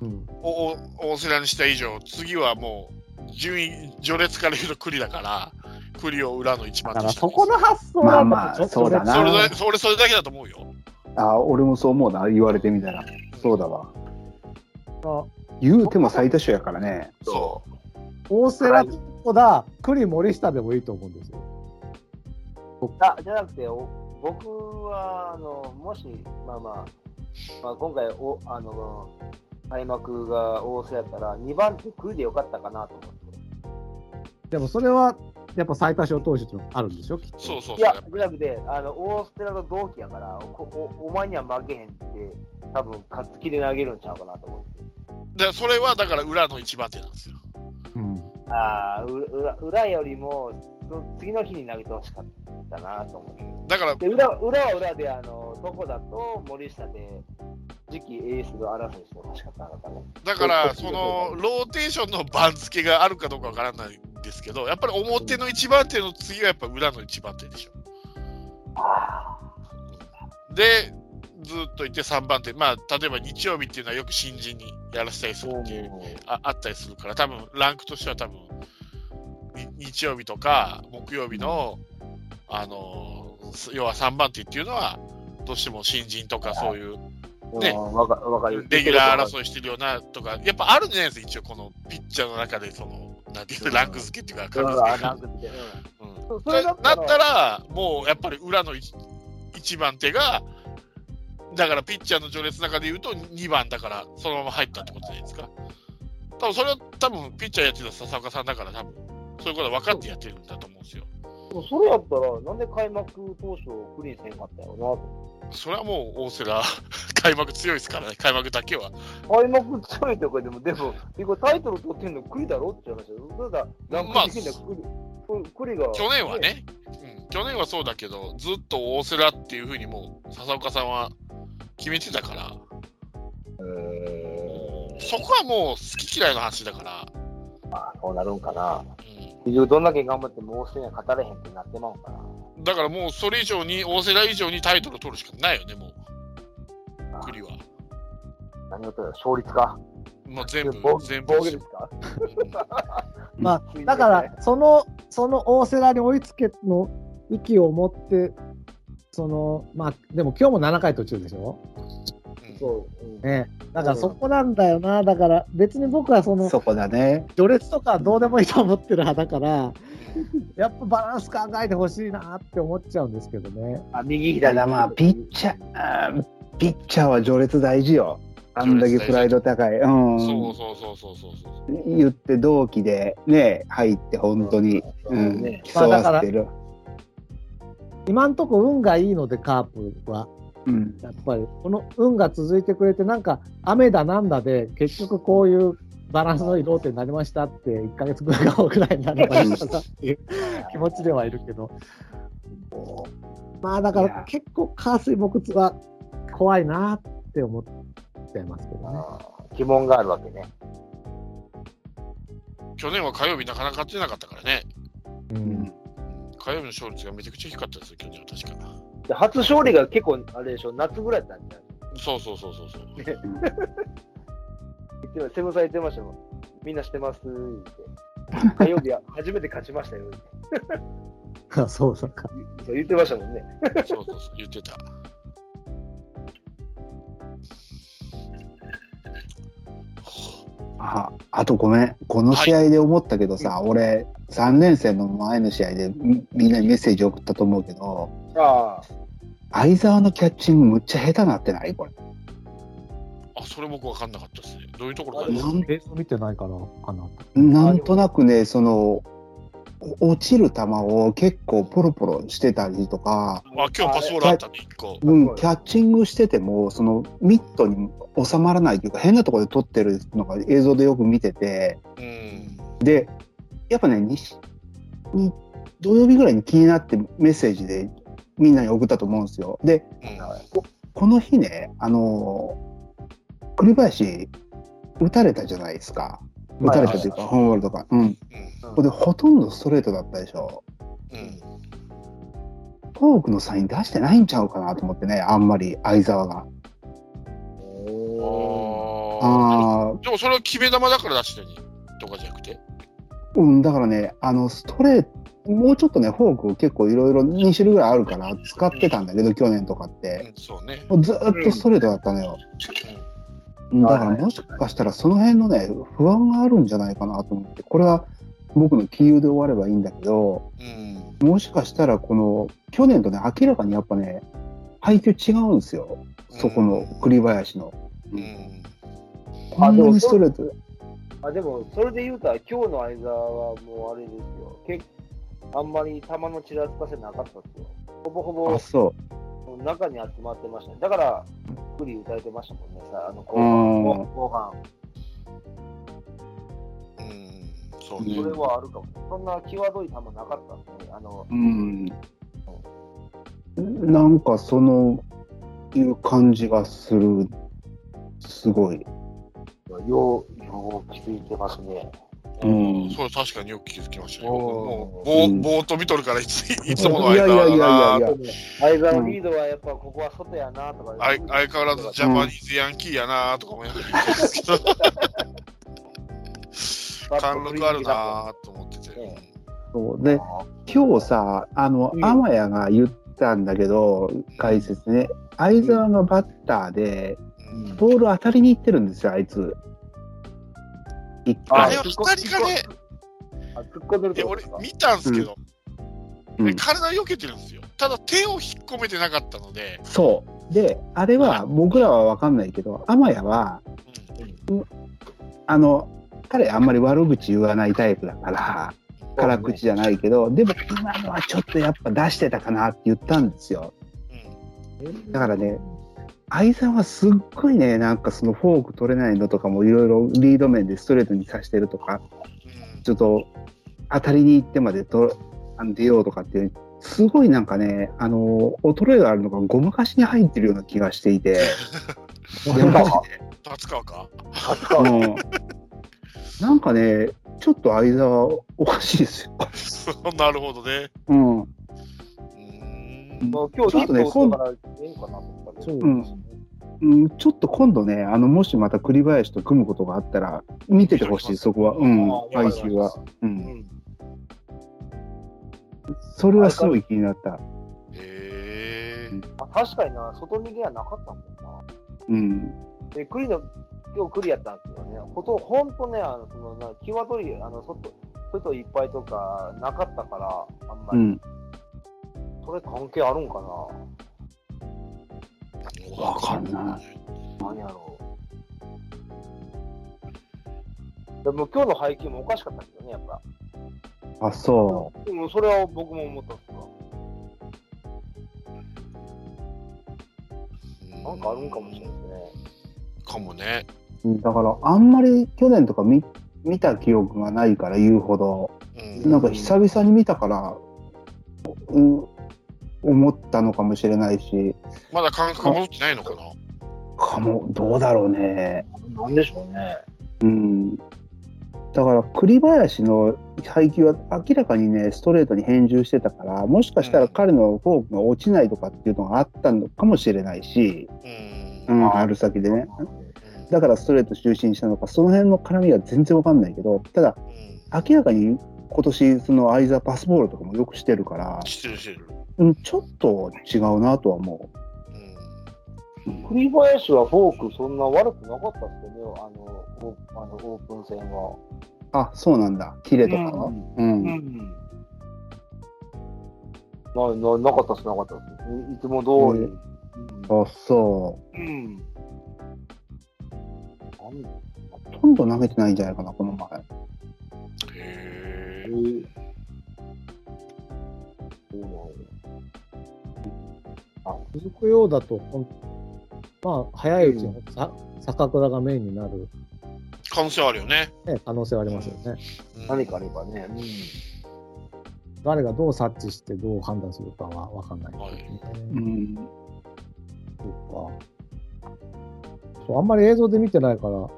うん、お大瀬良にした以上、次はもう、順位、序列から言うと栗だから、栗を裏の一番だからそこの発想はまあ、そうだな。それそれそれだけだと思うよ。あ俺もそう思うな、言われてみたら。そうだわ。言うても最多種やからね。そう。大瀬良とだ、栗森下でもいいと思うんですよ。あじゃなくて、僕は、あの、もし、まあまあ、まあ、今回お、あの、開幕が大瀬やったら、2番手栗でよかったかなと思って。でもそれは、やっぱ最多勝投手ってのあるんでしょ、きっと。そうそういや、じゃなくて、あのオーステラの同期やからおお、お前には負けへんって、多分勝つ気で投げるんちゃうかなと思って。で、それはだから裏の一番手なんですよ。うん、ああ、裏裏よりも、次の日に投げてほしかったなと思って。だからで裏裏は裏で、あのどだと森下で、次期エースが争いしてほしかったのかね。だから、そのローテーションの番付があるかどうかわからないんですけど、やっぱり表の一番手の次はやっぱ裏の一番手でしょ。で、ずっといて3番手、まあ、例えば日曜日っていうのはよく新人にやらせたりするっていうああったりするから、多分ランクとしては多分日曜日とか木曜日の、あの要は3番手っていうのは、どうしても新人とかそういうね、わかわかレギュラー争いしてるようなとか、やっぱあるじゃないですか、一応、このピッチャーの中で、その、なん。ていう、ランク付けっていうか、格付け。うん。だったら、もうやっぱり裏の一番手が、だからピッチャーの序列の中で言うと2番だから、そのまま入ったってことじゃないですか。多分それは多分ピッチャーやってた笹岡さんだから、多分。そういうことは分かってやってるんだと思うんですよ。それやったら、なんで開幕当初クリーンせんかったよなと。それはもう大瀬良、開幕強いですからね、開幕だけは。開幕強いとかでも、でも、タイトル取ってんのクリだろって話だよ。ただ、ランクが。去年はね、うん、去年はそうだけど、ずっと大瀬良っていうふうにもう、笹岡さんは決めてたから、そこはもう好き嫌いの話だから。まあ、そうなるんかな。うん結局、どんだけ頑張っても大瀬には勝たれへんってなってまうんかな。だからもうそれ以上に、大瀬良以上にタイトル取るしかないよね、もう、栗は。何をとる勝率か。もう全部防、全部防。御率か？まあ、だから、その、その大瀬良に追いつけの息を持って、その、まあ、でも今日も7回途中でしょ？うんそう。うんね。だからそこなんだよな。だから別に僕はその、そこだね。序列とかどうでもいいと思ってる派だから、やっぱバランス考えてほしいなって思っちゃうんですけどね。あ、右左。ただまあ、ピッチャー、ピッチャーは序列大事よ。あんだけプライド高い。うん。そうそうそうそうそうそう。言って同期でね、入って本当に、うん、ね競わせてる。今んとこ運がいいので、カープは。うん。やっぱり、この運が続いてくれて、なんか雨だなんだで、結局こういうバランスのいいローテになりましたって、1ヶ月ぐらい後ぐらいになればいいかなっていう気持ちではいるけど。まあだから結構、火水木窟は怖いなって思っちゃいますけどね。疑問があるわけね。去年は火曜日なかなか勝てなかったからね。うん火曜日の勝率がめちゃくちゃ低かったですよ、去年は確か。で初勝利が結構、あれでしょ、夏ぐらいだったんじゃないそうそうそうそうそう。言ってまセブンさん言ってましたもん。みんなしてます言って。火曜日は初めて勝ちましたよ。あ そうそうか。そう言ってましたもんね。そうそうそう、言ってた。ああとごめん、この試合で思ったけどさ、俺、3連戦の前の試合でみみんなにメッセージ送ったと思うけど、ああ。相沢のキャッチングむっちゃ下手なってない？これ。あ、それ僕分かんなかったですね。どういうところかなん映像見てないからかな。なんとなくね、その、お落ちる球を結構ポロポロしてたりとか、あ、今日パスボールあったね、1個。うん、キャッチングしてても、そのミットに収まらないというか、変なところで撮ってるのが映像でよく見てて、うん。で、やっぱね、西に土曜日ぐらいに気になってメッセージでみんなに送ったと思うんですよ。で、うんこの日ね、あのー栗林、打たれたじゃないですか。打たれたというか、ホームボールとか。うん。うん。ここでほとんどストレートだったでしょ。うん。フォークのサイン出してないんちゃうかなと思ってね、あんまり相沢が。おああ。ああ、でもそれは決め球だから出してるとかじゃなくて？うん、だからね、あの、ストレート、もうちょっとね、フォーク結構いろいろ2種類ぐらいあるから使ってたんだけど、去年とかって。うん、そうね。もうずーっとストレートだったのよ。うんだからもしかしたらその辺のね、不安があるんじゃないかなと思って、これは僕の杞憂で終わればいいんだけど、うん。もしかしたらこの、去年とね、明らかにやっぱね、配球違うんですよ。そこの栗林の。うん。こんなにストレートで。あでも、それで言うたら、今日の相沢はもうあれですよ。結あんまり球のちらつかせなかったですよ。ほぼほぼあ、そ中に集まってましたね。だから、クリ打たれてましたもんね。さあの後うん半後半。うん。そう。それはあるかも。そんな際どい球なかったんでね。あの、う。うん。なんかその、いう感じがする。すごい。よう、よう気づいてますね。うんそれ確かによく気づきましたよ。もう、ぼうんーぼーっと見とるからいつ、いつものいやいやいやいやいや。相沢のリードはやっぱここは外やなとか。相相変わらずジャパニーズヤンキーやなとか思いなてるんですけど、貫禄あるなと思ってて。そうで、今日さ、あの、うん天谷が言ったんだけど、解説ね、相沢がバッターで、うんボール当たりに行ってるんですよ、あいつ。一回あれは。左がね、あ突っ込んでるで俺見たんですけど、うんで体避けてるんですよ。ただ手を引っ込めてなかったので、そう。で、あれは僕らは分かんないけど、天谷は、あの、彼あんまり悪口言わないタイプだから、辛口じゃないけど、でも今のはちょっとやっぱ出してたかなって言ったんですよ。うん。だからね、相沢はすっごいね、なんかそのフォーク取れないのとかもいろいろリード面でストレートにさしてるとか、うんちょっと当たりに行ってまでとあの出ようとかって、すごいなんかね、あの、衰えがあるのがごまかしに入ってるような気がしていて、いやマジ達川か？で。うんなんかね、ちょっと相沢おかしいですよ。なるほどね。うん。うーん。まあ、今日ちょっとねちょっとからええんかなと思ったけど。そううん、ちょっと今度ね、あの、もしまた栗林と組むことがあったら、見ててほしい、そこは。うんあ、配球は。う。うんん。それはすごい気になった。へえ。あ確かにな、外逃げはなかったもんな。うん。で、栗の、今日栗やったんですけどね、ほとほんとね、あの、そのな、際どい、あの、外、外いっぱいとかなかったから、あんまり。うん。それ関係あるんかな？わかんない。何やろう。でも今日の配球もおかしかったけどね、やっぱ。あ、そでもそれは僕も思ったんですよ。なんかあるんかもしれないですね。かもね。う。だから、あんまり去年とか見見た記憶がないから言うほど、うん。なんか久々に見たから、うん、思ったのかもしれないし、まだ感覚戻ってないのかな？かも、どうだろうね。なんでしょうね。うん。だから、栗林の配球は明らかにね、ストレートに返従してたから、もしかしたら彼のフォークが落ちないとかっていうのがあったのかもしれないし、う。うんん、春先でね。うんだからストレート中心にしたのか、その辺の絡みは全然わかんないけど、ただ、うん明らかに今年、その相沢パスボールとかもよくしてるから、してるしてる。うん、ちょっと違うなとは思うん。う。栗林はフォークそんな悪くなかったっすよね、あの、オーあのオープン戦は。あ、そうなんだ。キレとかは？うん。ん。な、な、なかったっす、なかったっす。いいつも通り。あ、そうん。なんう。ほとんど投げてないんじゃないかな、この前。へえ。えそうなんや続くようだと、まあ、早いうちにさ坂倉がメインになる、可能性あるよね。ね、可能性はありますよね。うん何かあればね。誰がどう察知してどう判断するかは分かんないけどね。うん。そうか。そう、あんまり映像で見てないから、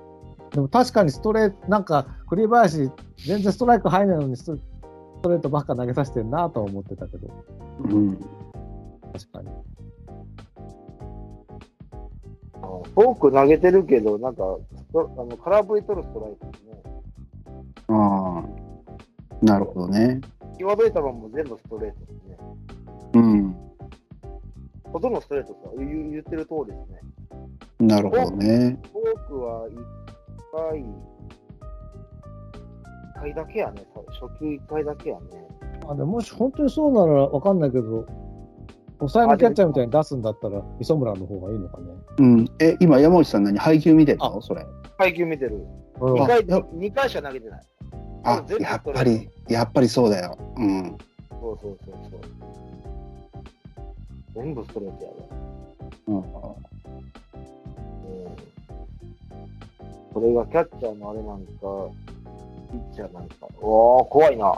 でも確かにストレート、なんか栗林、全然ストライク入らないのにストストレートばっか投げさせてるなとは思ってたけど、うん。確かに。フォーク投げてるけど、なんか、あの空振り取るストライクですね。ああ。なるほどね。際どい球も全部ストレートですね。うん。ほとんどストレートです言言ってる通りですね。なるほどね。フォークは1回、1回だけやね。初球1回だけやね。あでももし本当にそうなら分かんないけど、抑えのキャッチャーみたいに出すんだったら、磯村の方がいいのかね。うん。え、今、山内さん何？配球見てるの？それ。配球見てる。うん2回、や二回しか投げてない。あ、やっぱり、やっぱりそうだよ。うん。そうそうそうそう。全部ストレートやね。うん、うん。これがキャッチャーのあれなんか、ピッチャーなんか。おー、怖いな。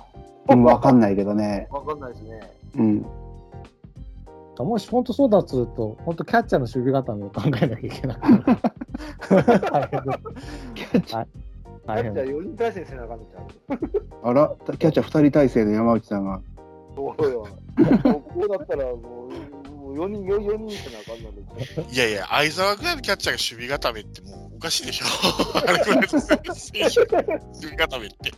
うん、わかんないけどね。わかんないですね。うん。もし本当そうだとすると、本当キャッチャーの守備固めを考えなきゃいけなくなる。キャッチャー、はいキャッチャー大変です。4人対戦せなあかんのちゃう？あら、キャッチャー2人体制の山内さんが。そうよ。こうだったらもう、もう4人、4人せなあかんので。いやいや、相沢ぐらいのキャッチャーが守備固めってもうおかしいでしょ。あれぐらいの守備固めって。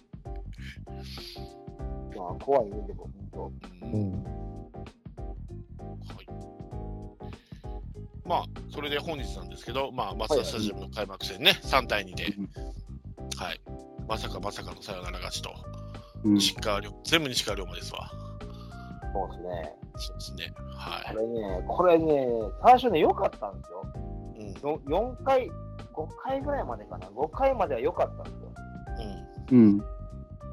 まあ、怖いね、でも、本うん。まあ、それで本日なんですけど、まあ、マツダスタジアムの開幕戦ね、3対2で、はい、まさかまさかのサヨナラ勝ちと、うん。全部西川龍馬ですわ。当。そうですね。そうですね。はこれね、これね、最初ね、良かったんですよ。い。うん。よ4回、5回ぐらいまでかな。5回までは良かったんですよ。うん。うん。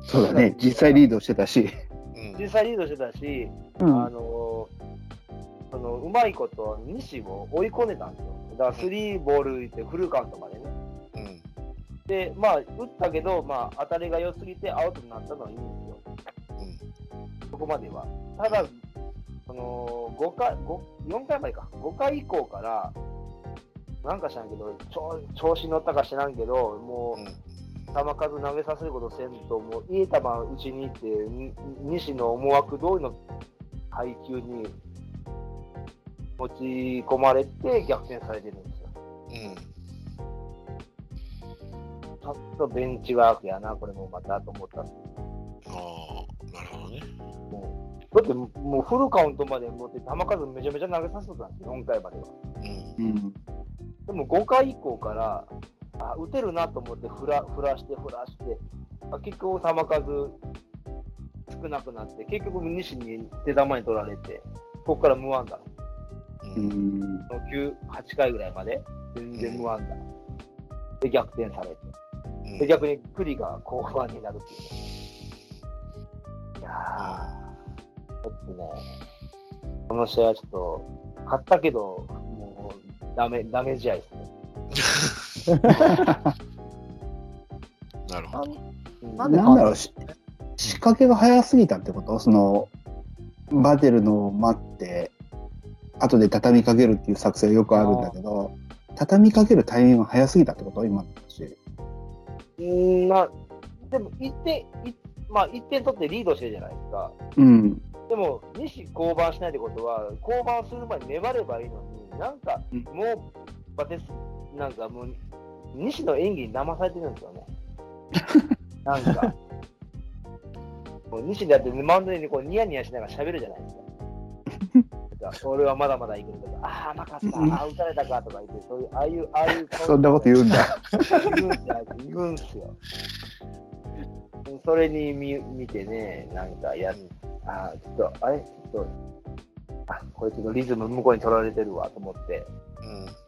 そうだね、実際リードしてたし。うん実際リードしてたし、うんあのそのうまいこと西を追い込んでたんですよ。だからスリーボールってフルカウントまでね。うんで、まあ、打ったけど、まあ、当たりが良すぎてアウトになったのはいいんですよ。うんそこまでは。ただ、その5回5 4回までか、5回以降から、なんか知らんけど、調調子乗ったか知らんけど、もう球数投げさせることせんと、もういい球打ちに行って、に西の思惑通りの配球に持ち込まれて逆転されてるんですよ。うんちょっとベンチワークやな、これもまたと思ったんですああなるほどねだってもうフルカウントまで持って球数めちゃめちゃ投げさせてたんですよ、4回までは。うんうん。でも5回以降から、あ打てるなと思って振ら振らして振らして、あ結局球数少なくなって、結局西に手玉に取られて、ここから無安打。の9、8回ぐらいまで全然無安打。で、逆転されて。うんで、逆に栗が後半になるっていうね。いやー、ちょっとね、この試合はちょっと、勝ったけど、もう、ダメ、ダメ試合ですね。なるほどうんなんでなんだろうし、仕掛けが早すぎたってこと？その、バテるのを待って、後で畳みかけるっていう作戦はよくあるんだけど、畳みかけるタイミングが早すぎたってこと？今の話。うーん、まあ、でも1点、いまあ、1点取ってリードしてるじゃないですか。うん。でも、西降板しないってことは、降板する前に粘ればいいのに、なんかうん、もう、バテス、なんかもう、西の演技に騙されてるんですよね。なんか。もう西だってマウンドにこうニヤニヤしながら喋るじゃないですか。か俺はまだまだいけるとか、ああ、なかった、ああ、打たれたかとか言って、そういう、ああいう、ああいう顔そんなこと言うんだ。言うんすよ、言うんすよ。それに見見てね、なんかやる、あーちょっと、あれ、ちょっと、あ、これちょっとリズム向こうに取られてるわと思って、うん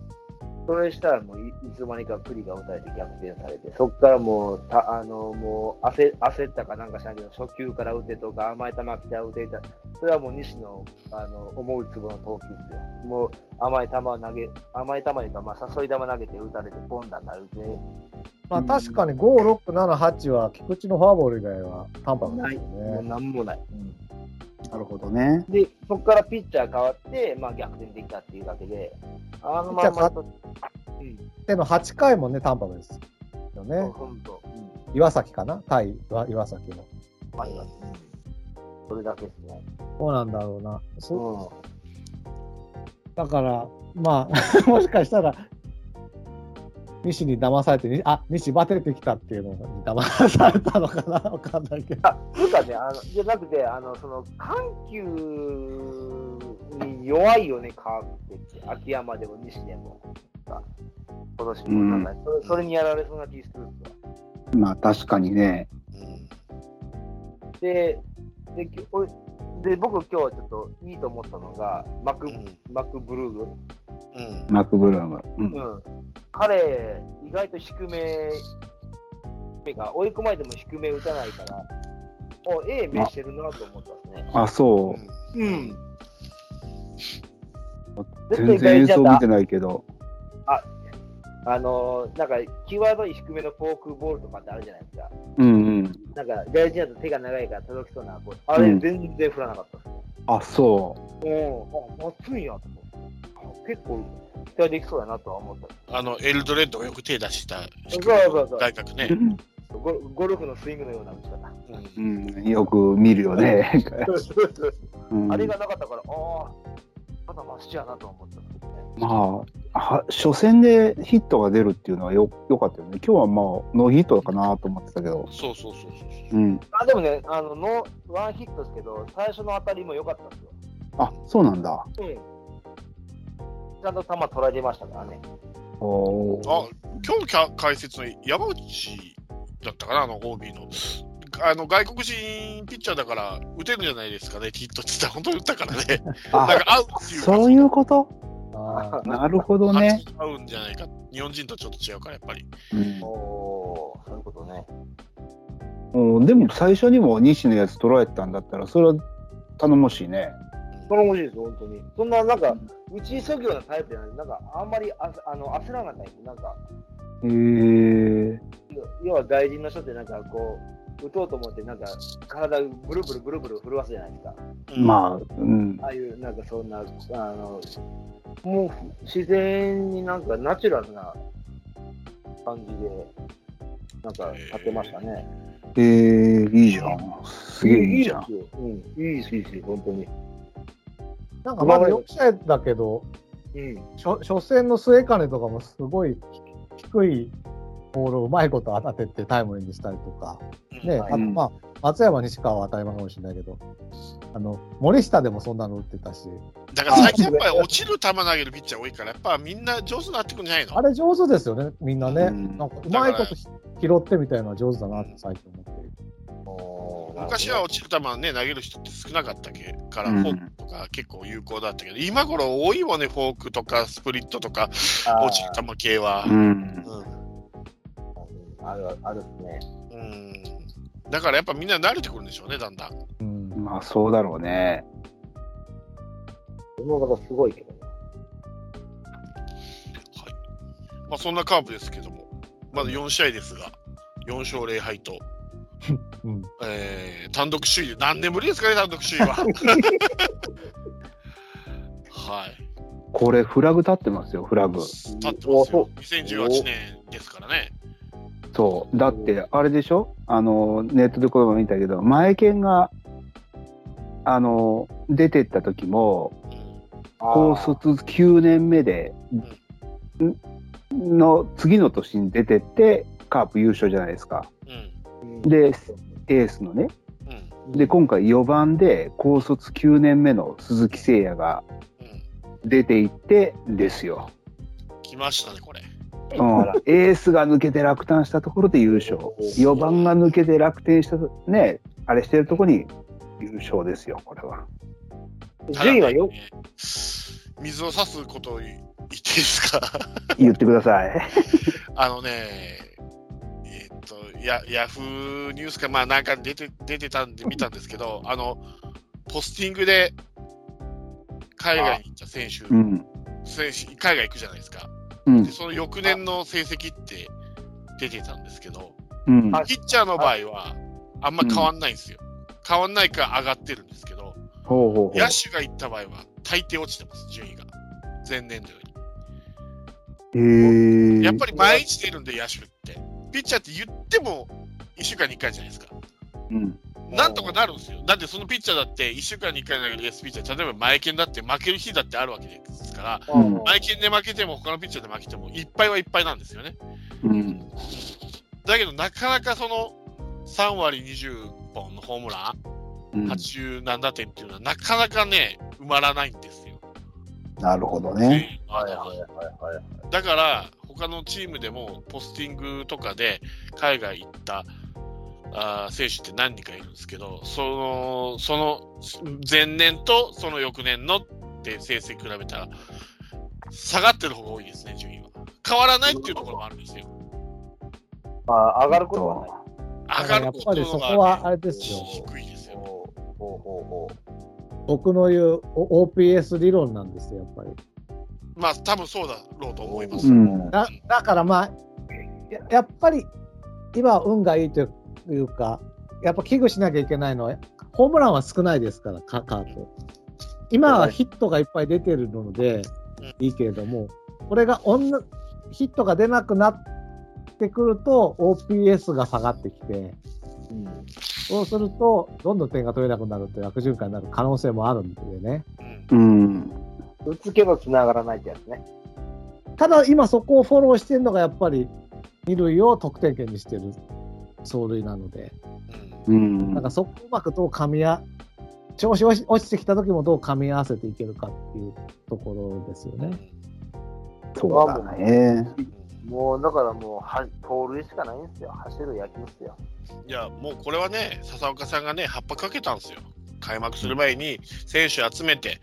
それしたらもういいつの間にか栗が打たれて逆転されて、そこからもう、たあのもう焦焦ったかなんかしないけど、初球から打てとか、甘い球来たら打てた、それはもう西のあの思うつぼの投球ですよ。もう甘い球を投げ、甘い球にか、まあ、誘い球投げて打たれて、ポンダになるんで、まあ確かに5、6、7、8は菊池のフォアボール以外は淡白ない、ですよもうね。なんもない。なるほどね。で、そこからピッチャー変わって、まあ、逆転できたっていうだけで、あのまんまと、うん、での8回もね、淡白ですよそうね。うん、岩崎かな？対岩岩崎の。あります。それだけですね。そうなんだろうな。うそん。だから、まあ、もしかしたら、西に騙されて、にあ西バテてきたっていうのに騙されたのかな？わかんないけど。あ、つうかね、あの、じゃなくて、あの、その、緩急に弱いよね、カープって。秋山でも西でも。さ今年もなんか、それそれにやられそうな気する。まあ確かにね。うんで、で、で僕今日はちょっといいと思ったのが、マク、うんマクブルーグ。うんマクブルーム。うんうん。彼、意外と低め、追い込まれても低め打たないから、お、ええ目してるなと思ったんですね。あ、そう。うん。全然演奏見てないけど。あのーなんか、際どい低めのフォークボールとかってあるじゃないですか。うんうん。なんか、大事だと手が長いから届きそうなボール。あれ、うん全然振らなかったですね。あ、そう。うん。あ、熱いんやと思って。あ結構、期待できそうだなとは思った。あのエルドレッドがよく手出したそうそうそう外角ね、ゴルゴルフのスイングのような打ち方。うんうん、よく見るよね。うんあれがなかったから、ああ、まだマシやなとは思ったんですけどね。まあ、は初戦でヒットが出るっていうのはよよかったよね。今日はまあ、ノーヒットかなと思ってたけど。そうそうそうそううん。あでもね、あのノーワンヒットですけど、最初の当たりも良かったんですよ。あ、そうなんだ。うん。ちゃんと球捉えてましたからね。あ今日の解説の山内だったかな、あの OB の。あの外国人ピッチャーだから打てるんじゃないですかね、ヒットって言ったら本当に打ったからね。なんあ、か合うっていうかそういうこと？あなるほどね。合うんじゃないか。日本人とちょっと違うから、やっぱり。うんおお、そういうことね。うん、でも最初にも西のやつ捉えてたんだったら、それは頼もしいね。頼もしいです、本当に。そんな、なんか、打ち急ぐようなタイプじゃない。なんか、あんまりああの焦らなかったんですなんか、へえ。要は外人の人ってなんかこう、打とうと思って、なんか体ブルブルブルブル震わすじゃないですか。まあ、うん。ああいう、なんかそんな、あの、もう自然になんかナチュラルな感じで、なんか立ってましたね。えー、いいじゃん。すげえいいじゃん。いいです、いいです、本当に。なんかまだ4試合だけど、うん。初初戦の末金とかもすごい低いボールをうまいこと当ててタイムリーにしたりとか、ね、はい。あとまあ、松山、西川は当たり前かもしれないけど、あの森下でもそんなの打ってたし、だから最近やっぱり落ちる球投げるピッチャー多いから、やっぱみんな上手になってくるんじゃないの？あれ上手ですよね、みんなね。うん。なんかうまいことひ拾ってみたいのは上手だなって最近思ってる。昔は落ちる球ね、投げる人って少なかったけから、うんフォークとか結構有効だったけど、今頃多いもんね、フォークとかスプリットとか、落ちる球系はう。ん。あるあるっすね。うんうんだからやっぱみんな慣れてくるんでしょうね、だんだん。うんまあ、そうだろうね。その方すごいけどね。まあ、そんなカープですけども、まだ4試合ですが、4勝0敗と、うんえー単独首位で、何年ぶりですかね、単独首位は。はい。これ、フラグ立ってますよ、フラグ。立ってますよ。2018年ですからね。そう。だって、あれでしょ？あの、ネットでこれも見たけど、前剣が、あの、出てった時も、うん高卒9年目で、ん？の次の年に出てって、カープ優勝じゃないですか。うんで、エースのね。うんで、今回4番で高卒9年目の鈴木誠也がうん出ていってですよ。来ましたね、これ。うん、エースが抜けて落胆したところで優勝。4番が抜けて楽天したと、ね、あれしてるところに優勝ですよ、これは。順位はよ、水を差すことを言っていいですか？言ってください。あのね、と、やヤフーニュースか、まあなんか出て出てたんで見たんですけど、あの、ポスティングで海外に行った選手、うん。選手海外行くじゃないですか。うんで、。その翌年の成績って出てたんですけど、うん。あピッチャーの場合はあんま変わんないんですよ。変わんないか上がってるんですけど、ほうほうほう。野手が行った場合は大抵落ちてます、順位が。前年度より。へーやっぱり毎日出るんで、野手って。ピッチャーって言っても1週間に1回じゃないですか。うん。なんとかなるんですよ。だってそのピッチャーだって1週間に1回投げる S ピッチャー、例えば前剣だって負ける日だってあるわけですから、うん前剣で負けても他のピッチャーで負けてもいっぱいはいっぱいなんですよね。うん。だけどなかなかその3割20本のホームラン、うん80何打点っていうのはなかなかね、埋まらないんですよ。なるほどね。はいはいはいはい。だから、他のチームでもポスティングとかで海外行ったあー選手って何人かいるんですけど、そのその前年とその翌年のって成績比べたら、下がってる方が多いですね、順位は。変わらないっていうところもあるんですよ。まあ、上がることはない。上がることのやっぱりそが、こはあれですよ。低いですよ。ほうほうほうほ僕の言うお OPS 理論なんですよ、やっぱり。まあ、多分そうだろうと思います。うん。だだからまあや、やっぱり今は運がいいというか、やっぱ危惧しなきゃいけないのは、ホームランは少ないですから、カカープ。今はヒットがいっぱい出てるのでいいけれども、これがおんなヒットが出なくなってくると、OPS が下がってきて、う。うんそうすると、どんどん点が取れなくなるという悪循環になる可能性もあるんでね。うんうん。打つけど繋がらないってやつね。ただ、今そこをフォローしてるのがやっぱり、二塁を得点圏にしてる走塁なので、うんうんなんかそこをうまくどう噛み合調子落ち落ちてきた時もどう噛み合わせていけるかっていうところですよね。そうだね。もう、だからもう、は盗塁しかないんですよ。走る野球っすよ。いや、もうこれはね、笹岡さんがね、葉っぱかけたんですよ。開幕する前に選手集めて、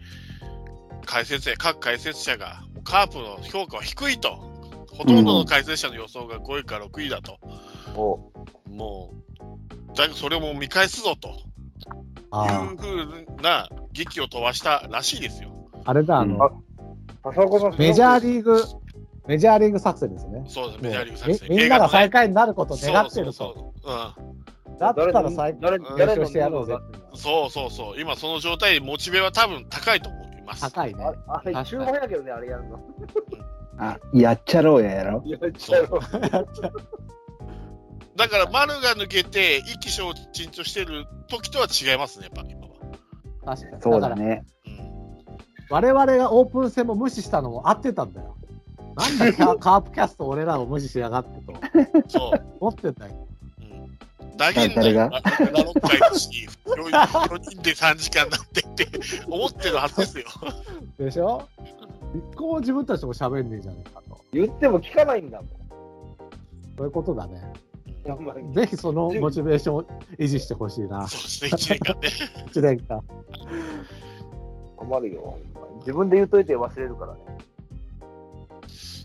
解説者、各解説者が、カープの評価は低いと。ほとんどの解説者の予想が5位か6位だと。おもう、だそれも見返すぞといあうふうな劇を飛ばしたらしいですよ。あ、あれだ、あの、浅岡さん、メジャーリーグ、メジャーリーグ作戦ですね。そうです、メジャーリーグ作戦。みみんなが最下下位になることを願ってると。そうそうそうだったら最下誰うん誰勝してやろうぜうん、そうそうそう、今その状態でモチベは多分高いと思います。高いねあ。あれ、注文やけどね、あれやるの。あ、やっちゃろうややろ。やっちゃう。だから丸が抜けて意気消沈としてる時とは違いますね、やっぱ今は。確かに。そうだね。うん我々がオープン戦も無視したのも合ってたんだよ。なんだカカープキャスト俺らを無視しやがってと そう。思ってんだよ。うん。だけんだし、4人で3時間なってって思ってるはずですよ。でしょ？一個も自分たちも喋んねえじゃねえかと。言っても聞かないんだもん。そういうことだね。ぜひそのモチベーションを維持してほしいな。そうですね、1年間ね。1年間。困るよ。自分で言うといて忘れるからね。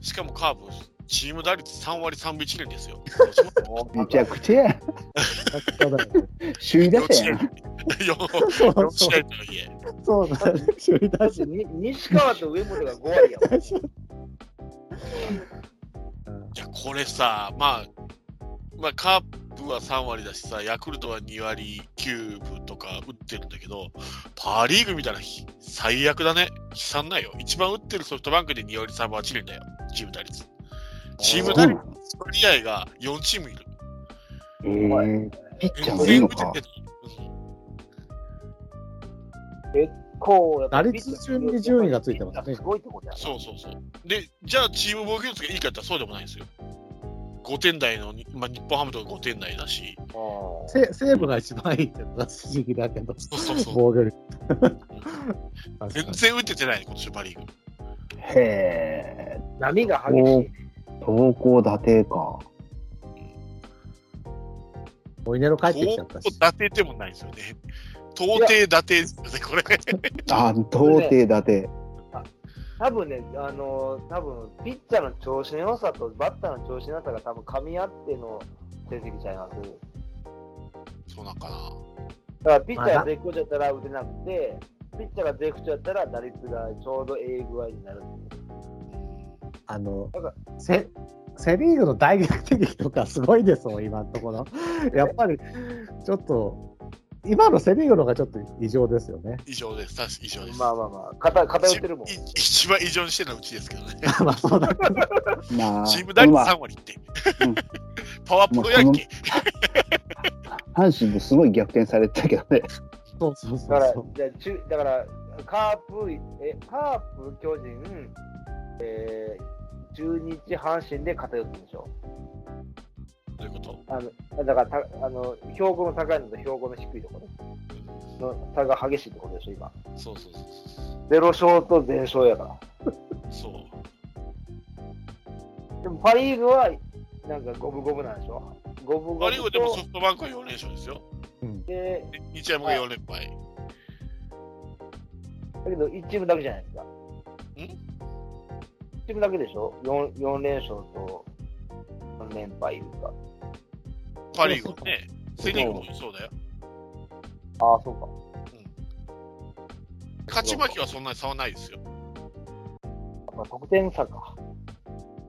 しかもカープ、チーム打率3割3分1厘ですよ。めちゃくちゃや。首位打者やん。4そう試合とはいえ。そうだね。首位打者に西川と上本が5割やもん。いや、これさ、まあ、まあ、カープは3割だしさ、ヤクルトは2割9分とか打ってるんだけど、パ・リーグみたいなひ最悪だね。悲惨ないよ。一番打ってるソフトバンクで2割3分8厘だよ。チーム打率。チーム打率割合が4チームいる。えー、ピッチャーもいい全のか。然打ててないこうやっぱ打率順に順位がついてますねすごいってことやな。そうそうそう。で、じゃあチーム防御率がいいかって言ったらそうでもないんですよ。5点台の、まあ、日本ハムとか5点台だし、あーせ西武が一番いいってのが不思議だけど、そうそうそう。防御率。全然打ててないね、今年のパ・リーグ。へえ、波が激しい。投稿打定か。モイネロ帰ってきちゃったし。打ててもないですよね。到底打てですよね、これ。あ、到底打定。多分ね、あのー、多分ピッチャーの調子の良さとバッターの調子の良さが多分噛み合っての成績ちゃいます。そうなんかな。だ。からピッチャーが絶好調やったら打てなくて、ピッチャーが絶不調やったら打率がちょうどええ具合になる。あのセセ・リーグの大逆転とかすごいですもん、今のところ。やっぱり、ちょっと、今のセ・リーグの方がちょっと異常ですよね。異常です。確か異常です。まあまあまあ、偏偏ってるもんい。一番異常にしてるのはうちですけどね。まあそうだけど。まあ、チーム打率まあ3割ってうん。パワープロやんけ。阪神ですごい逆転されてたけどね。そうそうそだからじゃあ中だからカープ、えカープ、巨人、えー、中日、阪神で偏ってるでしょ。どういうこと？あのだからたあの、標高の高いのと標高の低いところの差が激しいってことでしょ、今。そうそうそうゼロ勝と全勝やから。そう。そう。でもパ・リーグはなんか五分五分なんでしょ。五分五パ・リーグ分とでもソフトバンクは4連勝ですよ。で、で日ハムが4連敗。だけど1チームだけじゃないですか。ん？?1 チームだけでしょ？4, 4連勝と4連敗いうか。パ・リーグはね。セ・リーグもそうだよ。ああ、そうか。勝ち負けはそんなに差はないですよ。まあ、得点差か。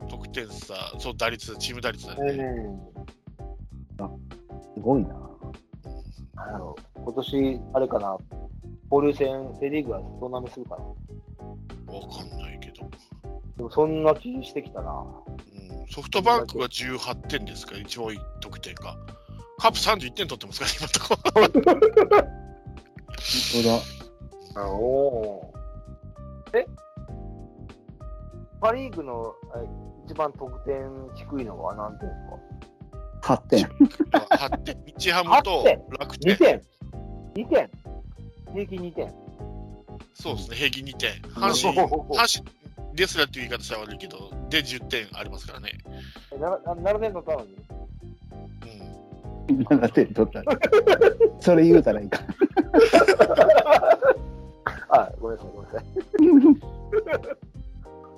得点差、そう、打率、チーム打率だうね。ん。すごいな。なんやろう今年、あれかな、交流戦、セ・リーグは総なめするかな？わかんないけど。でもそんな気してきたな。うん、ソフトバンクが18点ですか？ら、一番多い得点が。カープ31点取ってますか？ら、今のところ。本当だ。おお。え？パ・リーグのえ一番得点低いのは何点ですか？8点。8点。日ハムと8点？楽 ?2 天。点 ?2 点？平均2点？そうですね、平均2点。阪神、阪神ですらっていう言い方したら悪いけど、で10点ありますからね。なな7点取ったのに。うん。7点取ったら。それ言うたらいいか。あ、ごめんなさい、ごめんなさい。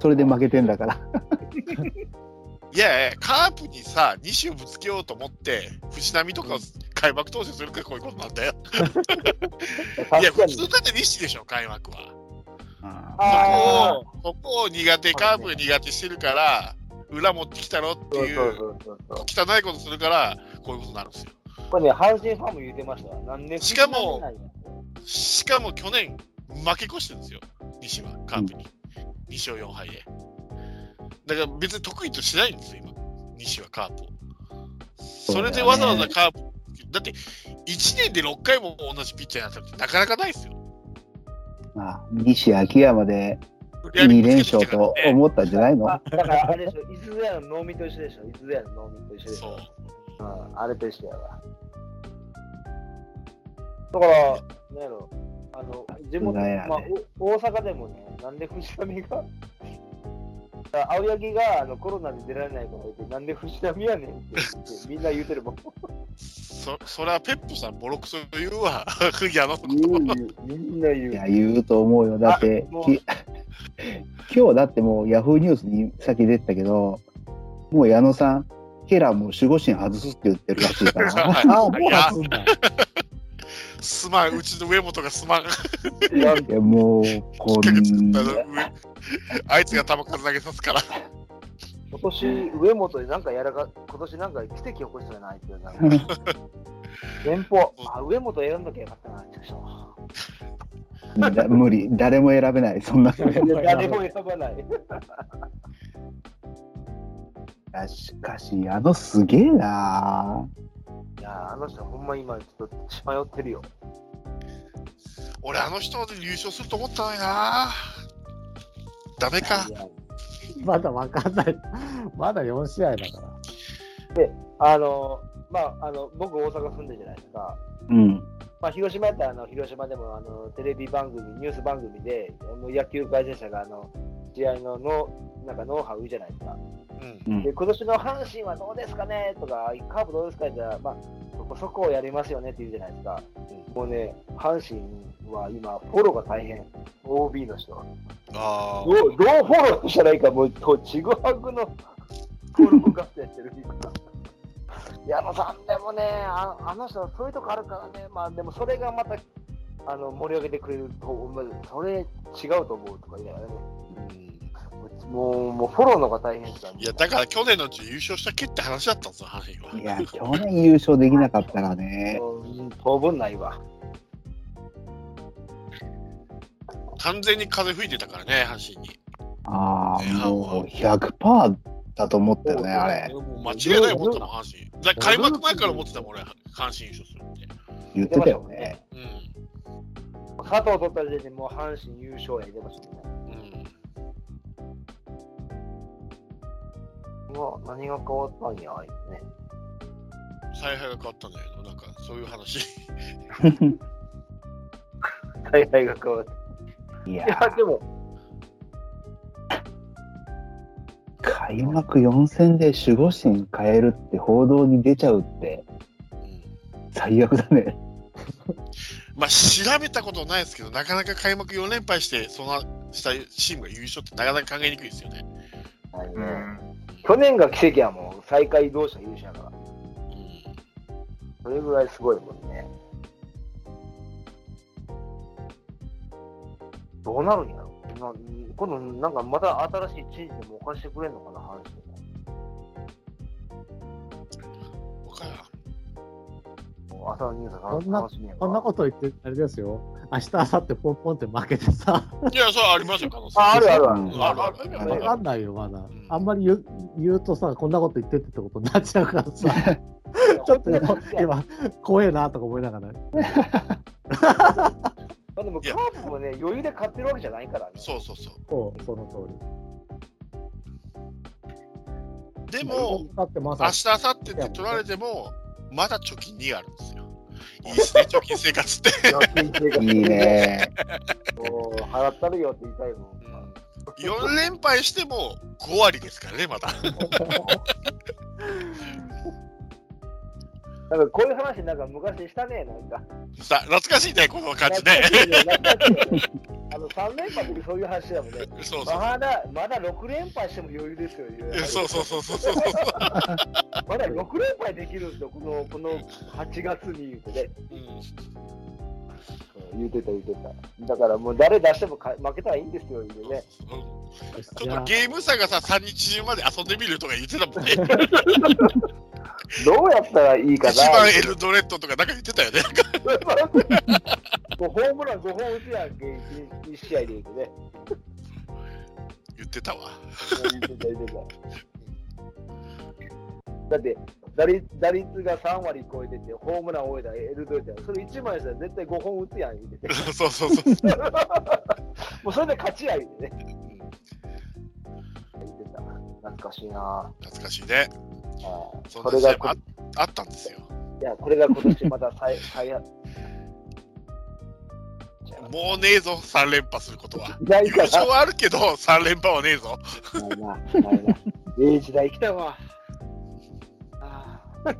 それで負けてんだから。いやいや、カープにさ、西をぶつけようと思って、藤波とかを開幕投手するからこういうことなんだよ。いや。普通だって西でしょ、開幕は。そこを、そこを苦手、カープ苦手してるから、裏持ってきたろっていう。汚いことするから、こういうことになるんですよ。これね、阪神ファンも言ってましたよ。なんでしかもしかも去年、負け越してるんですよ、西は、カープに。2勝4敗で。だから別に得意としないんですよ、今、西はカープを。それでわざわざカープ、だって1年で6回も同じピッチャーになったってなかなかないですよ。まあ、西秋山でやり2連勝と思ったんじゃないの？あだからあれでしょ、いつぞやの能見と一緒でしょ、いつぞやの能見と一緒でしそうょ。。うん、あれと一緒やわ。だから、なんやろ、あの、地元、まあ、お大阪でもね、なんで藤波が、あ青柳があのコロナで出られないから言って、なんで藤波やねんって言ってみんな言うてるもん。そそれはペップさん、ボロクソ言うわ、矢野のこと。言う言う、みんな言う。いや、言うと思うよ。だってき今日だってもうヤフーニュースに先出てたけど、もう矢野さん、ケラーもう守護神外すって言ってるらしいから。あ あ、もういやすんだ。すまん、うちの上本がすまん。いやもう、こんあな、あいつが球数投げさすから。今年、上本でなんかやらか、今年なんか奇跡起こしたじゃないっていう。なんか前方、あ、上本選んどきゃよかったな、ちょだ無理、誰も選べない、そんな。う誰も選ばない。いやしかし、あのすげえないや、あの人ほんま今ちょっと血迷ってるよ。俺、あの人で優勝すると思ったのにな。ダメかい。やまだわかんない。まだ4試合だから。あの、まあ、あの、僕大阪住んでるじゃないですか。うん。まあ、広島やったらあの広島でもあのテレビ番組、ニュース番組であの野球解説者があの試合ののなんかノウハウじゃないですか。うん。うんで、今年の阪神はどうですかね？とか、カープどうですか？って言ったら、まあ、そこそこをやりますよね？って言うじゃないですか。もうね、阪神は今、フォローが大変、OB の人は。あどうどうフォローしたらいいか、もう、とちぐはぐの登録合戦してる今。矢野さん、でもねあ、あの人はそういうとこあるからね、まあでもそれがまたあの盛り上げてくれると思う、それ違うと思うとか言いながらね、もうもうフォローの方が大変ですから、いや、だから去年のうち優勝したっけって話だったんですよ、阪神は。いや、去年優勝できなかったらね。うん当分ないわ。完全に風吹いてたからね、阪神に。ああ、もう100%だと思ったよね、あれ。間違いない思ったもん、阪神。開幕前から思ってたもん、俺、阪神優勝するって。言ってたよね。うん。佐藤取った時点でもう阪神優勝や言ってましたね。うん。うわ、何が変わったんや、あいつね。采配が変わったんだけど、なんかそういう話。大会が変わった。いやいや、でも、開幕4戦で守護神変えるって報道に出ちゃうってうん最悪だね。まあ、調べたことないですけど、なかなか開幕4連敗して、そのしたチームが優勝ってなかなか考えにくいですよねうん去年が奇跡やもん、最下位同士の優勝やから。それぐらいすごいもんね。どうなるんやろな今度、なんかまた新しい知事でもおかしてくれんのかな、話してわからん。も。朝のニュースこんな楽しみやこんなこと言って、あれですよ。明日、明後日ポンポンって負けてさ、いや、それはありますよ、可能性。あ、あるあるある。うんあるあるあわるかんないよ、まだ。あんまり言う言うとさ、こんなこと言ってってってことになっちゃうからさ、ちょっと今、今怖えなとか思いながら。まあでもカープもね、余裕で勝ってるわけじゃないからね。そうそうそう。そう、その通り。でも、明さ日、明後日って取られても、まだ貯金2があるんですよ。いいですね、貯金生活って。いいね。もう払ったるよって言いたいもん。4連敗しても5割ですからね、まだ。なんかこういう話なんか昔したね、なんか。さあ、懐かしいね、この感じね。あの3連覇ってそういう話だもんね。そうそう。まだ、まだ6連敗しても余裕ですよ、そうそうそうそうそう。まだ6連敗できるんですよ、このこの8月に言うてね。うんうん言うてた、言うてた。だからもう誰出してもか負けたらいいんですよ、ね。ちょっとゲーム差がさ、3日中まで遊んでみるとか言ってたもんね。どうやったらいいかな。一番エルドレッドとかなんか言ってたよね。もうホームラン5本打つやんけ、1試合で言うてね。言ってたわ。言うてた、言うてた。だって打率、打率が3割超えてて、ホームラン終えたらエルドレッドやんそれ1枚したら絶対5本打つやん、言うてて。そうそうそう。もうそれで勝ちや、言うてね。言ってた。懐かしいな懐かしいね。ああそんこれがな時代もああったんですよ。いや、これが今年また再、再発。もうねえぞ、3連覇することは。優勝はあるけど、3連覇はねえぞ。な。ないな、ないな。ええ時代来たわ。あ あ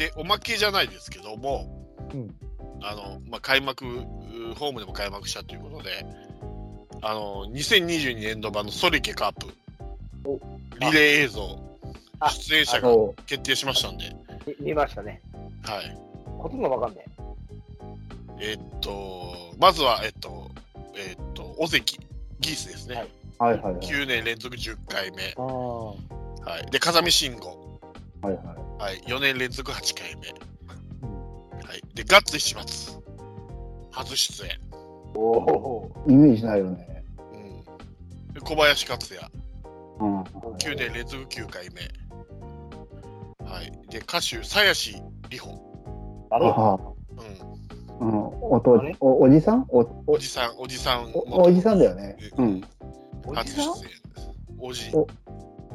で、おまけじゃないですけども、うん。あの、まあ、開幕、うホームでも開幕したということで、あの、2022年度版のソリケカープ。お、リレー映像、あ。出演者がそ決定しましたんで、み見ましたね。はい。ほとんどわかんない。えっと、まずは、えっと、えっと、尾関、ギースですね。はいはいはいはい。9年連続10回目。ああ。はい。で、風見慎吾。はいはい。はい。4年連続8回目。うんはい。で、ガッツ石松。初出演。おお。イメージないよね。うん。で小林克也。うん。9年連続9回目。はい。で、歌手、鞘師里穂。あれあうん。うん。おとおおじさん？おおじさん、おじさん。おおじさんだよね。うん。初出演です。おじ、お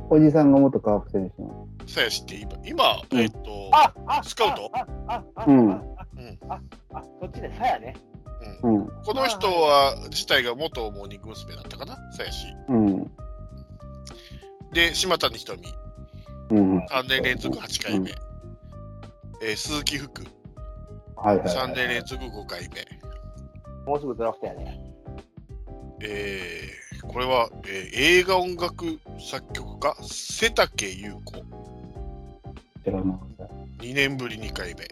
おじさんが元カープ選手の？鞘師って今、今、うんえっと、ああスカウト？あああうんうん。ああそっちでさやね。うん。うん。この人は、自体が元モーニング娘。だったかな？鞘師。うん。で、島谷ひとみ。うん。3年連続8回目。えー鈴木福。はいはい。3年連続5回目。もうすぐドラフトやね。えー、これは、えー映画音楽作曲家、瀬竹優子。知らな2年ぶり2回目。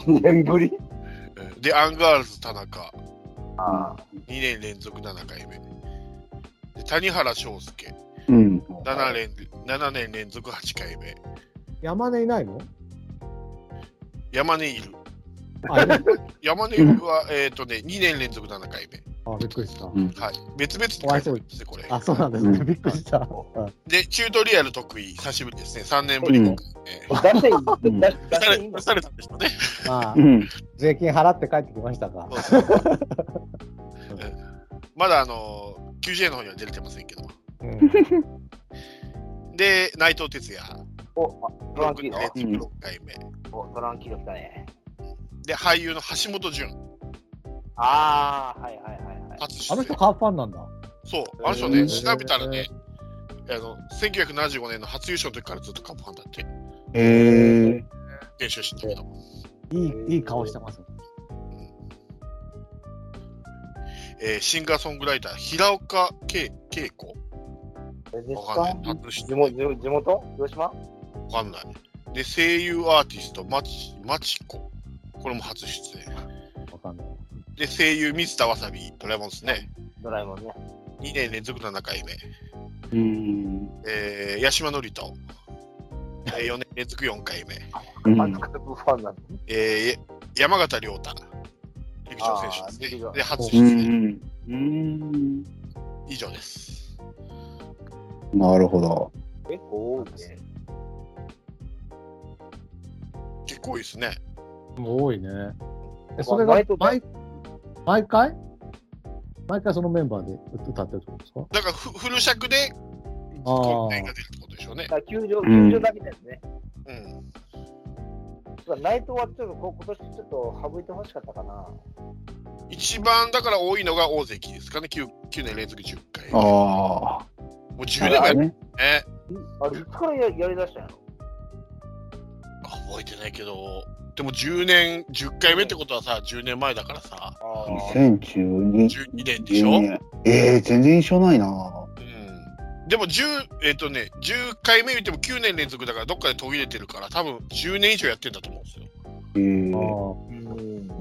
2年ぶり？うんで、アンガールズ田中。あ2年連続7回目。で谷原章介。うん。7年 ,7 年連続8回目。山根いないの？山根いる。あ、いる山根は、えっ、とね、2年連続7回目。あ、びっくりした。うん。はい。別々って書いてあるんですね、これ。あ、そうなんですね。うんびっくりした。うんで、チュートリアル得意、久しぶりですね。3年ぶり5回目。あ。出され出されたんでしょうね。まあう、ん。税金払って帰ってきましたか。そうそうまだあの QJ の方には出れてませんけど。うんで、内藤哲也、お、あトランキーノ6連続6回目。おトランキーノ来たね。で、俳優の橋本淳、ああ、はいはいはいはい。初出演あの人、。カープファンなんだ。そう、あの人ね、調べたらね、あの1975年の初優勝の時からずっとカップファンだって、へえ。練習してたけど。いい、いい顔してます。えーシンガーソングライター、平岡恵恵子えですわかんない地元地元？広島？わかんない。で、声優アーティスト、まち、まちこ。これも初出演。わかんない。で、声優、水田わさび、ドラえもんですね。ドラえもんね。2年連続7回目。うん。えー、八島智人。えー、4年連続4回目。うんマツカブファンなんだ。えー、山形亮太。陸上選手ですね。で、初う出演。ん。うん。以上です。なるほど。結構多いね。結構いいですね。もう多いね。え、それが毎、毎回？毎回そのメンバーで歌ってるってことですか？だからフ、フル尺で、あー得点が出るってことでしょうねだ。球場、うん球場だけですね。うん。だからナイトはちょっとこ今年ちょっと省いてほしかったかな。一番だから多いのが大関ですかね。9, 9年連続10回。あもう10年前ね。ね。あれ、いつからややりだしたんやろ？覚えてないけど、でも10年、10回目ってことはさ、10年前だからさ、あー。2012 12年でしょ、うん、年。えー、全然印象ないな。でも10、えっ、とね、10回目見ても9年連続だから、どっかで途切れてるから、多分10年以上やってんだと思うんですよ。えー、うん。で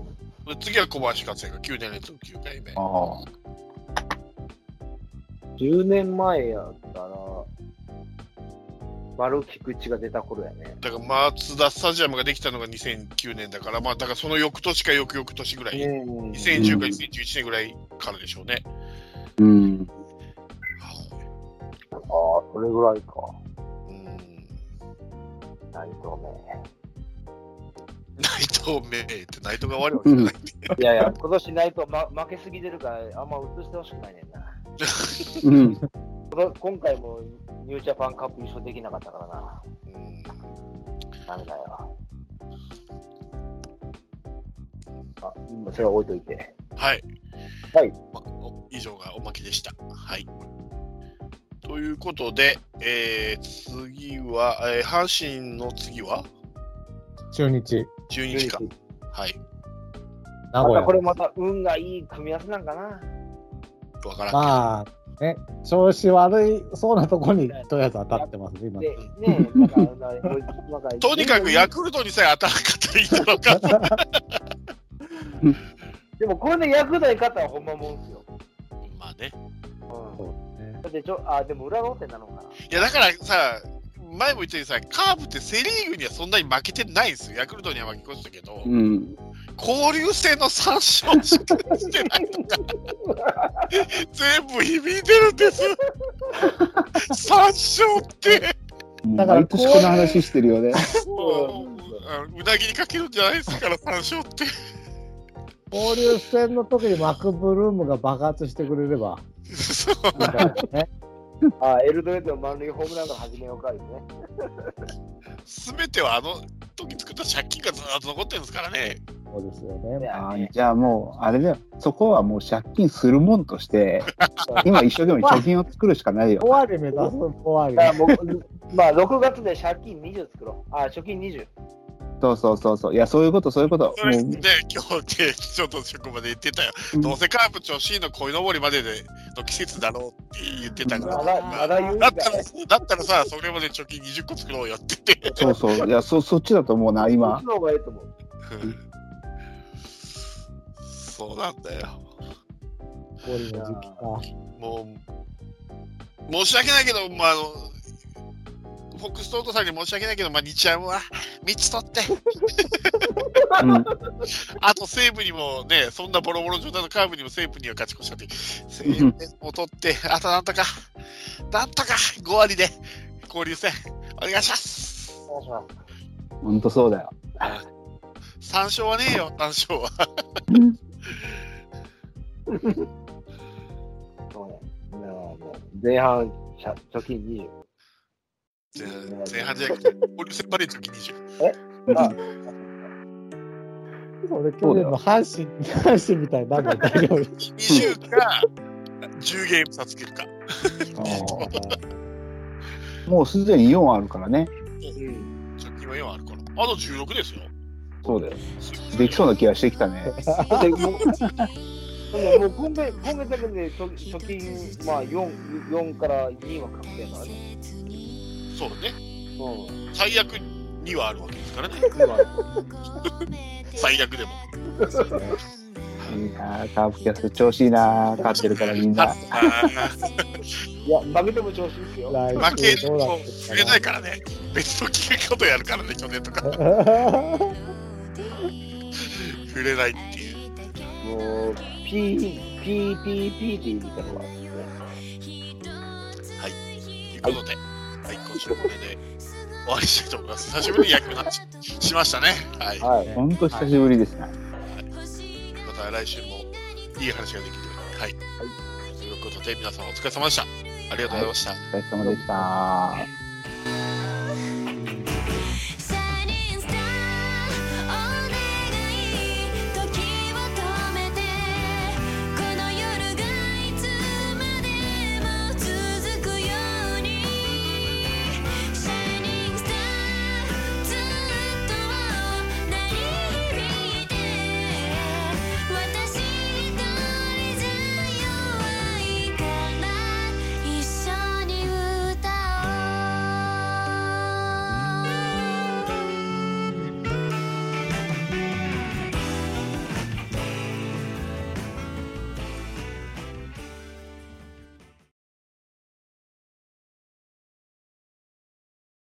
次は小林克也が9年連続9回目。あ10年前やったら、丸菊池が出た頃やね。だから、マツダスタジアムができたのが2009年だから、まあ、だからその翌年か翌々年ぐらい、うん2010か2011年ぐらいからでしょうね。ーうん。ああ、それぐらいか。うん内藤内藤明って内藤が悪いわけじゃない。いやいや、今年内藤、ま、負けすぎてるから、あんま映してほしくないねんな。うん。今回もニュージャパンカップ優勝できなかったからな。うんダメだよ。あ、今それは置いといて。はい。はいまお以上がおまけでした。はい。ということで、えー、次は、えー、阪神の次は？中日、中日か。はい。名古屋またこ。れまた運がいい組み合わせなんかな。わからん。まあ、ね、調子悪いそうなとこにとりあえず当たってますね、今。で、ねなんか、なんかとにかくヤクルトにさえ当たらなかったらいいだろうか。でもこれでヤクルトに勝ったらほんまもんすよ。まあね。うん。そうねだってちょ、あ、でも裏ローテなのかな。いや、だからさ、前も言ったようにさ、カーブってセ・リーグにはそんなに負けてないんですよ。ヤクルトには負け越したけど、うん。交流戦の3勝しかしてないとか、全部響いてるんです。3勝って、だから毎年この話してるよね。もうなぎにかけるんじゃないですから、3勝って。交流戦の時にマクブルームが爆発してくれればそうね。あ、エルドレッドの満塁ホームランから始めようかですね。すべてはあの時作った借金がずっと残ってるんですからね。そうですよね。あーじゃあもう、あれだよ。そこはもう借金するもんとして、今一生懸命貯金を作るしかないよ。終わり目指す、終わり。まあ、6月で借金20作ろう。あ、貯金20。そうそうそうそう。いや、そういうこと、そういうこと。それで、今日ね、ちょっと職場で言ってたよ。どうせカープ調子いいの鯉のぼりまででの季節だろうって言ってたから。まだ、まだ言うんかいだったら、だったらさ、それまで貯金20個作ろうよって言って。そうそう。いや、そ、そっちだと思うな、そ今っち。の方がいいと思う。そうなんだよ。もう、申し訳ないけど、まあ、あの、フォックストートさんに申し訳ないけど、まあ、日ハムは3つ取って、うん。あと西武にもね、そんなボロボロ状態のカーブにも西武には勝ち越したって、西武を取って、あとなんとか、なんとか5割で交流戦、お願いします。お願いします。ほんとそうだよ。3勝はねえよ、3勝は。前半、貯金20。前半じゃなくて、交流戦まで貯金20。あそれ去年の阪神、阪神みたいになるの大丈夫。20か、10ゲーム差つけるか。あーもうすでに4あるからね。うん。貯金は4あるから。あと16ですよ。そうだよ。できそうな気がしてきたね。もう、でももう今月、今月だけで貯貯金、まあ4、4から2は確定やからね。そうね。うん。最悪2はあるわけですからね。今最悪でも。いいなあカープキャスト調子いいなあ勝ってるからみんな。あ いや、負けても調子いいですよ。負けると触れないからね。別の聞きことやるからね、去年とか。触れないっていう。もう、P、P、P、P って言いたのは、ということで、はい、今週もこれで終わりしたいと思います。久しぶりに野球の話しましたね。はい。まはい。ほんと久しぶりですね。た来週もいい話ができるように。はい。ということで、皆さんお疲れ様でした。ありがとうございました。お疲れ様でした。